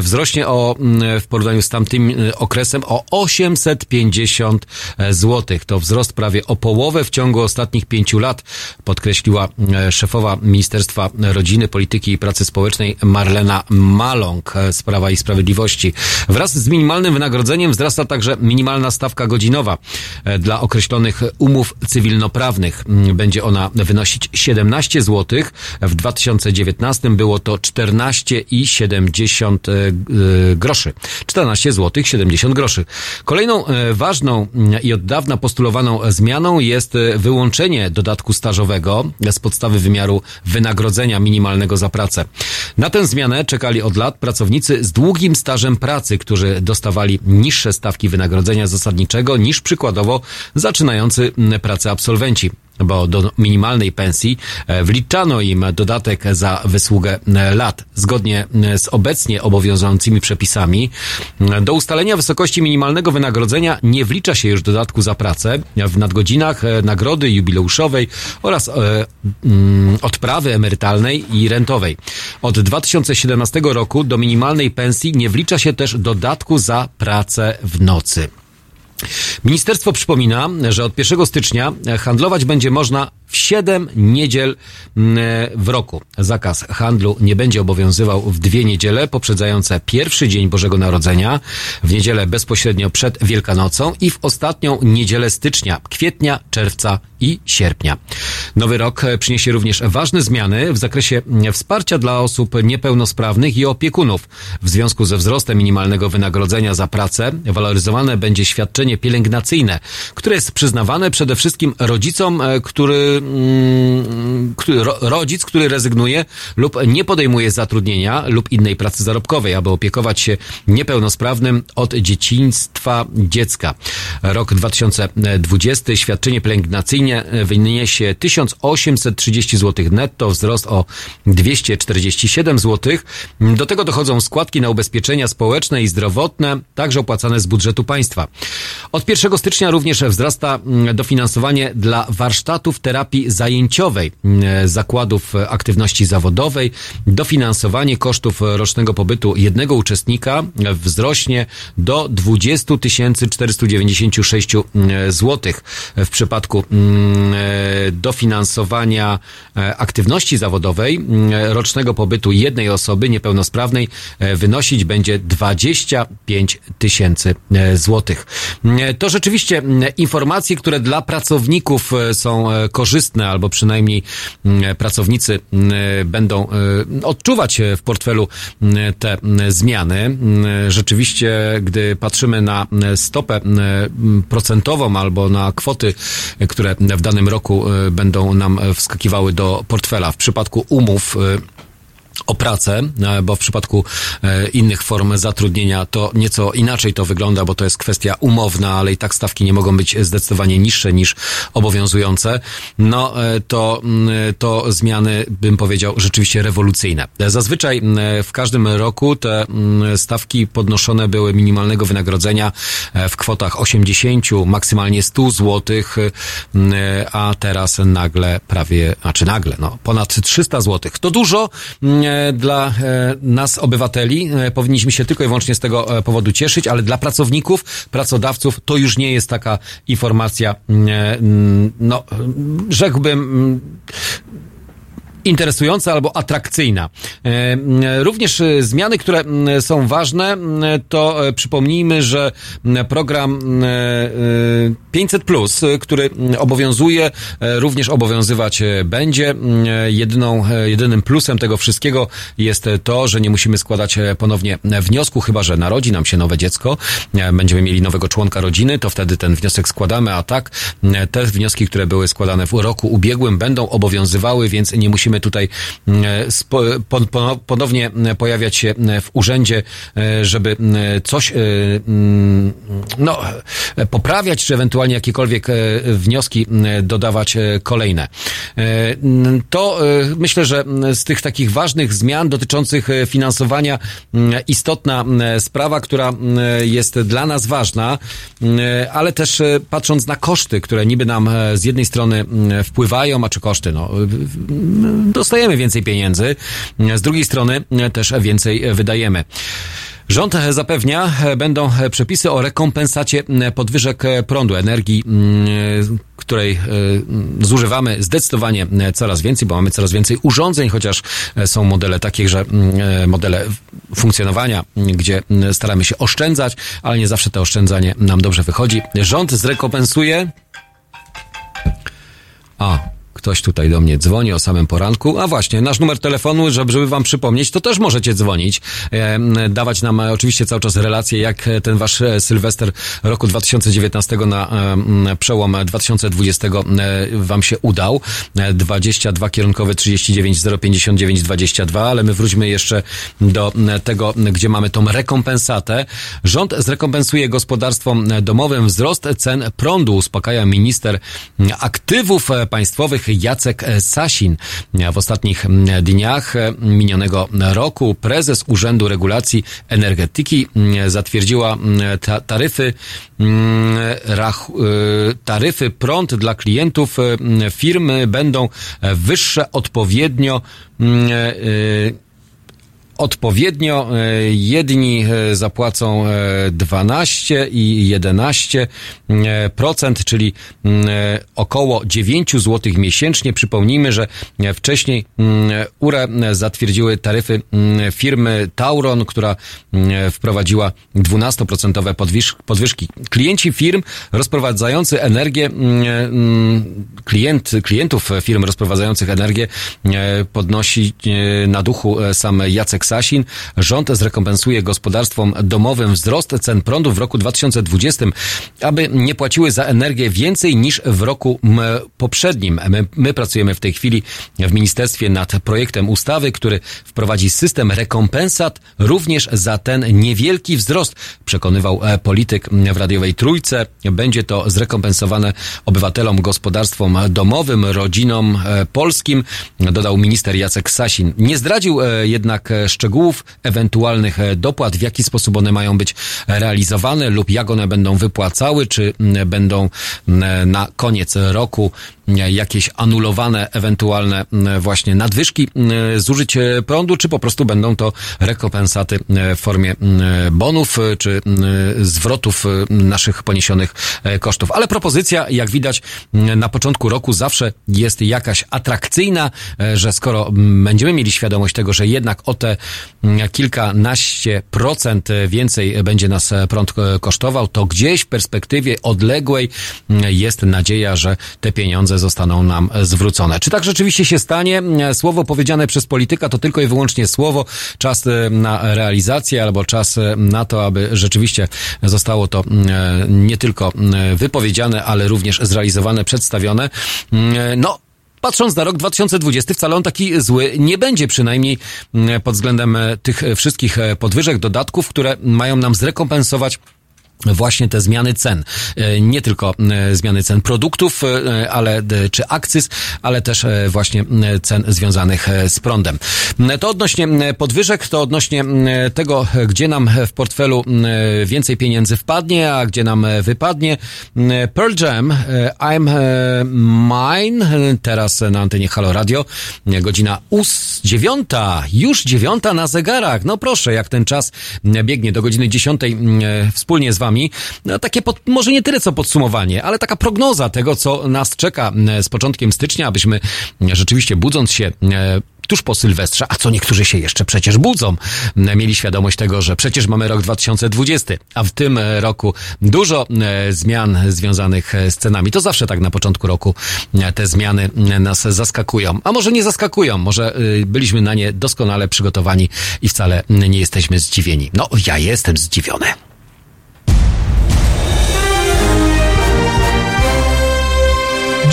wzrośnie o w porównaniu z tamtym e, okresem o 850 zł. To wzrost prawie o połowę w ciągu ostatnich pięciu lat, podkreśliła e, szefowa Ministerstwa Rodziny, Polityki i Pracy Społecznej Marlena Maląg e, z Prawa i Sprawiedliwości. Wraz z minimalnym wynagrodzeniem wzrasta także minimalna stawka godzinowa e, dla określonych umów cywilnoprawnych. Będzie ona wynosić 17 zł. W 2019 było to 14,70 e, e, groszy. 14 zł 70 groszy. Kolejną ważną i od dawna postulowaną zmianą jest e, wyłączenie dodatku stażowego z podstawy wymiaru wynagrodzenia minimalnego za pracę. Na tę zmianę czekali od lat pracownicy z długim stażem pracy, którzy dostawali niższe stawki wynagrodzenia zasadniczego niż przykładowo zaczynający pracę absolwenci bo do minimalnej pensji e, wliczano im dodatek za wysługę e, lat. Zgodnie e, z obecnie obowiązującymi przepisami, do ustalenia wysokości minimalnego wynagrodzenia nie wlicza się już dodatku za pracę w nadgodzinach, nagrody jubileuszowej oraz mm, odprawy emerytalnej i rentowej. Od 2017 roku do minimalnej pensji nie wlicza się też dodatku za pracę w nocy. Ministerstwo przypomina, że od 1 stycznia handlować będzie można w 7 niedziel mm, w roku. Zakaz handlu nie będzie obowiązywał w dwie niedziele poprzedzające pierwszy dzień Bożego Narodzenia, w niedzielę bezpośrednio przed Wielkanocą i w ostatnią niedzielę stycznia, kwietnia, czerwca i sierpnia. Nowy rok przyniesie również ważne zmiany w zakresie wsparcia dla osób niepełnosprawnych i opiekunów. W związku ze wzrostem minimalnego wynagrodzenia za pracę waloryzowane będzie świadczenie pielęgnacyjne, które jest przyznawane przede wszystkim rodzicom, e, który, mm, który ro, rodzic, który rezygnuje lub nie podejmuje zatrudnienia lub innej pracy zarobkowej, aby opiekować się niepełnosprawnym od dzieciństwa dziecka. Rok 2020 świadczenie pielęgnacyjne wyniesie 1830 zł netto, wzrost o 247 zł. Do tego dochodzą składki na ubezpieczenia społeczne i zdrowotne, także opłacane z budżetu państwa. Od 1 stycznia również wzrasta mm, dofinansowanie dla warsztatów terapii zajęciowej, mm, zakładów aktywności zawodowej. Dofinansowanie kosztów rocznego pobytu jednego uczestnika wzrośnie do 20 496 zł. W przypadku mm, e, dofinansowania e, aktywności zawodowej mm, rocznego pobytu jednej osoby niepełnosprawnej e, wynosić będzie 25 tysięcy e, złotych. Mm, To rzeczywiście mm, informacje, które dla pracowników e, są e, korzystne, albo przynajmniej mm, pracownicy mm, będą e, odczuwać e, w portfelu mm, te mm, zmiany. Mm, Rzeczywiście, gdy patrzymy na mm, stopę mm, procentową albo na kwoty, e, które w danym roku e, będą nam e, wskakiwały do portfela. W przypadku umów e, o pracę, e, bo w przypadku e, innych form zatrudnienia to nieco inaczej to wygląda, bo to jest kwestia umowna, ale i tak stawki nie mogą być zdecydowanie niższe niż obowiązujące. No e, to, mm, to zmiany, bym powiedział, rzeczywiście rewolucyjne. Zazwyczaj w każdym roku te stawki podnoszone były minimalnego wynagrodzenia w kwotach 80, maksymalnie 100 złotych, a teraz nagle prawie, a czy nagle, no ponad 300 złotych. To dużo dla e, nas, obywateli. E, Powinniśmy się tylko i wyłącznie z tego e, powodu cieszyć, ale dla pracowników, pracodawców to już nie jest taka informacja, mm, mm, no, rzekłbym, mm, interesująca albo atrakcyjna. E, m, Również e, zmiany, które są ważne, to e, przypomnijmy, że program m, e, 500, e, który obowiązuje, e, również obowiązywać e, będzie. E, jedynym plusem tego wszystkiego jest to, że nie musimy składać e, ponownie wniosku, chyba że narodzi nam się nowe dziecko, e, będziemy mieli nowego członka rodziny, to wtedy ten wniosek składamy, a tak te wnioski, które były składane w roku ubiegłym będą obowiązywały, więc nie musimy tutaj spo, pon, pon- ponownie pojawiać się w urzędzie, e, żeby e, coś e, mm, no, poprawiać, czy ewentualnie jakiekolwiek wnioski dodawać kolejne. To myślę, że z tych takich ważnych zmian dotyczących finansowania m, istotna sprawa, która jest dla nas ważna, ale też patrząc na koszty, które niby nam z jednej strony wpływają, a czy koszty, no, dostajemy więcej pieniędzy, z drugiej strony też więcej wydajemy. Rząd zapewnia, będą przepisy o rekompensacie podwyżek prądu, energii, mm, której mm, zużywamy zdecydowanie coraz więcej, bo mamy coraz więcej urządzeń, chociaż są modele takie, że mm, modele funkcjonowania, gdzie staramy się oszczędzać, ale nie zawsze to oszczędzanie nam dobrze wychodzi. Rząd zrekompensuje a, ktoś tutaj do mnie dzwoni o samym poranku. A właśnie, nasz numer telefonu, żeby wam przypomnieć, to też możecie dzwonić. Dawać nam e, oczywiście cały czas relacje, jak e, ten wasz e, Sylwester roku 2019 na przełom 2020 e, wam się udał. E, 22 kierunkowe 39 059 22, ale my wróćmy jeszcze do tego, gdzie mamy tą rekompensatę. Rząd zrekompensuje gospodarstwom domowym wzrost cen prądu, uspokaja minister aktywów państwowych Jacek Sasin. W ostatnich dniach minionego roku prezes Urzędu Regulacji Energetyki zatwierdziła taryfy mm, y, taryfy prąd dla klientów firmy będą wyższe odpowiednio mm, y, Odpowiednio e, jedni e, zapłacą e, 12 i 11 e, procent, czyli mm, e, około 9 zł miesięcznie. Przypomnijmy, że e, wcześniej mm, URE zatwierdziły taryfy mm, firmy Tauron, która wprowadziła 12% podwyż- podwyżki. Klienci firm rozprowadzający energię, klient, klientów firm rozprowadzających energię e, podnosi e, na duchu e, sam Jacek Sasin. Rząd zrekompensuje gospodarstwom domowym wzrost cen prądu w roku 2020, aby nie płaciły za energię więcej niż w roku poprzednim. My, my pracujemy w tej chwili w ministerstwie nad projektem ustawy, który wprowadzi system rekompensat również za ten niewielki wzrost, przekonywał e, polityk w radiowej Trójce. Będzie to zrekompensowane obywatelom, gospodarstwom domowym, rodzinom e, polskim, dodał minister Jacek Sasin. Nie zdradził e, jednak szczegółów ewentualnych e, dopłat, w jaki sposób one mają być realizowane lub jak one będą wypłacały, czy m, będą m, na koniec roku jakieś anulowane ewentualne właśnie nadwyżki zużyć e, prądu, czy po prostu będą to rekompensaty w formie bonów, e, czy zwrotów e, naszych poniesionych kosztów. Ale propozycja, jak widać, na początku roku zawsze jest jakaś atrakcyjna, że skoro będziemy mieli świadomość tego, że jednak o te kilkanaście procent więcej będzie nas prąd kosztował, to gdzieś w perspektywie odległej jest nadzieja, że te pieniądze zostaną nam zwrócone. Czy tak rzeczywiście się stanie? Słowo powiedziane przez polityka to tylko i wyłącznie słowo, czas e, na realizację albo czas e, na to, aby rzeczywiście zostało to e, nie tylko wypowiedziane, ale również zrealizowane, przedstawione. No, patrząc na rok 2020 wcale on taki zły nie będzie, przynajmniej pod względem tych wszystkich podwyżek, dodatków, które mają nam zrekompensować właśnie te zmiany cen. E, Nie tylko e, zmiany cen produktów, e, ale czy akcyz, ale też właśnie cen związanych z prądem. To odnośnie podwyżek, to odnośnie tego, gdzie nam w portfelu więcej pieniędzy wpadnie, a gdzie nam wypadnie. Pearl Jam, I'm Mine, teraz na antenie Halo Radio, godzina ós dziewiąta, już dziewiąta na zegarach. No proszę, jak ten czas biegnie do godziny dziesiątej wspólnie z wami. No, takie pod, może nie tyle co podsumowanie, ale taka prognoza tego, co nas czeka m, z początkiem stycznia, abyśmy rzeczywiście budząc się e, tuż po Sylwestrze, a co niektórzy się jeszcze przecież budzą, mieli świadomość tego, że przecież mamy rok 2020, a w tym e, roku dużo e, zmian związanych e, z cenami. To zawsze tak na początku roku e, te zmiany e, nas zaskakują. A może nie zaskakują, może e, byliśmy na nie doskonale przygotowani i wcale nie jesteśmy zdziwieni. No, ja jestem zdziwiony.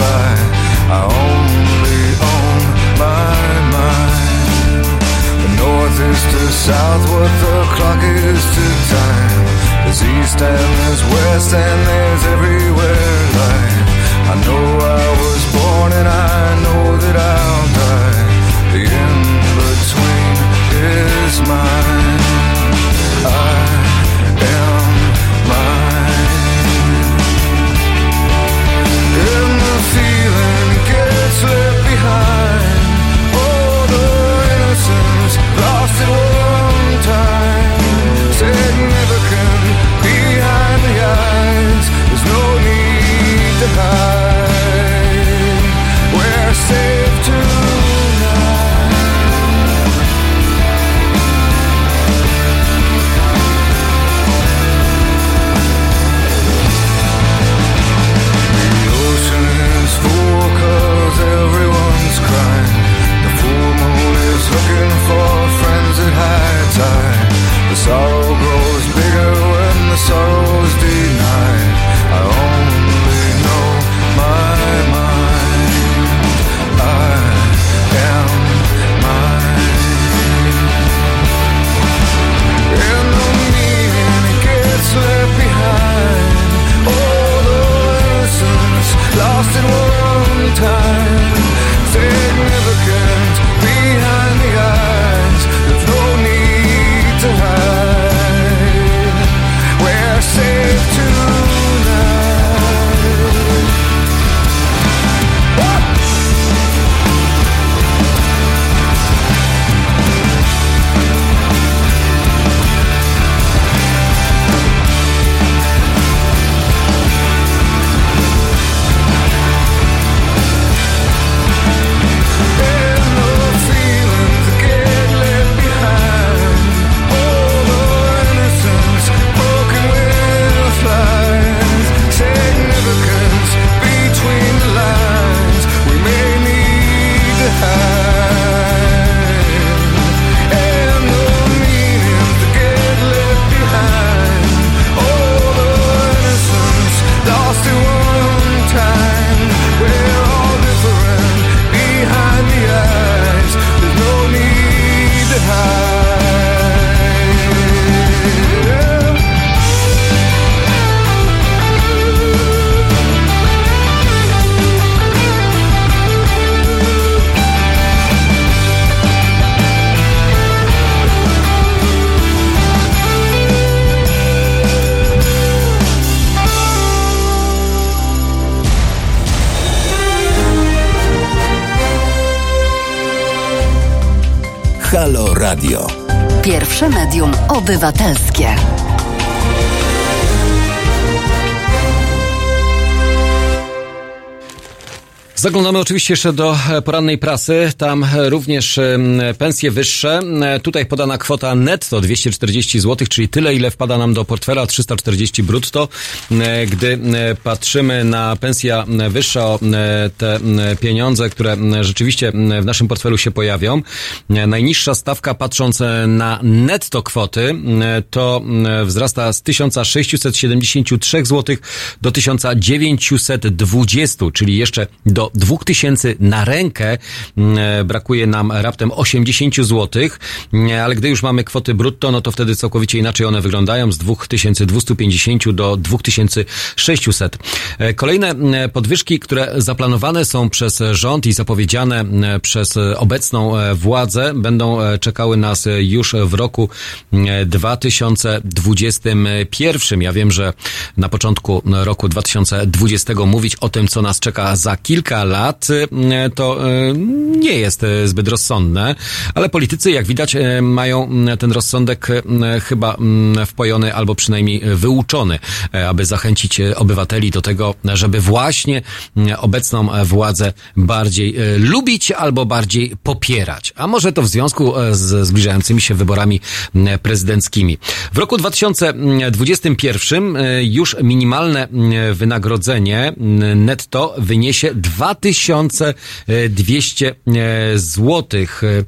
I only own my mind. The north is to south, what the clock is to time. There's east and there's west, and there's everywhere light. I know I was born and I medium Zaglądamy oczywiście jeszcze do e, porannej prasy. Tam e, również pensje wyższe. E, Tutaj podana kwota netto 240 zł, czyli tyle, ile wpada nam do portfela 340 brutto. Gdy patrzymy na pensja wyższa, te pieniądze, które rzeczywiście w naszym portfelu się pojawią. Najniższa stawka patrząc na netto kwoty to wzrasta z 1673 zł do 1920, czyli jeszcze do 2000 na rękę mm, e, brakuje nam raptem 80 zł, Mm, ale gdy już mamy kwoty brutto, no to wtedy całkowicie inaczej one wyglądają z 2250 do 2600. E, Kolejne mm, podwyżki, które zaplanowane są przez rząd i zapowiedziane przez obecną e, władzę, będą e, czekały nas e, już w roku mm, 2021. Ja wiem, że na początku roku 2020 mówić o tym, co nas czeka za kilka lat, e, to e, nie jest e, zbyt rozsądne, ale politycy, jak widać, mają ten rozsądek chyba wpojony albo przynajmniej wyuczony, aby zachęcić obywateli do tego, żeby właśnie obecną władzę bardziej lubić albo bardziej popierać. A może to w związku z zbliżającymi się wyborami prezydenckimi. W roku 2021 e, już minimalne wynagrodzenie netto wyniesie 2200 złotych. E,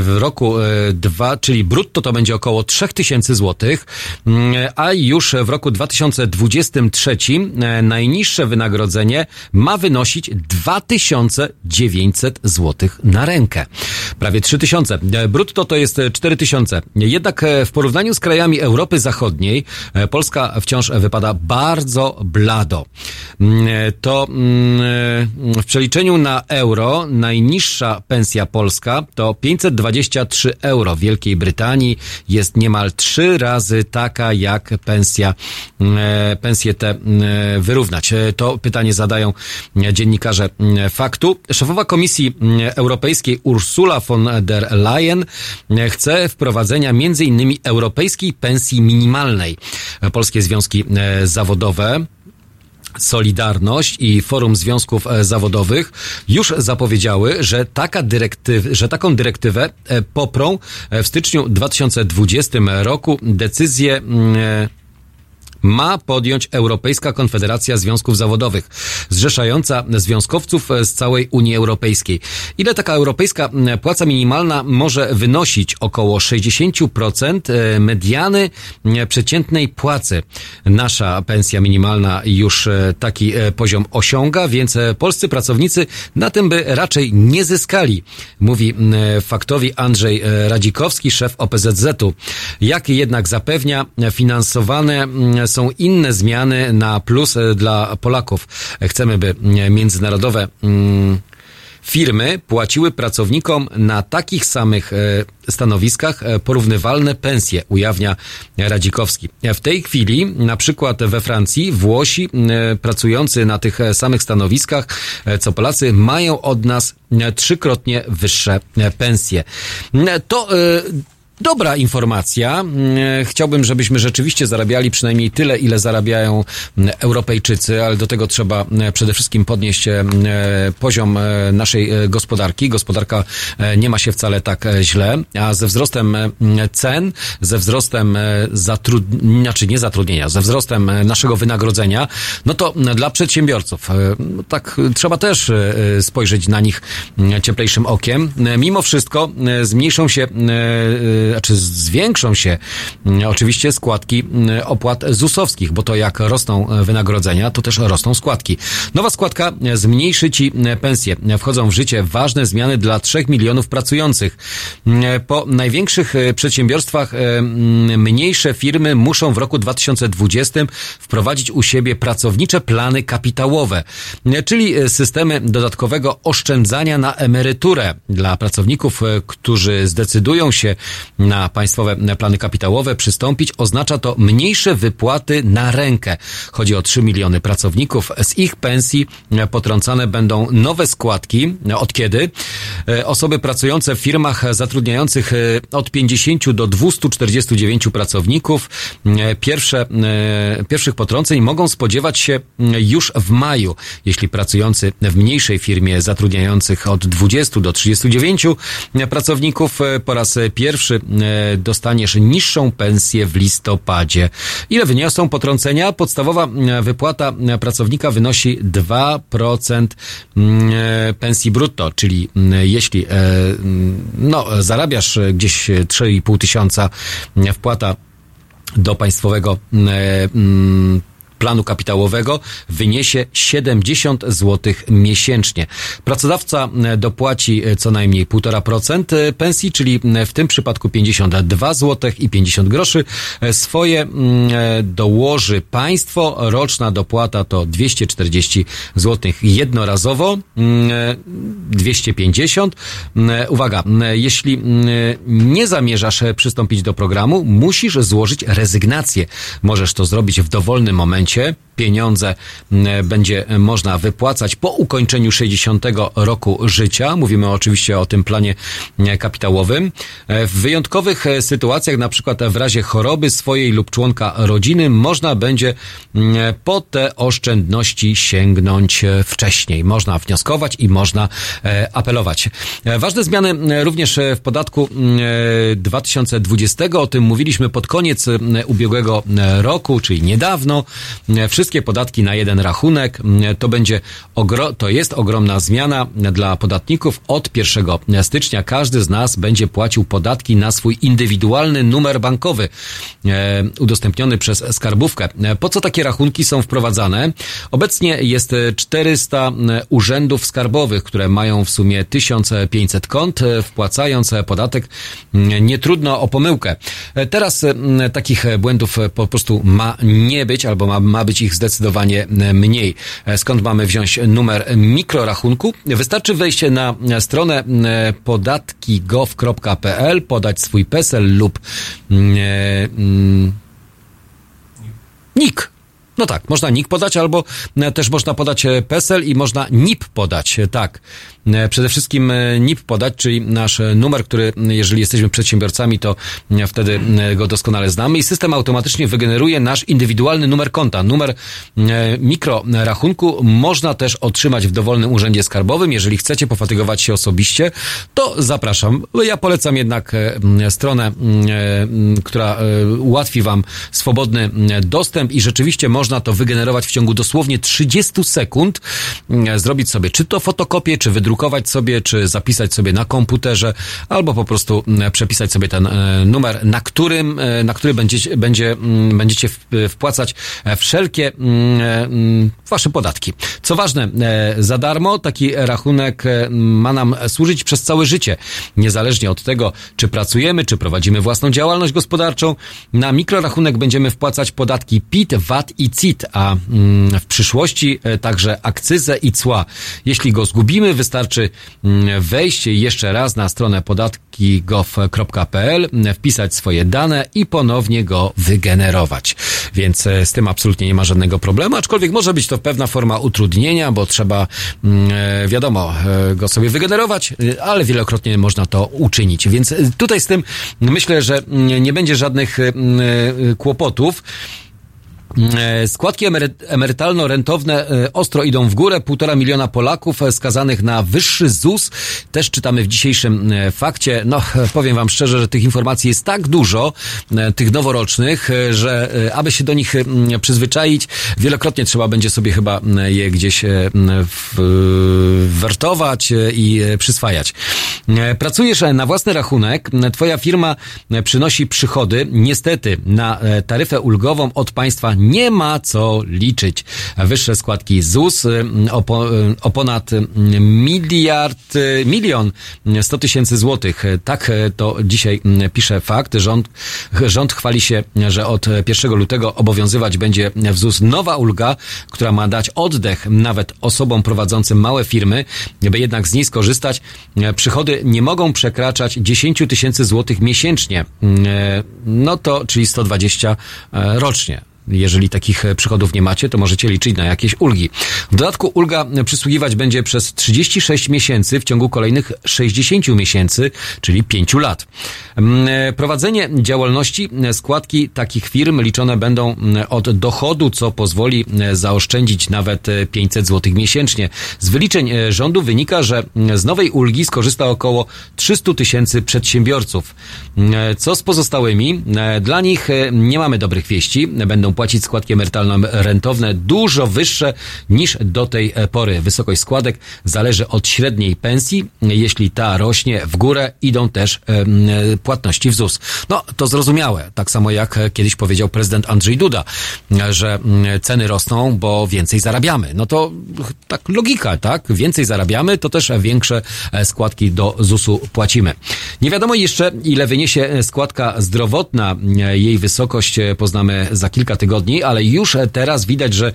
W roku 2, czyli brutto to będzie około 3000 złotych, mm, a już w roku 2023 e, najniższe wynagrodzenie ma wynosić 2900 złotych na rękę. Prawie 3000. E, Brutto to jest e, 4000. Jednak e, w porównaniu z krajami Europy Zachodniej e, Polska wciąż wypada bardzo blado. Mm, e, To mm, e, w przeliczeniu na euro najniższa pensja polska to 523 euro. W Wielkiej Brytanii jest niemal trzy razy taka jak pensja, e, pensje te mm, wyrównać. E, To pytanie zadają dziennikarze faktu. Szefowa Komisji Europejskiej Ursula von der Leyen chce wprowadzenia innymi europejskiej pensji minimalnej. E, Polskie związki e, zawodowe Solidarność i Forum Związków e, Zawodowych już zapowiedziały, że taka dyrektyw, że taką dyrektywę e, poprą e, w styczniu 2020 roku decyzję mm, ma podjąć Europejska Konfederacja Związków Zawodowych, zrzeszająca związkowców z całej Unii Europejskiej. Ile taka europejska płaca minimalna może wynosić? Około 60% e, mediany przeciętnej płacy. Nasza pensja minimalna już e, taki e, poziom osiąga, więc e, polscy pracownicy na tym by raczej nie zyskali, mówi faktowi Andrzej e, Radzikowski, szef OPZZ-u. Jak jednak zapewnia, finansowane są inne zmiany na plus e, dla Polaków. Chcemy, by mm, międzynarodowe mm, firmy płaciły pracownikom na takich samych e, stanowiskach e, porównywalne pensje, ujawnia Radzikowski. W tej chwili, na przykład we Francji, Włosi e, pracujący na tych e, samych stanowiskach, e, co Polacy, mają od nas e, trzykrotnie wyższe e, pensje. E, To e, Dobra informacja. Mm, Chciałbym, żebyśmy rzeczywiście zarabiali przynajmniej tyle, ile zarabiają mm, Europejczycy, ale do tego trzeba mm, przede wszystkim podnieść poziom e, naszej e, gospodarki. Gospodarka e, nie ma się wcale tak źle, a ze wzrostem cen, ze wzrostem zatrudnienia, znaczy nie zatrudnienia, ze wzrostem naszego wynagrodzenia, no to dla przedsiębiorców, no tak trzeba też spojrzeć na nich cieplejszym okiem. Mimo wszystko zmniejszą się, znaczy zwiększą się mm, oczywiście składki mm, opłat ZUS-owskich, bo to jak rosną e, wynagrodzenia, to też rosną składki. Nowa składka e, zmniejszy ci e, pensję. Wchodzą w życie ważne zmiany dla 3 milionów pracujących. Mm, Po największych przedsiębiorstwach mniejsze firmy muszą w roku 2020 wprowadzić u siebie pracownicze plany kapitałowe, czyli systemy dodatkowego oszczędzania na emeryturę dla pracowników, którzy zdecydują się na państwowe plany kapitałowe przystąpić, oznacza to mniejsze wypłaty na rękę. Chodzi o 3 miliony pracowników. Z ich pensji potrącane będą nowe składki. Od kiedy? E, Osoby pracujące w firmach zatrudniających e, od 50 do 249 pracowników e, pierwsze, pierwszych potrąceń mogą spodziewać się już w maju. Jeśli pracujący w mniejszej firmie zatrudniających od 20 do 39 pracowników po raz pierwszy dostaniesz niższą pensję w listopadzie. Ile wyniosą potrącenia? Podstawowa e, wypłata e, pracownika wynosi 2% mm, e, pensji brutto, czyli mm, jeśli e, mm, no, zarabiasz e, gdzieś e, 3,5 tysiąca e, wpłata do państwowego e, planu kapitałowego wyniesie 70 zł miesięcznie. Pracodawca e, dopłaci e, co najmniej 1,5% e, pensji, czyli w tym przypadku 52 zł i 50 groszy. Swoje dołoży państwo. Roczna dopłata to 240 zł jednorazowo, mm, e, 250. Mm, e, Uwaga, jeśli nie zamierzasz przystąpić do programu, musisz złożyć rezygnację. Możesz to zrobić w dowolnym momencie. Pieniądze mm, będzie można wypłacać po ukończeniu 60 roku życia. Mówimy oczywiście o tym planie kapitałowym. E, W wyjątkowych e, sytuacjach, na przykład w razie choroby swojej lub członka rodziny, można będzie po te oszczędności sięgnąć e, wcześniej. Można wnioskować i można apelować. Ważne zmiany również w podatku mm, e, 2020. O tym mówiliśmy pod koniec ubiegłego roku, czyli niedawno. E, Wszystkie podatki na jeden rachunek. E, To będzie to jest ogromna zmiana dla podatników. Od 1 stycznia każdy z nas będzie płacił podatki na swój indywidualny numer bankowy e, udostępniony przez skarbówkę. E, Po co takie rachunki są wprowadzane? Obecnie jest e, 400 urzędów skarbowych, które mają w sumie 1500 kont. E, Wpłacając e, podatek, nie trudno o pomyłkę. E, Teraz e, takich e, błędów e, po prostu ma nie być, albo ma, ma być ich zdecydowanie mniej. E, Skąd mamy wziąć numer mikrorachunku? Wystarczy wejść na stronę e, podatki.gov.pl, podać swój PESEL lub mm, e, mm, NIK. No tak, można NIK podać, albo też można podać PESEL i można NIP podać, tak. E, Przede wszystkim e, NIP podać, czyli nasz numer, który, jeżeli jesteśmy przedsiębiorcami, to e, wtedy go doskonale znamy i system automatycznie wygeneruje nasz indywidualny numer konta. Numer mikrorachunku można też otrzymać w dowolnym urzędzie skarbowym. Jeżeli chcecie pofatygować się osobiście, to zapraszam. Ja polecam jednak stronę, która ułatwi Wam swobodny dostęp i rzeczywiście można to wygenerować w ciągu dosłownie 30 sekund. Zrobić sobie czy to fotokopię, czy wydrukować sobie, czy zapisać sobie na komputerze, albo po prostu m, przepisać sobie ten e, numer, na którym, e, na który będziecie, będzie, będziecie wpłacać e, wszelkie m, e, m, Wasze podatki. Co ważne, za darmo taki rachunek ma nam służyć przez całe życie. Niezależnie od tego, czy pracujemy, czy prowadzimy własną działalność gospodarczą, na mikrorachunek będziemy wpłacać podatki PIT, VAT i CIT, a mm, w przyszłości także akcyzę i cła. Jeśli go zgubimy, wystarczy mm, wejść jeszcze raz na stronę podatki.gov.pl, wpisać swoje dane i ponownie go wygenerować. Więc e, z tym absolutnie nie ma żadnego problemu, aczkolwiek może być to pewna forma utrudnienia, bo trzeba, mm, e, wiadomo, e, go sobie wygenerować, ale wielokrotnie można to uczynić. Więc tutaj z tym myślę, że mm, nie będzie żadnych mm, kłopotów. E, Składki emery- emerytalno-rentowne e, ostro idą w górę. Półtora miliona Polaków e, skazanych na wyższy ZUS. Też czytamy w dzisiejszym fakcie. No, powiem wam szczerze, że tych informacji jest tak dużo, tych noworocznych, że aby się do nich przyzwyczaić, wielokrotnie trzeba będzie sobie chyba je gdzieś wertować i przyswajać. Pracujesz na własny rachunek, twoja firma przynosi przychody. Niestety na taryfę ulgową od państwa nie ma co liczyć. Wyższe składki ZUS e, o, po, e, o ponad e, miliard, milion sto tysięcy złotych. Tak e, to dzisiaj pisze fakt. Rząd, rząd chwali się, że od 1 lutego obowiązywać będzie w ZUS nowa ulga, która ma dać oddech nawet osobom prowadzącym małe firmy, by jednak z niej skorzystać. E, Przychody nie mogą przekraczać 10 tysięcy złotych miesięcznie. Mm, e, No to, czyli 120 e, rocznie. Jeżeli takich e, przychodów nie macie, to możecie liczyć na jakieś ulgi. W dodatku ulga przysługiwać będzie przez 36 miesięcy w ciągu kolejnych 60 miesięcy, czyli 5 lat. Mm, e, Prowadzenie działalności e, składki takich firm liczone będą mm, od dochodu, co pozwoli e, zaoszczędzić nawet e, 500 zł miesięcznie. Z wyliczeń e, rządu wynika, że mm, z nowej ulgi skorzysta około 300 tysięcy przedsiębiorców. E, Co z pozostałymi? E, Dla nich e, nie mamy dobrych wieści. Będą płacić składki emerytalno-rentowne dużo wyższe niż do tej pory. Wysokość składek zależy od średniej pensji. Jeśli ta rośnie w górę, idą też płatności w ZUS. No, to zrozumiałe. Tak samo jak kiedyś powiedział prezydent Andrzej Duda, że ceny rosną, bo więcej zarabiamy. No to tak logika, tak? Więcej zarabiamy, to też większe składki do ZUS-u płacimy. Nie wiadomo jeszcze, ile wyniesie e, składka zdrowotna. E, Jej wysokość e, poznamy za kilka tygodni, ale już teraz widać, że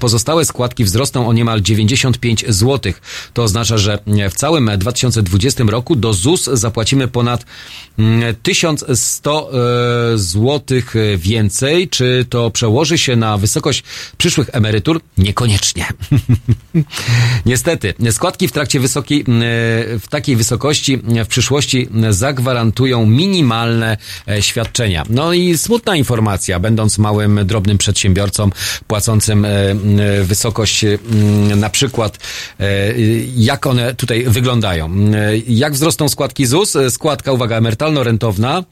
pozostałe składki wzrosną o niemal 95 zł. To oznacza, że e, w całym 2020 roku do ZUS zapłacimy ponad mm, 1100 e, złotych e, więcej. Czy to przełoży się na wysokość przyszłych emerytur? Niekoniecznie. [LAUGHS] Niestety, składki w trakcie wysokiej, w takiej wysokości w przyszłości zagwarantują minimalne e, świadczenia. No i smutna informacja, będąc małym, drobnym przedsiębiorcą płacącym e, m, wysokość na przykład, e, jak one tutaj wyglądają. E, Jak wzrosną składki ZUS? E, Składka, uwaga, emerytalno-rentowna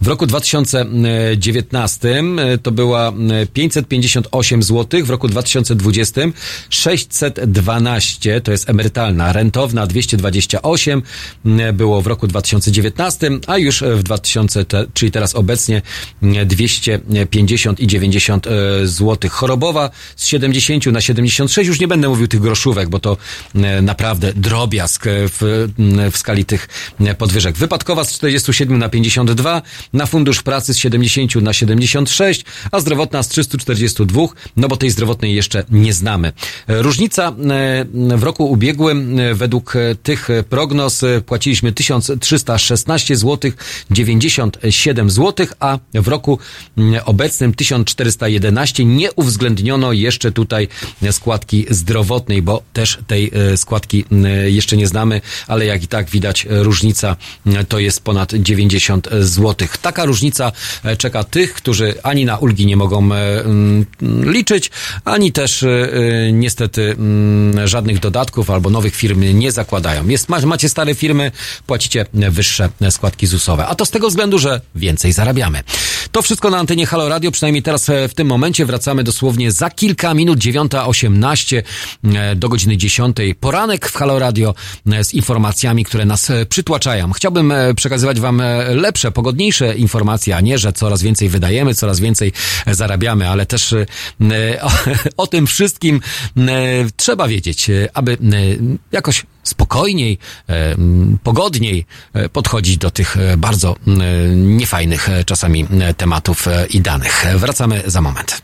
w roku 2019 e, to była e, 558 zł, w roku 2020 612, to jest emerytalna, rentowna 228 m, było w roku 2019, a już w 2000, te- czyli teraz obecnie m, 250 i 90 zł. Chorobowa z 70 na 76, już nie będę mówił tych groszówek, bo to e, naprawdę drobiazg e, w, w skali tych e, podwyżek. Wypadkowa z 47 na 52, na fundusz pracy z 70 na 76, a zdrowotna z 342, no bo tej zdrowotnej jeszcze nie znamy. Różnica e, w roku ubiegłym e, według e, tych prognoz płaciliśmy 1316 zł 97 zł, a w roku obecnym 1411 nie uwzględniono jeszcze tutaj składki zdrowotnej, bo też tej składki jeszcze nie znamy, ale jak i tak widać różnica to jest ponad 90 zł. Taka różnica e, czeka tych, którzy ani na ulgi nie mogą e, mm, liczyć, ani też e, niestety mm, żadnych dodatków albo nowych firm nie zakładają. Jest, ma- macie stare firmy, płacicie wyższe składki ZUS-owe. A to z tego względu, że więcej zarabiamy. To wszystko na antenie Halo Radio, przynajmniej teraz w tym momencie wracamy dosłownie za kilka minut, 9.18 e, do godziny 10. Poranek w Halo Radio z informacjami, które nas przytłaczają. Chciałbym przekazywać Wam lepsze, pogodniejsze informacje, a nie, że coraz więcej wydajemy, coraz więcej zarabiamy, ale też e, o, [LAUGHS] o tym wszystkim e, trzeba wiedzieć, e, aby jakoś spokojniej, pogodniej podchodzić do tych bardzo niefajnych czasami tematów i danych. Wracamy za moment.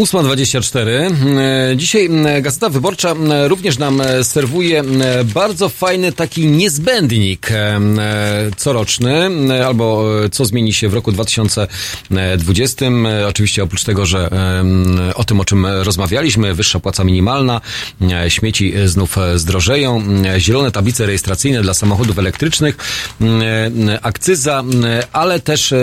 8.24. E, Dzisiaj Gazeta Wyborcza również nam e, serwuje bardzo fajny taki niezbędnik e, coroczny, albo co zmieni się w roku 2020. E, Oczywiście oprócz tego, że o tym, o czym rozmawialiśmy, wyższa płaca minimalna, śmieci znów zdrożeją, zielone tablice rejestracyjne dla samochodów elektrycznych, akcyza, ale też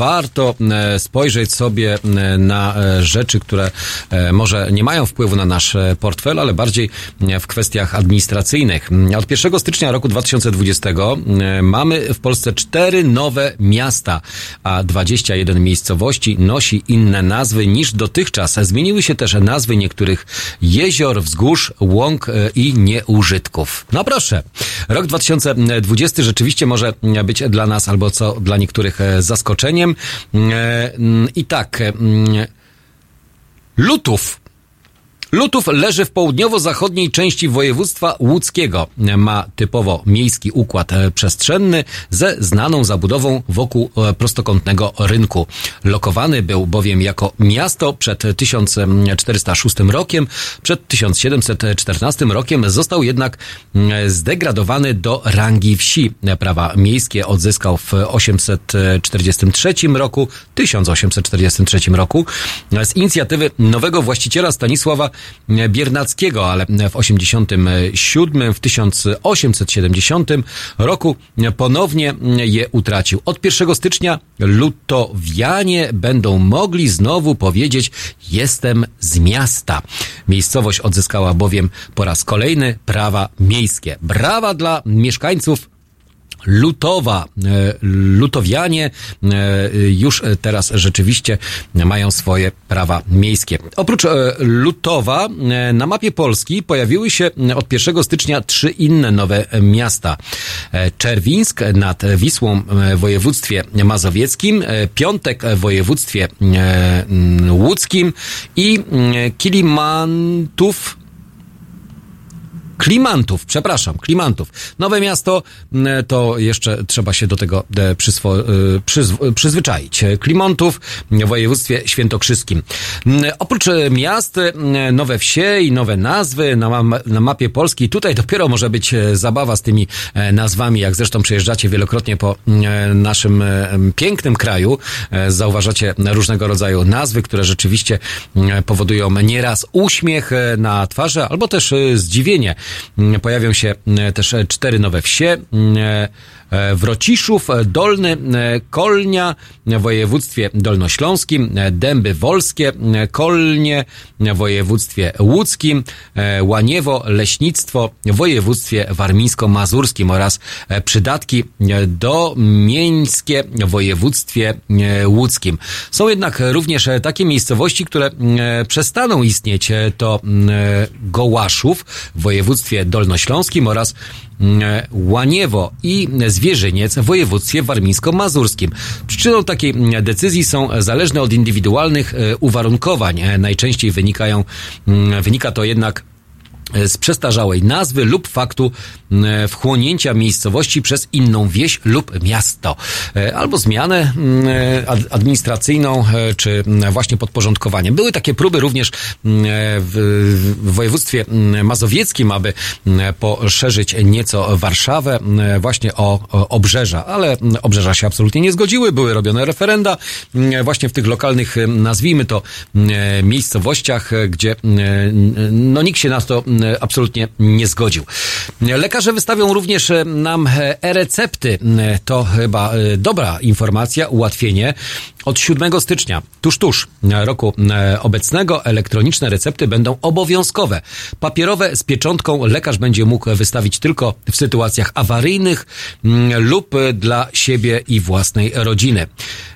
warto e, spojrzeć sobie m, na e, rzeczy, które e, może nie mają wpływu na nasz e, portfel, ale bardziej e, w kwestiach administracyjnych. Od 1 stycznia roku 2020 e, mamy w Polsce cztery nowe miasta, a 21 miejscowości nosi inne nazwy niż dotychczas. Zmieniły się też nazwy niektórych jezior, wzgórz, łąk e, i nieużytków. No proszę, rok 2020 rzeczywiście może być dla nas albo co dla niektórych e, zaskoczeniem. E, mm, I tak, e, mm, Lutów. Lutów leży w południowo-zachodniej części województwa łódzkiego. Ma typowo miejski układ e, przestrzenny ze znaną zabudową wokół e, prostokątnego rynku. Lokowany był bowiem jako miasto przed 1406 rokiem. Przed 1714 rokiem został jednak mm, zdegradowany do rangi wsi. Prawa miejskie odzyskał w 843 roku, 1843 roku z inicjatywy nowego właściciela Stanisława Biernackiego, ale w 87, w 1870 roku ponownie je utracił. Od 1 stycznia lutowianie będą mogli znowu powiedzieć jestem z miasta. Miejscowość odzyskała bowiem po raz kolejny prawa miejskie. Brawa dla mieszkańców Lutowa, e, lutowianie e, już teraz rzeczywiście mają swoje prawa miejskie. Oprócz e, Lutowa na mapie Polski pojawiły się od 1 stycznia trzy inne nowe miasta. Czerwińsk nad Wisłą w województwie mazowieckim, Piątek w województwie łódzkim i Kilimantów Klimantów, przepraszam, Klimantów. Nowe miasto, to jeszcze trzeba się do tego e, e, przyzw, przyzwyczaić. Klimantów w województwie świętokrzyskim. Oprócz e, miast, e, nowe wsie i nowe nazwy na, na mapie Polski. Tutaj dopiero może być e, zabawa z tymi e, nazwami, jak zresztą przejeżdżacie wielokrotnie po e, naszym e, pięknym kraju. E, Zauważacie różnego rodzaju nazwy, które rzeczywiście e, powodują nieraz uśmiech e, na twarzy, albo też e, zdziwienie. Pojawią się e, też e, cztery nowe wsie. E, Wrociszów, e, Dolny, e, Kolnia w województwie dolnośląskim, Dęby Wolskie, Kolnie w województwie łódzkim, Łaniewo, Leśnictwo w województwie warmińsko-mazurskim oraz przydatki e, do Mieńskie w województwie łódzkim. Są jednak również takie miejscowości, które przestaną istnieć. To Gołaszów w województwie dolnośląskim oraz Łaniewo i Zwierzyniec w województwie warmińsko-mazurskim. Przyczyną takiej decyzji są zależne od indywidualnych e, uwarunkowań. E, Najczęściej wynikają, mm, wynika to jednak z przestarzałej nazwy lub faktu mm, wchłonięcia miejscowości przez inną wieś lub miasto, E, albo zmianę ad- administracyjną, e, czy właśnie podporządkowanie. Były takie próby również w, województwie mazowieckim, aby poszerzyć nieco Warszawę właśnie o, obrzeża, ale obrzeża się absolutnie nie zgodziły, były robione referenda właśnie w tych lokalnych, nazwijmy to, miejscowościach, e, gdzie no nikt się na to absolutnie nie zgodził. Lekarze wystawią również e, nam e, e-recepty. To chyba e, dobra informacja, ułatwienie. Od 7 stycznia, tuż tuż roku e, obecnego, elektroniczne recepty będą obowiązkowe. Papierowe z pieczątką lekarz będzie mógł wystawić tylko w sytuacjach awaryjnych mm, lub e, dla siebie i własnej rodziny.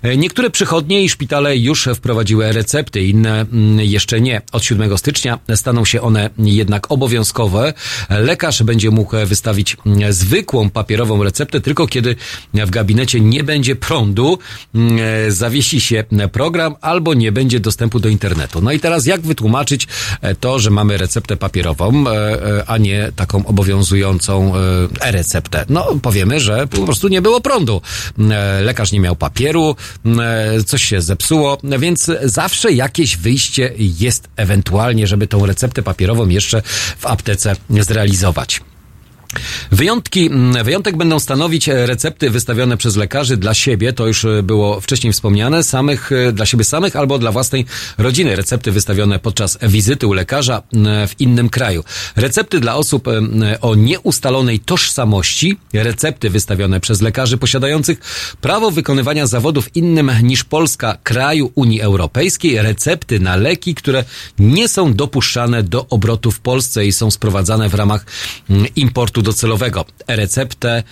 E, Niektóre przychodnie i szpitale już wprowadziły recepty, inne mm, jeszcze nie. Od 7 stycznia staną się one jednak obowiązkowe. Lekarz będzie mógł wystawić mm, zwykłą papierową receptę tylko kiedy w gabinecie nie będzie prądu, mm, zawiesi się program albo nie będzie dostępu do internetu. No i teraz jak wytłumaczyć e, to, że mamy receptę papierową, e, e, a nie taką obowiązującą e-receptę? No powiemy, że po prostu nie było prądu. Lekarz nie miał papieru, coś się zepsuło, więc zawsze jakieś wyjście jest ewentualnie, żeby tą receptę papierową jeszcze w aptece zrealizować. Wyjątki, mm, wyjątek będą stanowić e, recepty wystawione przez lekarzy dla siebie, to już e, było wcześniej wspomniane, samych, e, dla siebie samych albo dla własnej rodziny. Recepty wystawione podczas wizyty u lekarza mm, w innym kraju. Recepty dla osób o nieustalonej tożsamości, recepty wystawione przez lekarzy posiadających prawo wykonywania zawodu w innym niż Polska kraju Unii Europejskiej, recepty na leki, które nie są dopuszczane do obrotu w Polsce i są sprowadzane w ramach mm, importu docelowego. E-receptę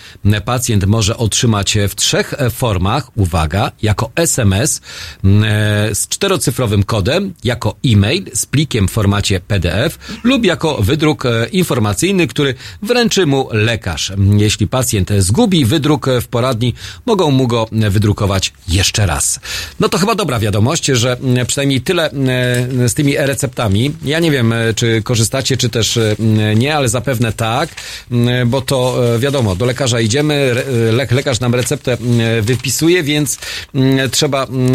pacjent może otrzymać w trzech formach, uwaga, jako SMS e, z czterocyfrowym kodem, jako e-mail z plikiem w formacie PDF lub jako wydruk e, informacyjny, który wręczy mu lekarz. Jeśli pacjent zgubi wydruk w poradni, mogą mu go wydrukować jeszcze raz. No to chyba dobra wiadomość, że przynajmniej tyle e, z tymi e-receptami. Ja nie wiem, e, czy korzystacie, czy też e, nie, ale zapewne tak, bo to e, wiadomo, do lekarza idziemy, re- le, lekarz nam receptę m, wypisuje, więc m, trzeba m,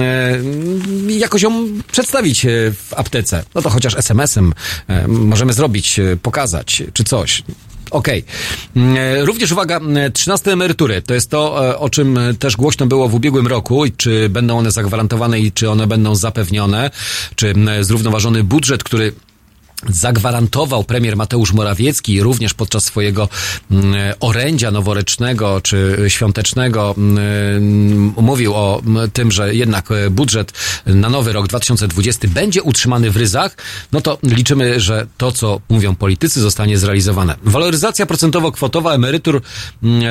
jakoś ją przedstawić e, w aptece. No to chociaż SMS-em e, możemy zrobić, e, pokazać, czy coś. Okej. Mm, e, Również uwaga, mm, 13 emerytury. To jest to, e, o czym e, też głośno było w ubiegłym roku. Czy będą one zagwarantowane i czy one będą zapewnione? Czy mm, zrównoważony budżet, który zagwarantował premier Mateusz Morawiecki również podczas swojego mm, orędzia noworocznego czy świątecznego mm, mówił o mm, tym, że jednak e, budżet na nowy rok 2020 będzie utrzymany w ryzach, no to liczymy, że to, co mówią politycy, zostanie zrealizowane. Waloryzacja procentowo-kwotowa emerytur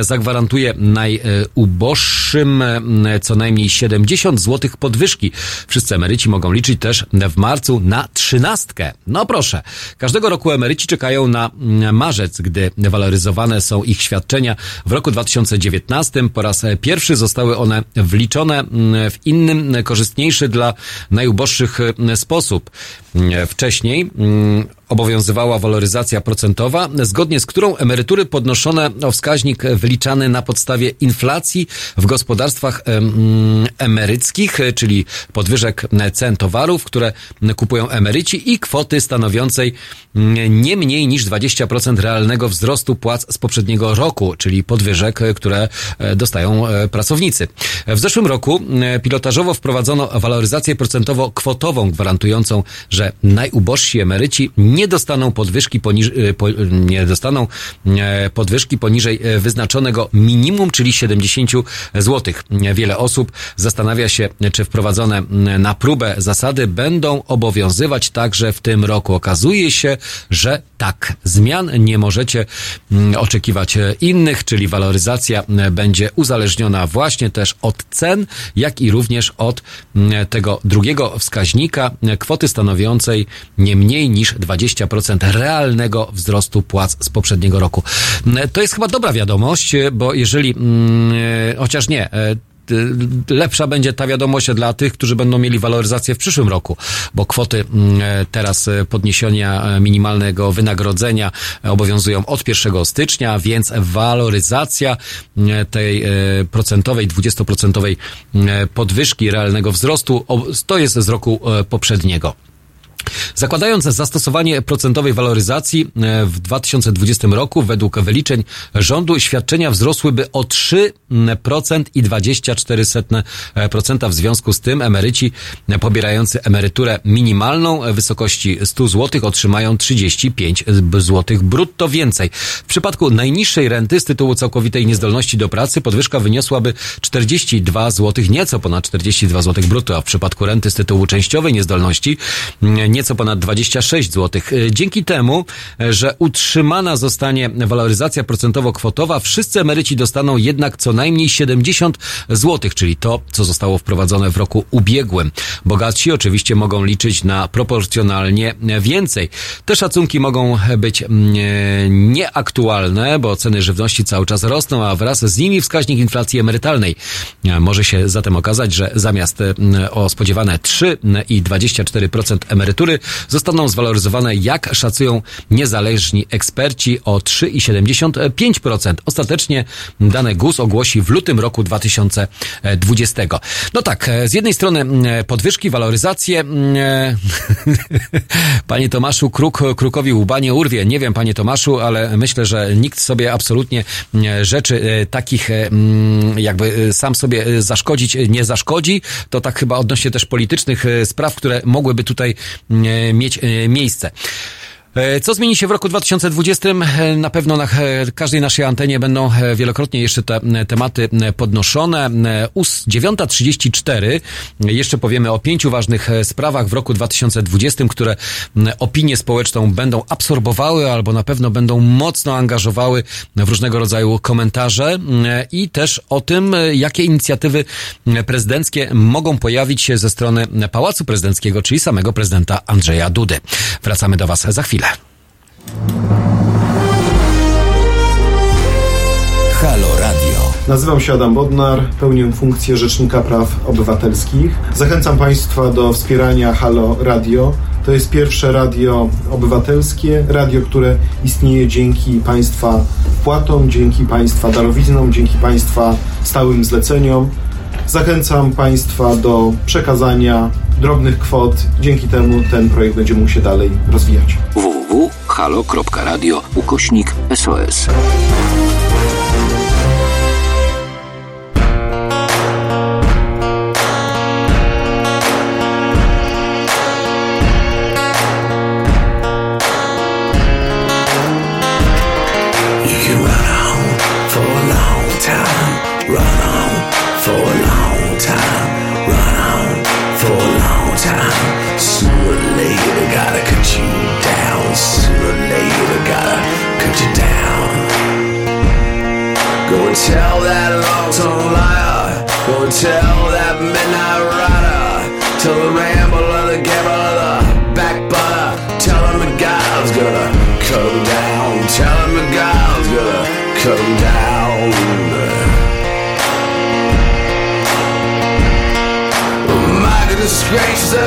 zagwarantuje najuboższym co najmniej 70 zł podwyżki. Wszyscy emeryci mogą liczyć też w marcu na trzynastkę. No proszę. Każdego roku emeryci czekają na mm, marzec, gdy waloryzowane są ich świadczenia. W roku 2019 po raz pierwszy zostały one wliczone mm, w innym, korzystniejszy dla najuboższych mm, sposób. Wcześniej obowiązywała waloryzacja procentowa, zgodnie z którą emerytury podnoszone o wskaźnik wyliczany na podstawie inflacji w gospodarstwach em, emeryckich, czyli podwyżek cen towarów, które kupują emeryci i kwoty stanowiącej mm, nie mniej niż 20% realnego wzrostu płac z poprzedniego roku, czyli podwyżek, które e, dostają e, pracownicy. W zeszłym roku e, pilotażowo wprowadzono waloryzację procentowo-kwotową gwarantującą, że najubożsi emeryci nie dostaną podwyżki poniż, e, po, nie dostaną e, podwyżki poniżej e, wyznaczonego minimum, czyli 70 zł. Wiele osób zastanawia się, czy wprowadzone m, na próbę zasady będą obowiązywać także w tym roku. Okazuje się, że tak. Zmian nie możecie m, oczekiwać e, innych, czyli waloryzacja będzie uzależniona właśnie też od cen, jak i również od m, tego drugiego wskaźnika kwoty stanowiącej nie mniej niż 20% realnego wzrostu płac z poprzedniego roku. M, To jest chyba dobra wiadomość, e, bo jeżeli, mm, e, chociaż nie, e, lepsza będzie ta wiadomość dla tych, którzy będą mieli waloryzację w przyszłym roku, bo kwoty mm, teraz podniesienia minimalnego wynagrodzenia obowiązują od 1 stycznia, więc waloryzacja tej procentowej, 20% e, podwyżki realnego wzrostu to jest z roku poprzedniego. Zakładając zastosowanie procentowej waloryzacji e, w 2020 roku, według wyliczeń rządu świadczenia wzrosłyby o 3% i 24% w związku z tym emeryci pobierający emeryturę minimalną wysokości 100 zł otrzymają 35 zł brutto więcej. W przypadku najniższej renty z tytułu całkowitej niezdolności do pracy podwyżka wyniosłaby 42 zł, nieco ponad 42 zł brutto, a w przypadku renty z tytułu częściowej niezdolności mm, nieco ponad 26 zł. Dzięki temu, e, że utrzymana zostanie waloryzacja procentowo-kwotowa, wszyscy emeryci dostaną jednak co najmniej 70 zł, czyli to, co zostało wprowadzone w roku ubiegłym. Bogatsi oczywiście mogą liczyć na proporcjonalnie więcej. Te szacunki mogą być mm, e, nieaktualne, bo ceny żywności cały czas rosną, a wraz z nimi wskaźnik inflacji emerytalnej. E, Może się zatem okazać, że zamiast e, o spodziewane 3,24% emerytury zostaną zwaloryzowane, jak szacują niezależni eksperci, o 3,75%. Ostatecznie dane GUS ogłosi w lutym roku 2020. No tak, e, z jednej strony e, podwyżki, waloryzacje. e, [LAUGHS] Panie Tomaszu, kruk krukowi łba urwie. Nie wiem, panie Tomaszu, ale myślę, że nikt sobie absolutnie rzeczy takich jakby sam sobie zaszkodzić nie zaszkodzi. To tak chyba odnośnie też politycznych spraw, które mogłyby tutaj mieć e, miejsce. E, Co zmieni się w roku 2020? E, Na pewno na e, każdej naszej antenie będą wielokrotnie jeszcze te tematy podnoszone. US 9.34. Jeszcze powiemy o pięciu ważnych sprawach w roku 2020, które opinię społeczną będą absorbowały albo na pewno będą mocno angażowały w różnego rodzaju komentarze i też o tym, jakie inicjatywy prezydenckie mogą pojawić się ze strony Pałacu Prezydenckiego, czyli samego prezydenta Andrzeja Dudy. Wracamy do Was za chwilę. Halo Radio. Nazywam się Adam Bodnar, pełnię funkcję Rzecznika Praw Obywatelskich. Zachęcam Państwa do wspierania Halo Radio. To jest pierwsze radio obywatelskie, radio, które istnieje dzięki Państwa wpłatom, dzięki Państwa darowiznom, dzięki Państwa stałym zleceniom. Zachęcam Państwa do przekazania drobnych kwot. Dzięki temu ten projekt będzie mógł się dalej rozwijać. www.halo.radio ukośnik SOS.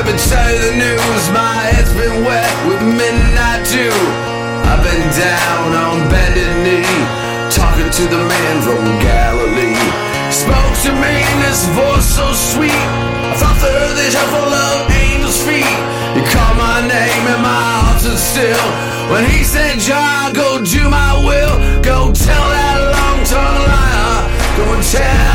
I've been telling the news. My head's been wet with midnight dew. I've been down on bended knee, talking to the man from Galilee. Spoke to me in this voice so sweet. I thought the earth is full of angels' feet. He called my name and my heart stood still. When he said, John, go do my will. Go tell that long-tongued liar. Go and tell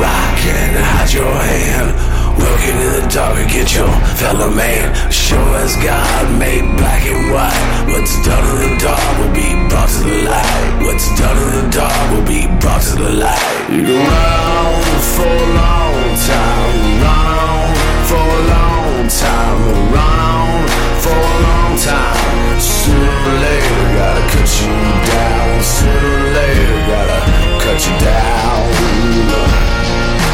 throw your rock and hide your hand. Working in the dark and get your fellow man. Sure as God made black and white. What's done in the dark will be brought to the light. What's done in the dark will be brought to the light. You run on for a long time. Run on for a long time. Run on for a long time. Sooner or later, gotta cut you down. Sooner or later, gotta cut you down.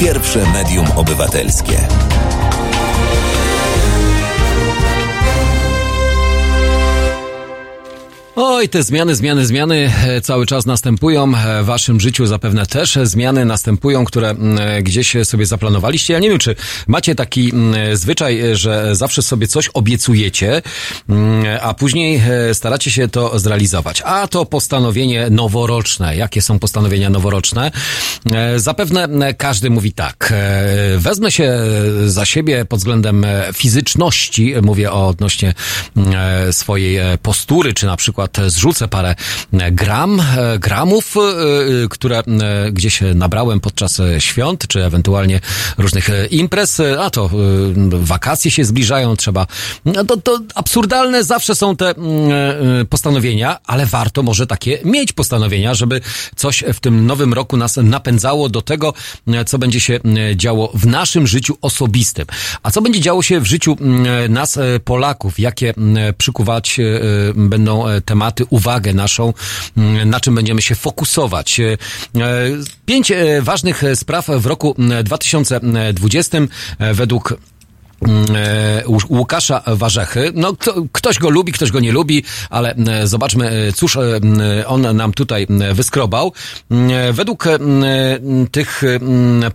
Pierwsze medium obywatelskie. No i te zmiany, zmiany, zmiany e, cały czas następują. E, W waszym życiu zapewne też zmiany następują, które e, gdzieś sobie zaplanowaliście. Ja nie wiem, czy macie taki zwyczaj, że zawsze sobie coś obiecujecie, a później staracie się to zrealizować. A to postanowienie noworoczne. Jakie są postanowienia noworoczne? Zapewne każdy mówi tak. Wezmę się za siebie pod względem fizyczności, mówię o odnośnie swojej postury, czy na przykład zrzucę parę e, gram, e, gramów, e, które gdzieś nabrałem podczas świąt, czy ewentualnie różnych imprez, a to wakacje się zbliżają, trzeba, no to, to absurdalne zawsze są te mm, postanowienia, ale warto może takie mieć postanowienia, żeby coś w tym nowym roku nas napędzało do tego, co będzie się działo w naszym życiu osobistym. A co będzie działo się w życiu mm, nas, Polaków? Jakie mm, przykuwać będą e, uwagę naszą, mm, na czym będziemy się fokusować? E, e, Pięć e, ważnych spraw w roku mm, 2020 e, według e, Łusz- Łukasza Warzechy. No, kto, ktoś go lubi, ktoś go nie lubi, ale e, zobaczmy, e, cóż e, on nam tutaj e, wyskrobał. E, Według e, tych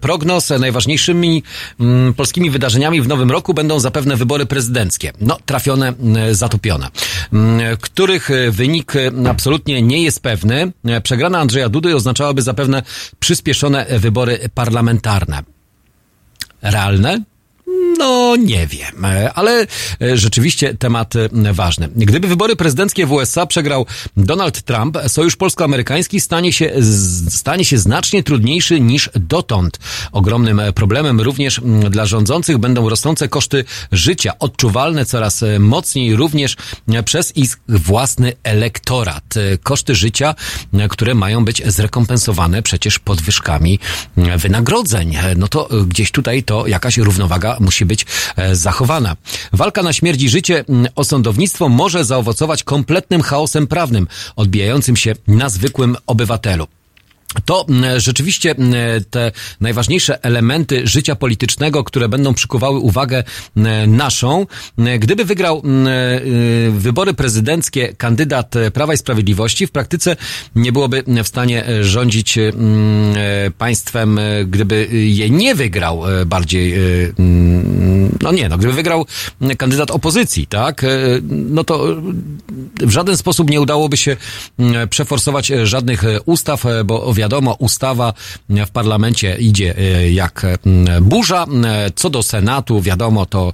prognoz e, najważniejszymi polskimi wydarzeniami w nowym roku będą zapewne wybory prezydenckie. No, trafione, zatopione. Których e, wynik e, absolutnie nie jest pewny. E, Przegrana Andrzeja Dudy oznaczałaby zapewne przyspieszone wybory parlamentarne. Realne? No, nie wiem, e, ale e, rzeczywiście temat e, ważny. Gdyby wybory prezydenckie w USA przegrał Donald Trump, sojusz polsko-amerykański stanie się, stanie się znacznie trudniejszy niż dotąd. Ogromnym problemem również dla rządzących będą rosnące koszty życia, odczuwalne coraz mocniej również przez ich własny elektorat. Koszty życia, które mają być zrekompensowane przecież podwyżkami wynagrodzeń. No to gdzieś tutaj to jakaś równowaga musi być e, zachowana. Walka na śmierć i życie o sądownictwo może zaowocować kompletnym chaosem prawnym, odbijającym się na zwykłym obywatelu. To rzeczywiście te najważniejsze elementy życia politycznego, które będą przykuwały uwagę naszą. Gdyby wygrał mm, y, wybory prezydenckie kandydat e, Prawa i Sprawiedliwości, w praktyce nie byłoby w stanie e, rządzić e, państwem, e, gdyby je nie wygrał e, bardziej, e, no nie, no gdyby wygrał kandydat opozycji, tak, e, no to e, w żaden sposób nie udałoby się przeforsować e, żadnych e, ustaw, e, bo wiadomo, ustawa w parlamencie idzie e, jak mm, burza. E, Co do Senatu, wiadomo, to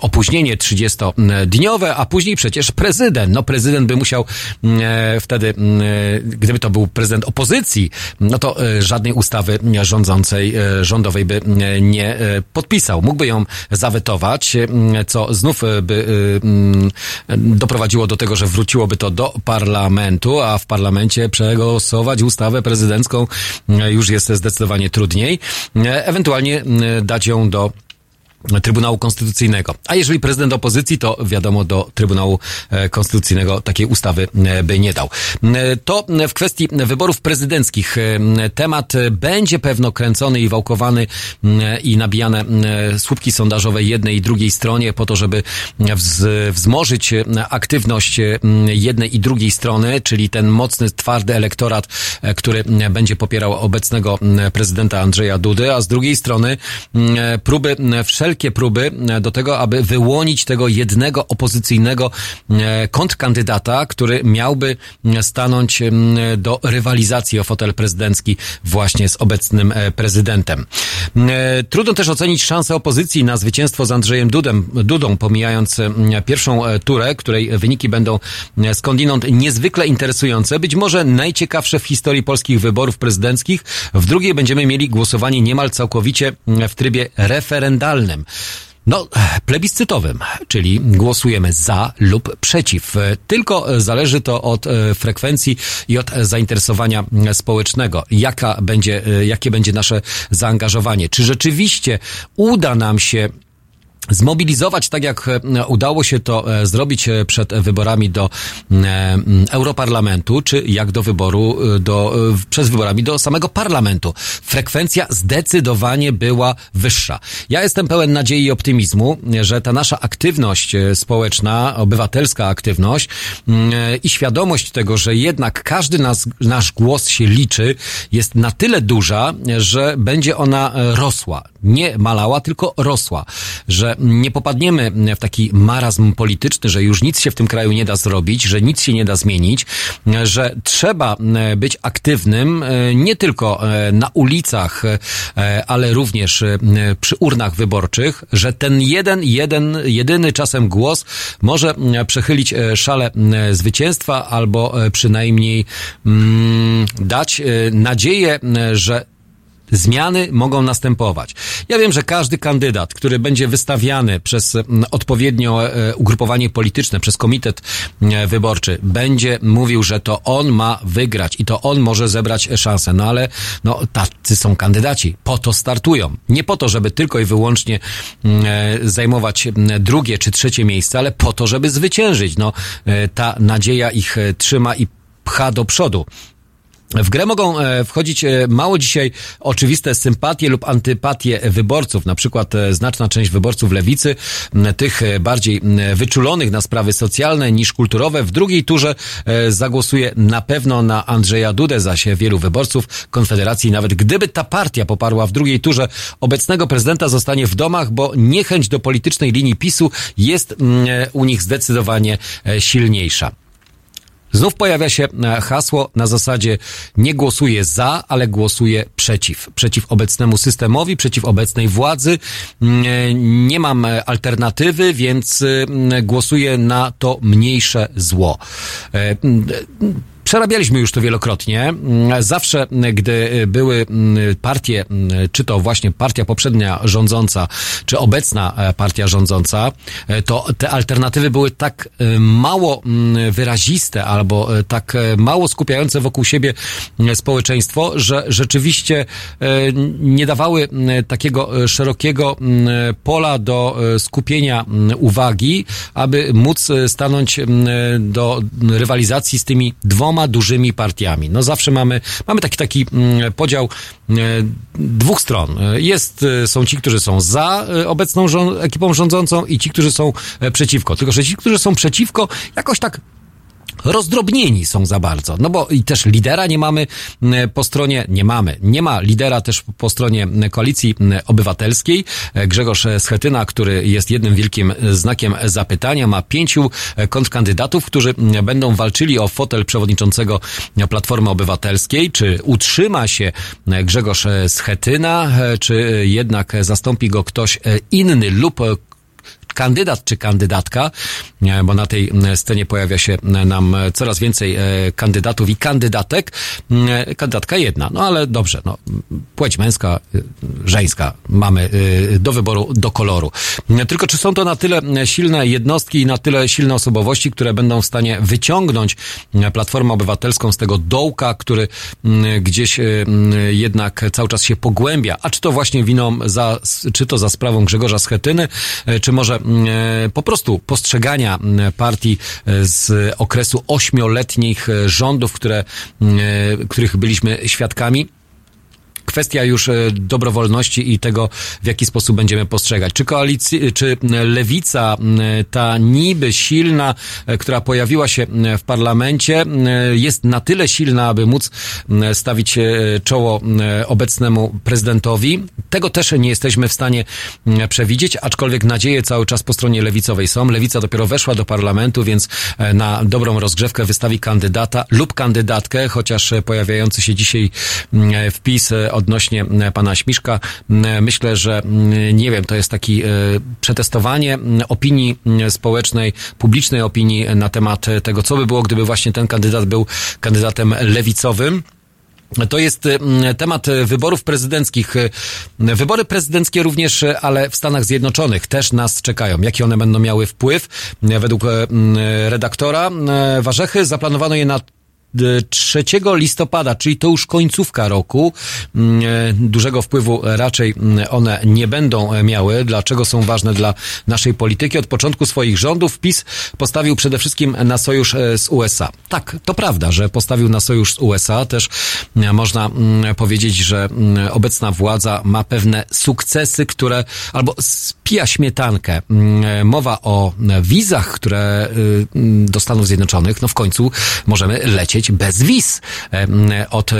opóźnienie 30-dniowe, a później przecież prezydent. No prezydent by musiał e, wtedy, e, gdyby to był prezydent opozycji, no to e, żadnej ustawy rządzącej, e, rządowej by e, nie e, podpisał. Mógłby ją zawetować, e, co znów e, by e, doprowadziło do tego, że wróciłoby to do parlamentu, a w parlamencie przegłosować ustawę prezydencką e, już jest zdecydowanie trudniej. E, Ewentualnie e, dać ją do Trybunału Konstytucyjnego. A jeżeli prezydent opozycji, to wiadomo, do Trybunału e, Konstytucyjnego takiej ustawy e, by nie dał. E, To w kwestii wyborów prezydenckich temat będzie pewno kręcony i wałkowany i nabijane słupki sondażowe jednej i drugiej stronie po to, żeby wz, wzmożyć aktywność jednej i drugiej strony, czyli ten mocny, twardy elektorat, który będzie popierał obecnego prezydenta Andrzeja Dudy, a z drugiej strony próby, e, wszelkie próby e, do tego, aby wyłonić tego jednego opozycyjnego e, kontrkandydata, który miałby e, stanąć do rywalizacji o fotel prezydencki właśnie z obecnym prezydentem. Trudno też ocenić szansę opozycji na zwycięstwo z Andrzejem Dudem, Dudą, pomijając pierwszą turę, której wyniki będą skądinąd niezwykle interesujące, być może najciekawsze w historii polskich wyborów prezydenckich. W drugiej będziemy mieli głosowanie niemal całkowicie w trybie referendalnym. No, plebiscytowym, czyli głosujemy za lub przeciw. Tylko zależy to od e, frekwencji i od zainteresowania społecznego. Jaka będzie, e, jakie będzie nasze zaangażowanie? Czy rzeczywiście uda nam się zmobilizować, tak jak e, udało się to e, zrobić e, przed wyborami do Europarlamentu, czy jak do wyboru, do, przez wyborami do samego parlamentu. Frekwencja zdecydowanie była wyższa. Ja jestem pełen nadziei i optymizmu, że ta nasza aktywność społeczna, obywatelska aktywność i świadomość tego, że jednak każdy nas, nasz głos się liczy, jest na tyle duża, że będzie ona rosła. Nie malała, tylko rosła. Że nie popadniemy w taki marazm polityczny, że już nic się w tym kraju nie da zrobić, że nic się nie da zmienić, że trzeba e, być aktywnym e, nie tylko e, na ulicach, ale również przy urnach wyborczych, że ten jeden, jeden, jedyny czasem głos może przechylić szale zwycięstwa albo przynajmniej mm, dać nadzieję, że zmiany mogą następować. Ja wiem, że każdy kandydat, który będzie wystawiany przez odpowiednio e, ugrupowanie polityczne, przez komitet wyborczy, będzie mówił, że to on ma wygrać i to on może zebrać szansę. No ale no, tacy są kandydaci. Po to startują. Nie po to, żeby tylko i wyłącznie e, zajmować drugie czy trzecie miejsce, ale po to, żeby zwyciężyć. No, e, ta nadzieja ich trzyma i pcha do przodu. W grę mogą e, wchodzić e, mało dzisiaj oczywiste sympatie lub antypatie wyborców. Na przykład e, znaczna część wyborców lewicy, tych bardziej wyczulonych na sprawy socjalne niż kulturowe, w drugiej turze zagłosuje na pewno na Andrzeja Dudę, zaś wielu wyborców Konfederacji, nawet gdyby ta partia poparła w drugiej turze obecnego prezydenta, zostanie w domach, bo niechęć do politycznej linii PiSu jest u nich zdecydowanie silniejsza. Znów pojawia się e, hasło na zasadzie nie głosuję za, ale głosuję przeciw. Przeciw obecnemu systemowi, przeciw obecnej władzy. Mm, e, Nie mam e, alternatywy, więc głosuję na to mniejsze zło. Przerabialiśmy już to wielokrotnie. Mm, Zawsze, mm, gdy były mm, partie, czy to właśnie partia poprzednia rządząca, czy obecna e, partia rządząca, e, to te alternatywy były tak e, mało wyraziste albo tak mało skupiające wokół siebie społeczeństwo, że rzeczywiście nie dawały takiego szerokiego pola do skupienia uwagi, aby móc stanąć do rywalizacji z tymi dwoma dużymi partiami. No zawsze mamy, mamy taki, taki mm, podział e, dwóch stron. E, Jest, e, są ci, którzy są za obecną rząd, ekipą rządzącą i ci, którzy są przeciwko. Tylko, że ci, którzy są przeciwko, jakoś tak rozdrobnieni są za bardzo. No bo i też lidera nie mamy m, po stronie, nie mamy, nie ma lidera też po stronie m, koalicji m, obywatelskiej. E, Grzegorz Schetyna, który jest jednym wielkim e, znakiem zapytania, ma pięciu e, kontrkandydatów, którzy będą walczyli o fotel przewodniczącego Platformy Obywatelskiej. Czy utrzyma się e, Grzegorz e, Schetyna, e, czy e, jednak zastąpi go ktoś e, inny lub e, kandydat czy kandydatka, e, bo na tej m, scenie pojawia się m, nam e, coraz więcej e, kandydatów i kandydatek. E, Kandydatka jedna, no ale dobrze, no, płeć męska, e, żeńska mamy e, do wyboru, do koloru. E, Tylko czy są to na tyle e, silne jednostki i na tyle silne osobowości, które będą w stanie wyciągnąć e, Platformę Obywatelską z tego dołka, który gdzieś e, jednak cały czas się pogłębia, a czy to właśnie winą za, czy to za sprawą Grzegorza Schetyny, e, czy może e, po prostu postrzegania m, partii e, z okresu ośmioletnich e, rządów, które, e, których byliśmy świadkami kwestia już e, dobrowolności i tego, w jaki sposób będziemy postrzegać. Czy koalicji, czy lewica, ta niby silna, e, która pojawiła się w parlamencie, jest na tyle silna, aby móc stawić e, czoło obecnemu prezydentowi. Tego też nie jesteśmy w stanie przewidzieć, aczkolwiek nadzieje cały czas po stronie lewicowej są. Lewica dopiero weszła do parlamentu, więc e, na dobrą rozgrzewkę wystawi kandydata lub kandydatkę, chociaż e, pojawiający się dzisiaj wpis e, odnośnie m, pana Śmiszka, m, myślę, że nie wiem, to jest taki e, przetestowanie opinii społecznej, publicznej opinii na temat e, tego, co by było, gdyby właśnie ten kandydat był kandydatem lewicowym. To jest temat e, wyborów prezydenckich. E, Wybory prezydenckie również, e, ale w Stanach Zjednoczonych też nas czekają. Jaki one będą miały wpływ? E, Według e, redaktora e, Warzechy zaplanowano je na 3 listopada, czyli to już końcówka roku. Mm, e, Dużego wpływu raczej mm, one nie będą miały. Dlaczego są ważne dla naszej polityki? Od początku swoich rządów PiS postawił przede wszystkim na sojusz e, z USA. Tak, to prawda, że postawił na sojusz z USA. Też e, można mm, powiedzieć, że mm, obecna władza ma pewne sukcesy, które albo spija śmietankę. Mm, Mowa o wizach, które y, mm, do Stanów Zjednoczonych, no w końcu możemy lecieć bez wiz. E, Od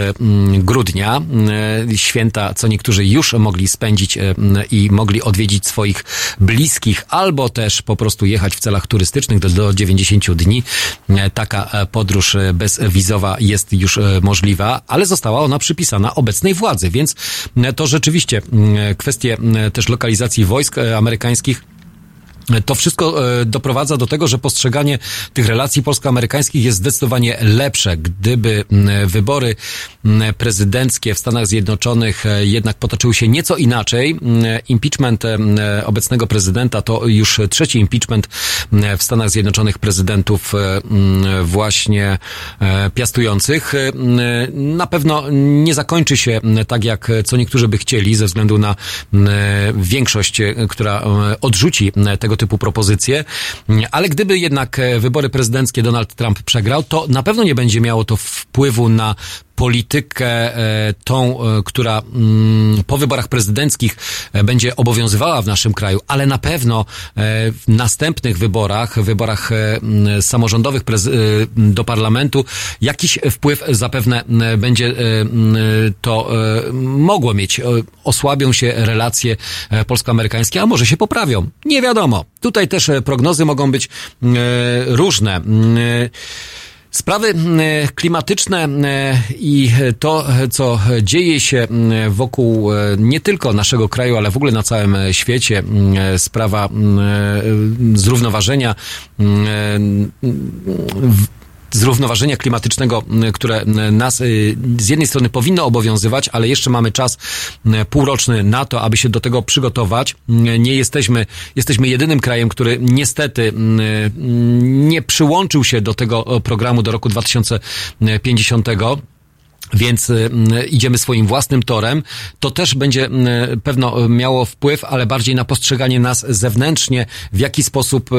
grudnia mm, święta, co niektórzy już mogli spędzić e, i mogli odwiedzić swoich bliskich, albo też po prostu jechać w celach turystycznych do, do 90 dni. E, Taka e, podróż e, bezwizowa jest już e, możliwa, ale została ona przypisana obecnej władzy, więc e, to rzeczywiście kwestie też lokalizacji wojsk e, amerykańskich to wszystko e, doprowadza do tego, że postrzeganie tych relacji polsko-amerykańskich jest zdecydowanie lepsze. Gdyby wybory prezydenckie w Stanach Zjednoczonych e, jednak potoczyły się nieco inaczej, impeachment m, obecnego prezydenta to już trzeci impeachment w Stanach Zjednoczonych prezydentów e, właśnie e, piastujących. E, Na pewno nie zakończy się tak, jak co niektórzy by chcieli, ze względu na większość, e, która e, odrzuci m, tego typu propozycje. Ale gdyby jednak e, wybory prezydenckie Donald Trump przegrał, to na pewno nie będzie miało to wpływu na politykę e, tą, e, która mm, po wyborach prezydenckich e, będzie obowiązywała w naszym kraju, ale na pewno w następnych wyborach, wyborach samorządowych do parlamentu, jakiś wpływ zapewne będzie to mogło mieć. Osłabią się relacje polsko-amerykańskie, a może się poprawią. Nie wiadomo. Tutaj też prognozy mogą być różne. E, Sprawy mm, klimatyczne mm, i to, co dzieje się wokół e, nie tylko naszego kraju, ale w ogóle na całym e, świecie, sprawa zrównoważenia zrównoważenia klimatycznego, które nas y, z jednej strony powinno obowiązywać, ale jeszcze mamy czas półroczny na to, aby się do tego przygotować. Nie jesteśmy, jesteśmy jedynym krajem, który niestety nie przyłączył się do tego programu do roku 2050 więc y, idziemy swoim własnym torem, to też będzie pewno miało wpływ, ale bardziej na postrzeganie nas zewnętrznie, w jaki sposób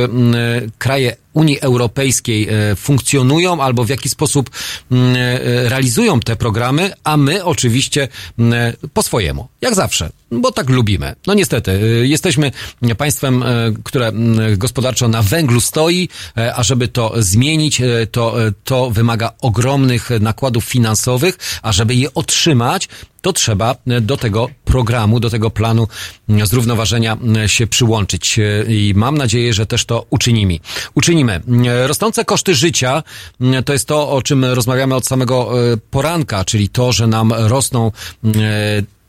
kraje Unii Europejskiej e, funkcjonują albo w jaki sposób m, e, realizują te programy, a my oczywiście m, po swojemu, jak zawsze, bo tak lubimy. No niestety, e, jesteśmy państwem, e, które m, gospodarczo na węglu stoi, e, a żeby to zmienić, e, to, e, to wymaga ogromnych nakładów finansowych, a żeby je otrzymać, to trzeba e, do tego programu, do tego planu zrównoważenia się przyłączyć. E, I mam nadzieję, że też to uczynimy. Uczynimy. M, Rosnące koszty życia to jest to, o czym rozmawiamy od samego e, poranka, czyli to, że nam rosną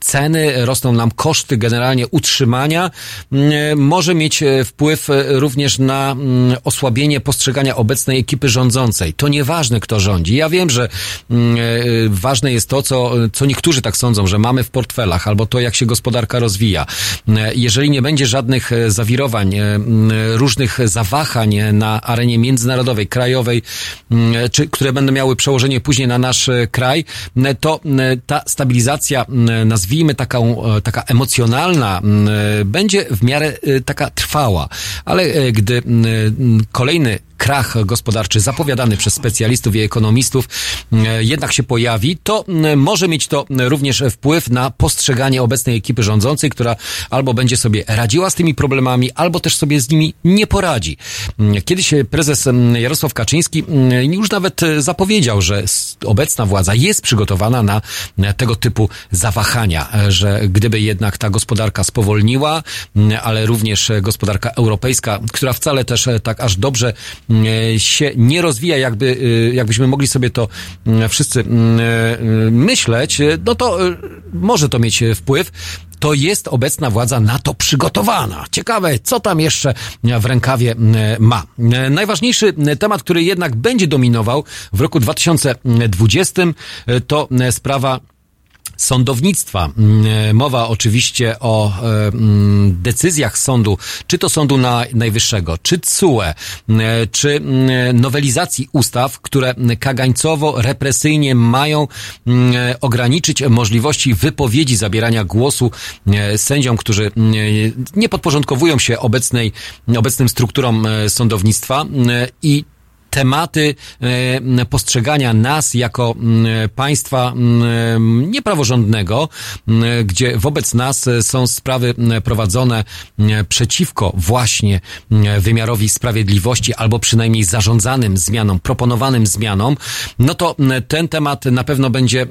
ceny, rosną nam koszty generalnie utrzymania, mm, może mieć e, wpływ e, również na mm, osłabienie postrzegania obecnej ekipy rządzącej. To nieważne, kto rządzi. Ja wiem, że mm, e, ważne jest to, co, co niektórzy tak sądzą, że mamy w portfelach, albo to, jak się gospodarka rozwija. Jeżeli nie będzie żadnych zawirowań, różnych zawahań na arenie międzynarodowej, krajowej, czy, które będą miały przełożenie później na nasz kraj, to ta stabilizacja, m, nazwijmy taką, e, taka emocjonalna, e, będzie w miarę e, taka trwała. Ale gdy kolejny krach gospodarczy zapowiadany przez specjalistów i ekonomistów jednak się pojawi, to może mieć to również wpływ na postrzeganie obecnej ekipy rządzącej, która albo będzie sobie radziła z tymi problemami, albo też sobie z nimi nie poradzi. Kiedyś prezes Jarosław Kaczyński już nawet zapowiedział, że obecna władza jest przygotowana na tego typu zawahania, e, że gdyby jednak ta gospodarka spowolniła, ale również gospodarka europejska, która wcale też e, tak aż dobrze e, się nie rozwija, jakby, jakbyśmy mogli sobie to wszyscy myśleć, no to może to mieć wpływ to jest obecna władza na to przygotowana. Ciekawe, co tam jeszcze w rękawie ma. Najważniejszy temat, który jednak będzie dominował w roku 2020, e, to sprawa sądownictwa. Mm, Mowa oczywiście o e, mm, decyzjach sądu, czy to Sądu na, Najwyższego, czy CUE, mm, czy mm, nowelizacji ustaw, które kagańcowo, represyjnie mają ograniczyć możliwości wypowiedzi, zabierania głosu e, sędziom, którzy nie podporządkowują się obecnej, obecnym strukturom e, sądownictwa i tematy e, postrzegania nas jako m, państwa m, niepraworządnego, m, gdzie wobec nas są sprawy prowadzone przeciwko właśnie wymiarowi sprawiedliwości albo przynajmniej zarządzanym zmianom, proponowanym zmianom, no to ten temat na pewno będzie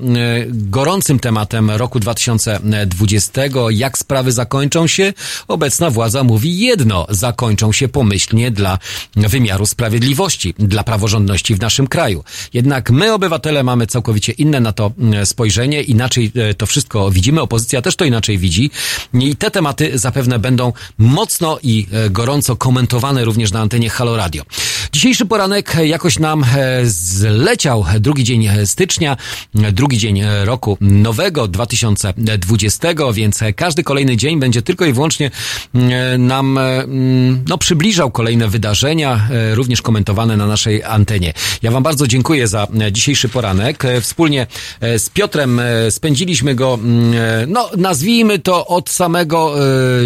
gorącym tematem roku 2020. Jak sprawy zakończą się? Obecna władza mówi jedno, zakończą się pomyślnie dla wymiaru sprawiedliwości dla praworządności w naszym kraju. Jednak my, obywatele, mamy całkowicie inne na to mm, spojrzenie, inaczej e, to wszystko widzimy, opozycja też to inaczej widzi i te tematy zapewne będą mocno i e, gorąco komentowane również na antenie Halo Radio. Dzisiejszy poranek jakoś nam e, zleciał drugi dzień stycznia, drugi dzień roku nowego 2020, więc każdy kolejny dzień będzie tylko i wyłącznie nam mm, no, przybliżał kolejne wydarzenia, również komentowane na naszej antenie. Ja Wam bardzo dziękuję za e, dzisiejszy poranek. E, Wspólnie e, z Piotrem e, spędziliśmy go, mm, e, no nazwijmy to od samego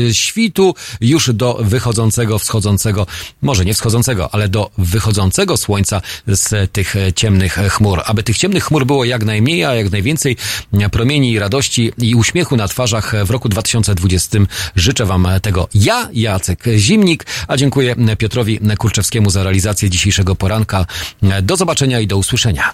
e, świtu już do wychodzącego, wschodzącego, może nie wschodzącego, ale do wychodzącego słońca z tych ciemnych chmur. Aby tych ciemnych chmur było jak najmniej, a jak najwięcej promieni radości i uśmiechu na twarzach w roku 2020 życzę Wam tego ja, Jacek Zimnik, a dziękuję Piotrowi Kurczewskiemu za realizację dzisiejszego poranka. Do zobaczenia i do usłyszenia.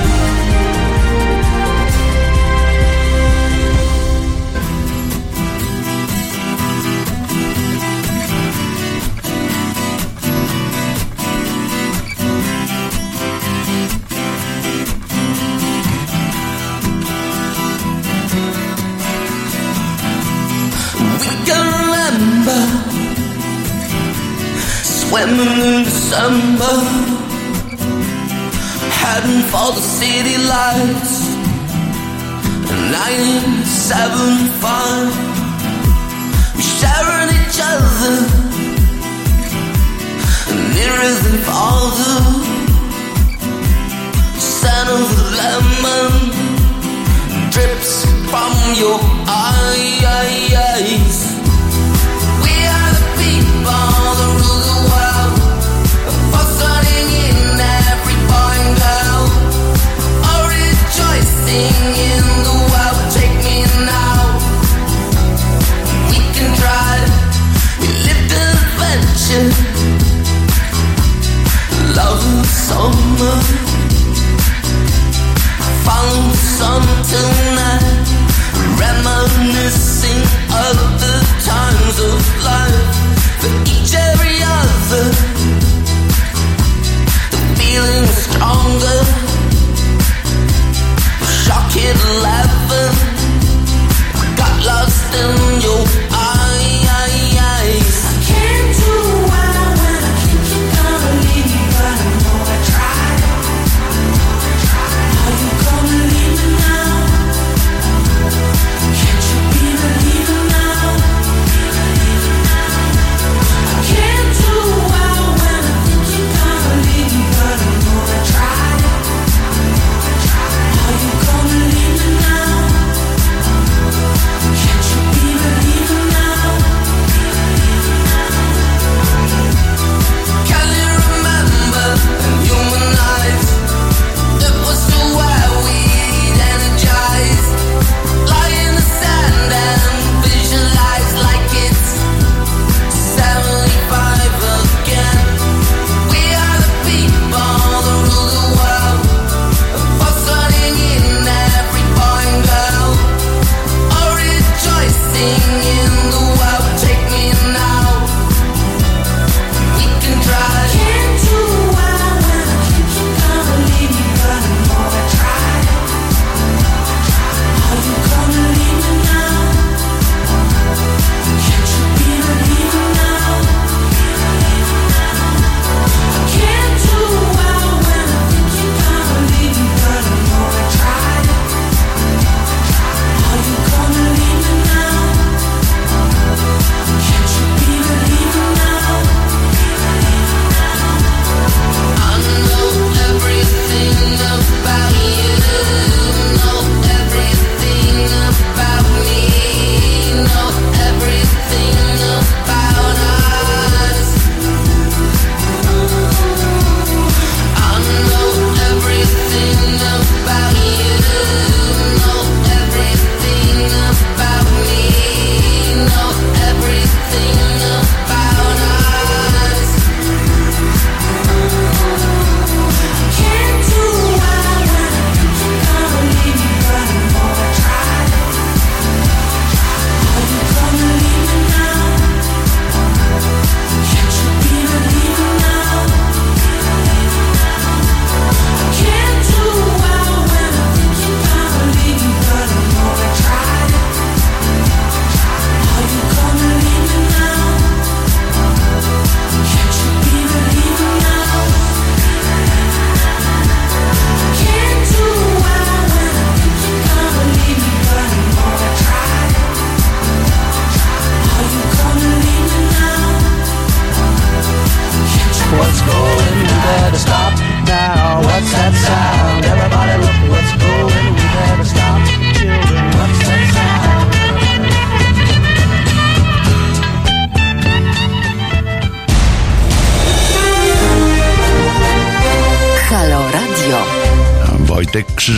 In December, heading for the city lights. 975, we sharing each other nearer than farther. Scent of lemon drips from your eyes. summer. Follow the sun tonight.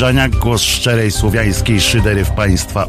Krzyżaniak, głos szczerej słowiańskiej szydery w Państwa